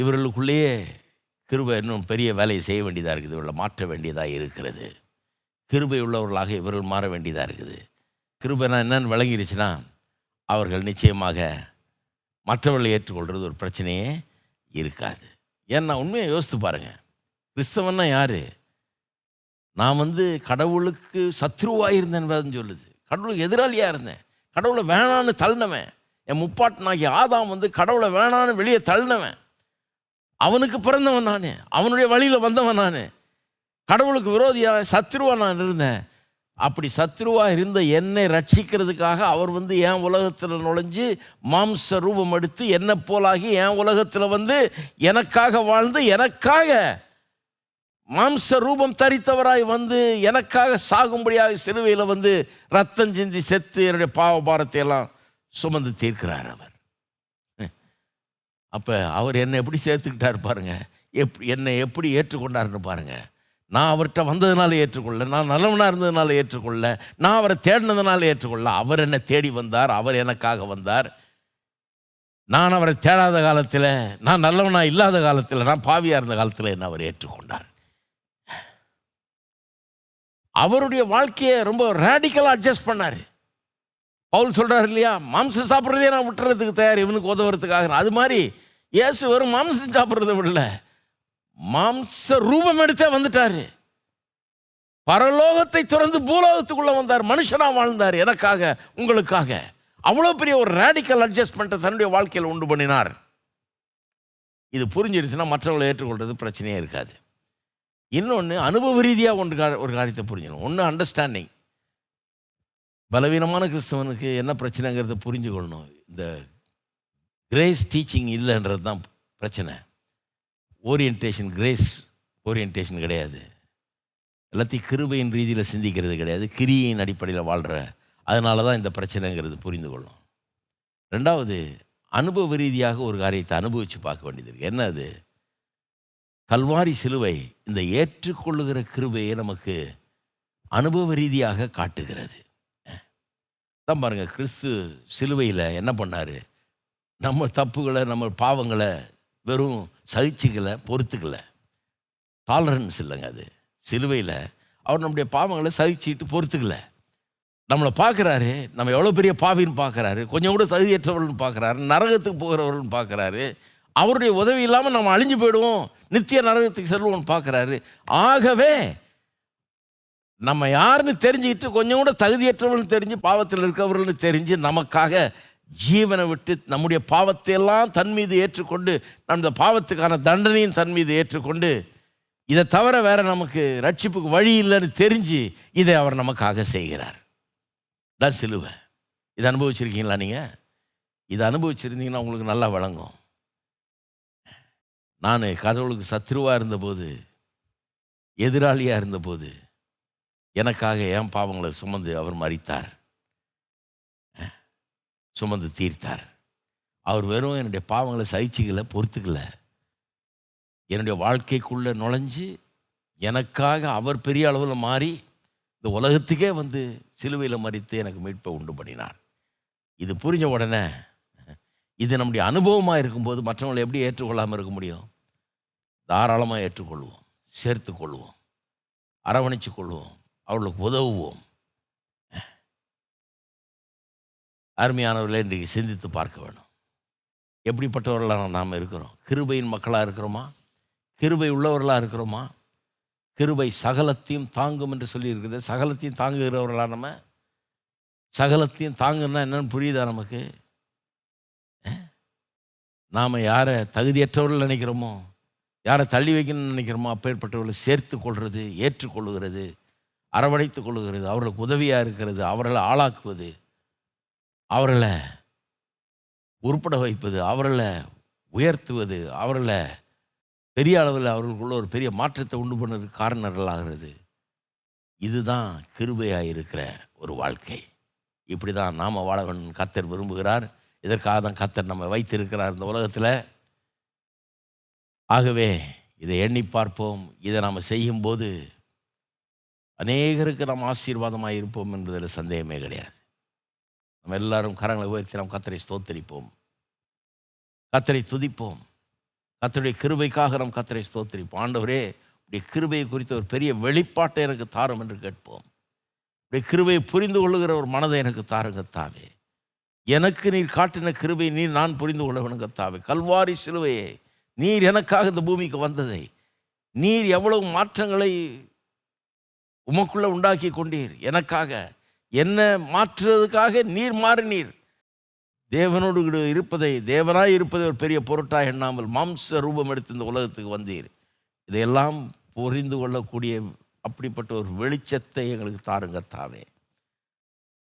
இவர்களுக்குள்ளேயே கிருபை இன்னும் பெரிய வேலையை செய்ய வேண்டியதாக இருக்குது. இவர்களை மாற்ற வேண்டியதாக இருக்கிறது. கிருபை உள்ளவர்களாக இவர்கள் மாற வேண்டியதாக இருக்குது. கிருபைனா என்னன்னு விளங்கிருச்சுன்னா அவர்கள் நிச்சயமாக மற்றவர்களை ஏற்றுக்கொள்கிறது ஒரு பிரச்சனையே இருக்காது. ஏன்னா உண்மையை யோசித்து பாருங்கள் கிறிஸ்தவன்னா யார்? நான் வந்து கடவுளுக்கு சத்ருவாக இருந்தேன் சொல்லுது. கடவுளுக்கு எதிராளியாக இருந்தேன். கடவுளை வேணான்னு தள்ளினவன். என் முப்பாட்டனாகி ஆதாம் வந்து கடவுளை வேணான்னு வெளியே தள்ளினவன். அவனுக்கு பிறந்தவன் நான். அவனுடைய வழியில் வந்தவன் நான். கடவுளுக்கு விரோதியாக சத்ருவாக நான் இருந்தேன். அப்படி சத்ருவாக இருந்த என்னை ரட்சிக்கிறதுக்காக அவர் வந்து என் உலகத்தில் நுழைஞ்சு மாம்ச ரூபம் எடுத்து என்னை போலாகி என் உலகத்தில் வந்து எனக்காக வாழ்ந்து எனக்காக மாம்ச ரூபம் தரித்தவராய் வந்து எனக்காக சாகும்படியாக சிலுவையில் வந்து ரத்தம் சிந்தி செத்து என்னுடைய பாவ பாரத்தை எல்லாம் சுமந்து தீர்க்கிறார் அவர். அப்போ அவர் என்னை எப்படி சேர்த்துக்கிட்டார் பாருங்க. எப் என்னை எப்படி ஏற்றுக்கொண்டாருன்னு பாருங்கள் நான் அவர்கிட்ட வந்ததுனால ஏற்றுக்கொள்ள நான் நல்லவனாக இருந்ததுனால ஏற்றுக்கொள்ள நான் அவரை தேடினதுனால ஏற்றுக்கொள்ள அவர் என்னை தேடி வந்தார். அவர் எனக்காக வந்தார். நான் அவரை தேடாத காலத்தில் நான் நல்லவனாக இல்லாத காலத்தில் நான் பாவியாக இருந்த காலத்தில் என்ன அவர் ஏற்றுக்கொண்டார். அவருடைய வாழ்க்கையை ரொம்ப ரேடிக்கலாக அட்ஜஸ்ட் பண்ணார். பவுல் சொல்கிறார் இல்லையா? மாம்சம் சாப்பிட்றதே நான் விட்டுறதுக்கு தயார் இவனுக்கு உதவுறதுக்காக. அது மாதிரி இயேசு வெறும் மாம்சம் சாப்பிட்றத விடல. மாம்ச ரூபம் எடுத்தே வந்துட்டார். பரலோகத்தை திறந்து பூலோகத்துக்குள்ளே வந்தார். மனுஷனாக வாழ்ந்தார். எனக்காக உங்களுக்காக. அவ்வளோ பெரிய ஒரு ரேடிக்கல் அட்ஜஸ்ட்மெண்ட்டை தன்னுடைய வாழ்க்கையில் உண்டு பண்ணினார். இது புரிஞ்சிருச்சுன்னா மற்றவங்களை ஏற்றுக்கொள்வது பிரச்சனையே இருக்காது. இன்னொன்று அனுபவ ரீதியாக ஒன்று ஒரு காரியத்தை புரிஞ்சுக்கணும். ஒன்று அண்டர்ஸ்டாண்டிங் பலவீனமான கிறிஸ்தவனுக்கு என்ன பிரச்சனைங்கிறத புரிஞ்சுக்கொள்ளணும். இந்த கிரேஸ் டீச்சிங் இல்லைன்றது தான் பிரச்சனை. ஓரியன்டேஷன் கிரேஸ் ஓரியன்டேஷன் கிடையாது. எல்லாத்தையும் கிருபையின் ரீதியில் சிந்திக்கிறது கிடையாது. கிரியின் அடிப்படையில் வாழ்கிற அதனால தான் இந்த பிரச்சனைங்கிறது புரிந்து கொள்ளும் ரெண்டாவது அனுபவ ரீதியாக ஒரு காரியத்தை அனுபவித்து பார்க்க வேண்டியது இருக்குது என்ன அது? கல்வாரி சிலுவை இந்த ஏற்றுக்கொள்ளுகிற கிருபையை நமக்கு அனுபவ ரீதியாக காட்டுகிறது. தான் பாருங்கள் கிறிஸ்து சிலுவையில் என்ன பண்ணார்? நம்ம தப்புகளை நம்ம பாவங்களை வெறும் சகிச்சுக்கலை பொறுத்துக்கலை. டாலரன்ஸ் இல்லைங்க அது. சிலுவையில் அவர் நம்முடைய பாவங்களை சகிச்சுட்டு பொறுத்துக்கல. நம்மளை பார்க்குறாரு நம்ம எவ்வளோ பெரிய பாவின்னு பார்க்குறாரு கொஞ்சம் கூட தகுதியற்றவர்கள்னு பார்க்குறாரு நரகத்துக்கு போகிறவர்கள்னு பார்க்குறாரு அவருடைய உதவி இல்லாமல் நம்ம அழிஞ்சு போயிடுவோம் நித்திய நரகத்துக்கு செல்வோம்னு பார்க்குறாரு. ஆகவே நம்ம யாருன்னு தெரிஞ்சுக்கிட்டு கொஞ்சம் கூட தகுதியற்றவர்கள் தெரிஞ்சு பாவத்தில் இருக்கவர்கள்னு தெரிஞ்சு நமக்காக ஜீவனை விட்டு நம்முடைய பாவத்தை எல்லாம் தன் மீது ஏற்றுக்கொண்டு நம்ம பாவத்துக்கான தண்டனையும் தன் மீது ஏற்றுக்கொண்டு இதை தவிர வேற நமக்கு ரட்சிப்புக்கு வழி இல்லைன்னு தெரிஞ்சு இதை அவர் நமக்காக செய்கிறார். தான் சிலுவை. இதை அனுபவிச்சிருக்கீங்களா நீங்கள் இதை அனுபவிச்சிருந்தீங்கன்னா உங்களுக்கு நல்லா வழங்கும் நான் கடவுளுக்கு சத்ருவாக இருந்தபோது எதிராளியாக இருந்தபோது எனக்காக என் பாவங்களை சுமந்து அவர் மறித்தார் சுமந்து தீர்த்தார். அவர் வெறும் என்னுடைய பாவங்களை சகிச்சுக்கல பொறுத்துக்கல. என்னுடைய வாழ்க்கைக்குள்ளே நுழைஞ்சு எனக்காக அவர் பெரிய அளவில் மாறி இந்த உலகத்துக்கே வந்து சிலுவையில் மறித்து எனக்கு மீட்பை உண்டு பண்ணினார். இது புரிஞ்ச உடனே இது நம்முடைய அனுபவமாக இருக்கும்போது மற்றவங்களை எப்படி ஏற்றுக்கொள்ளாமல் இருக்க முடியும்? தாராளமாக ஏற்றுக்கொள்வோம் சேர்த்து கொள்வோம் அரவணைச்சு கொள்வோம் அவர்களுக்கு உதவுவோம். அருமையானவர்களே இன்றைக்கு சிந்தித்து பார்க்க வேணும். எப்படிப்பட்டவர்களாக நாம் இருக்கிறோம்? கிருபையின் மக்களாக இருக்கிறோமா? கிருபை உள்ளவர்களாக இருக்கிறோமா? கிருபை சகலத்தையும் தாங்கும் என்று சொல்லியிருக்குது. சகலத்தையும் தாங்குகிறவர்களா நம்ம? சகலத்தையும் தாங்குன்னா என்னன்னு புரியுதா நமக்கு? நாம் யாரை தகுதியற்றவர்கள் நினைக்கிறோமோ யாரை தள்ளி வைக்கணும்னு நினைக்கிறோமோ அப்பேற்பட்டவர்களை சேர்த்து கொள்வது ஏற்றுக்கொள்கிறது அரவணைத்து கொள்கிறது அவர்களுக்கு உதவியாக இருக்கிறது அவர்களை ஆளாக்குவது அவர்களை உருப்பட வைப்பது அவர்களை உயர்த்துவது அவர்களை பெரிய அளவில் அவர்களுக்குள்ள ஒரு பெரிய மாற்றத்தை உண்டு பண்ணுறதுக்கு காரணர்களாகிறது. இதுதான் கிருபையாக இருக்கிற ஒரு வாழ்க்கை. இப்படி தான் நாம் வாழ வேண்டும். கத்தர் விரும்புகிறார். இதற்காக தான் கத்தர் நம்ம வைத்திருக்கிறார் இந்த உலகத்தில். ஆகவே இதை எண்ணி பார்ப்போம். இதை நாம் செய்யும்போது அநேகருக்கு நாம் ஆசீர்வாதமாக இருப்போம் என்பதில் சந்தேகமே கிடையாது. நம்ம எல்லாரும் கரங்களை உயர்த்தி நாம் கத்தரை ஸ்தோத்தரிப்போம். கத்தரை துதிப்போம். கத்தருடைய கிருபைக்காக நாம் கத்தரை ஸ்தோத்தரிப்போம். ஆண்டவரே உடைய கிருபையை குறித்த ஒரு பெரிய வெளிப்பாட்டை எனக்கு தாரும் என்று கேட்போம். உடைய கிருபையை புரிந்து கொள்ளுகிற ஒரு மனதை எனக்கு தாருங்க தாவே எனக்கு நீர் காட்டின கிருபை நீர் நான் புரிந்து கொள்ள வேணுங்க தாவே கல்வாரி சிலுவையே நீர் எனக்காக இந்த பூமிக்கு வந்ததை. நீர் எவ்வளவு மாற்றங்களை உமக்குள்ளே உண்டாக்கி கொண்டீர். எனக்காக என்ன மாற்றுறதுக்காக நீர் மாறினீர் தேவனோடு இருப்பதை தேவனாய் இருப்பதை ஒரு பெரிய பொருட்டாக எண்ணாமல் மாம்ச ரூபம் எடுத்து இந்த உலகத்துக்கு வந்தீர். இதையெல்லாம் புரிந்து கொள்ளக்கூடிய அப்படிப்பட்ட ஒரு வெளிச்சத்தை எங்களுக்கு தாருங்க தாவே.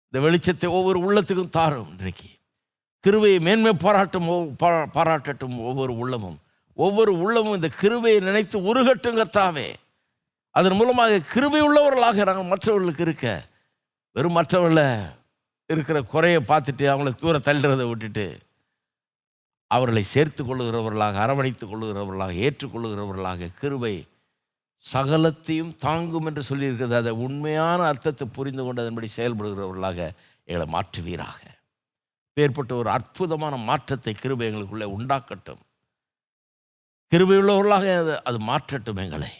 இந்த வெளிச்சத்தை ஒவ்வொரு உள்ளத்துக்கும் தாரும் இன்றைக்கு. கிருவையை மேன்மை பாராட்டும் பாராட்டட்டும் ஒவ்வொரு உள்ளமும். ஒவ்வொரு உள்ளமும் இந்த கிருவையை நினைத்து உருகட்டுங்க தாவே. அதன் மூலமாக கிருவை உள்ளவர்களாக நாங்கள் மற்றவர்களுக்கு இருக்க வெறும் மற்றவர்களை இருக்கிற குறையை பார்த்துட்டு அவங்கள தூர தள்ளுறதை விட்டுட்டு அவர்களை சேர்த்து கொள்ளுகிறவர்களாக அரவணைத்து கொள்ளுகிறவர்களாக ஏற்றுக்கொள்ளுகிறவர்களாக கிருபை சகலத்தையும் தாங்கும் என்று சொல்லியிருக்கிறது. அதை உண்மையான அர்த்தத்தை புரிந்து கொண்டு அதன்படி செயல்படுகிறவர்களாக எங்களை மாற்றுவீராக. ஏற்பட்ட ஒரு அற்புதமான மாற்றத்தை கிருபை எங்களுக்குள்ளே உண்டாக்கட்டும். கிருபையுள்ளவர்களாக அது அது மாற்றட்டும் எங்களை.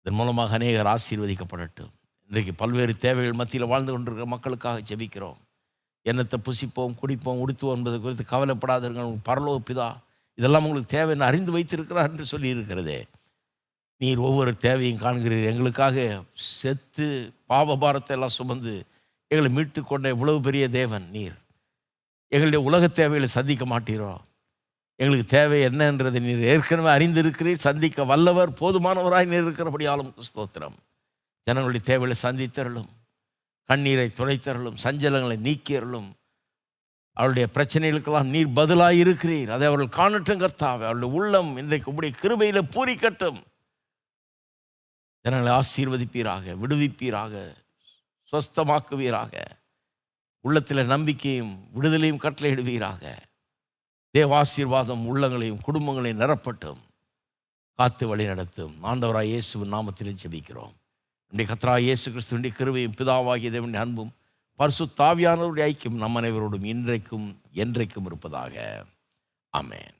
இதன் மூலமாக அநேகர் ஆசீர்வதிக்கப்படட்டும். இன்றைக்கு பல்வேறு தேவைகள் மத்தியில் வாழ்ந்து கொண்டிருக்கிற மக்களுக்காக ஜெபிக்கிறோம். எண்ணத்தை புசிப்போம் குடிப்போம் உடுத்துவோம் என்பது குறித்து கவலைப்படாதீர்கள். உங்களுக்கு பரலோக பிதா இதெல்லாம் உங்களுக்கு தேவைன்னு அறிந்து வைத்திருக்கிறார் என்று சொல்லி இருக்கிறதே நீர் ஒவ்வொரு தேவையும் காண்கிறீர். எங்களுக்காக செத்து பாவபாரத்தை எல்லாம் சுமந்து எங்களை மீட்டு கொண்ட இவ்வளவு பெரிய தேவன் நீர். எங்களுடைய உலக தேவைகளை சந்திக்க மாட்டீரோ? எங்களுக்கு தேவை என்னன்றதை நீர் ஏற்கனவே அறிந்திருக்கிறீர். சந்திக்க வல்லவர் போதுமானவராய் நீர் இருக்கிறபடியாலும் ஸ்தோத்திரம். ஜனங்களுடைய தேவைகளை சந்தித்தருளும். கண்ணீரை துடைத்தருளும் சஞ்சலங்களை நீக்கியருளும். அவருடைய பிரச்சனைகளுக்கெல்லாம் நீர் பதிலாக இருக்கிறீர். அதை அவர்கள் காணட்டும் கர்த்தாவே. அவருடைய உள்ளம் இன்றைக்கு உடைய கிருபையில் பூரிக்கட்டும். ஜனங்களை ஆசீர்வதிப்பீராக விடுவிப்பீராக சுவஸ்தமாக்குவீராக உள்ளத்தில் நம்பிக்கையும் விடுதலையும் கட்டளையிடுவீராக. தேவாசீர்வாதம் உள்ளங்களையும் குடும்பங்களையும் நிரப்பட்டும். காத்து வழி நடத்தும். ஆண்டவராய் இயேசுவின் நாமத்திலும் செபிக்கிறோம் நம்முடைய கத்ரா இயேசு கிறிஸ்துவின் கிருவையும் பிதாவாகிய தேவனுடைய அன்பும் பரிசு தாவியானவருடைய ஐக்கியம் நம் அனைவரோடும் இன்றைக்கும் என்றைக்கும் இருப்பதாக. ஆமென்.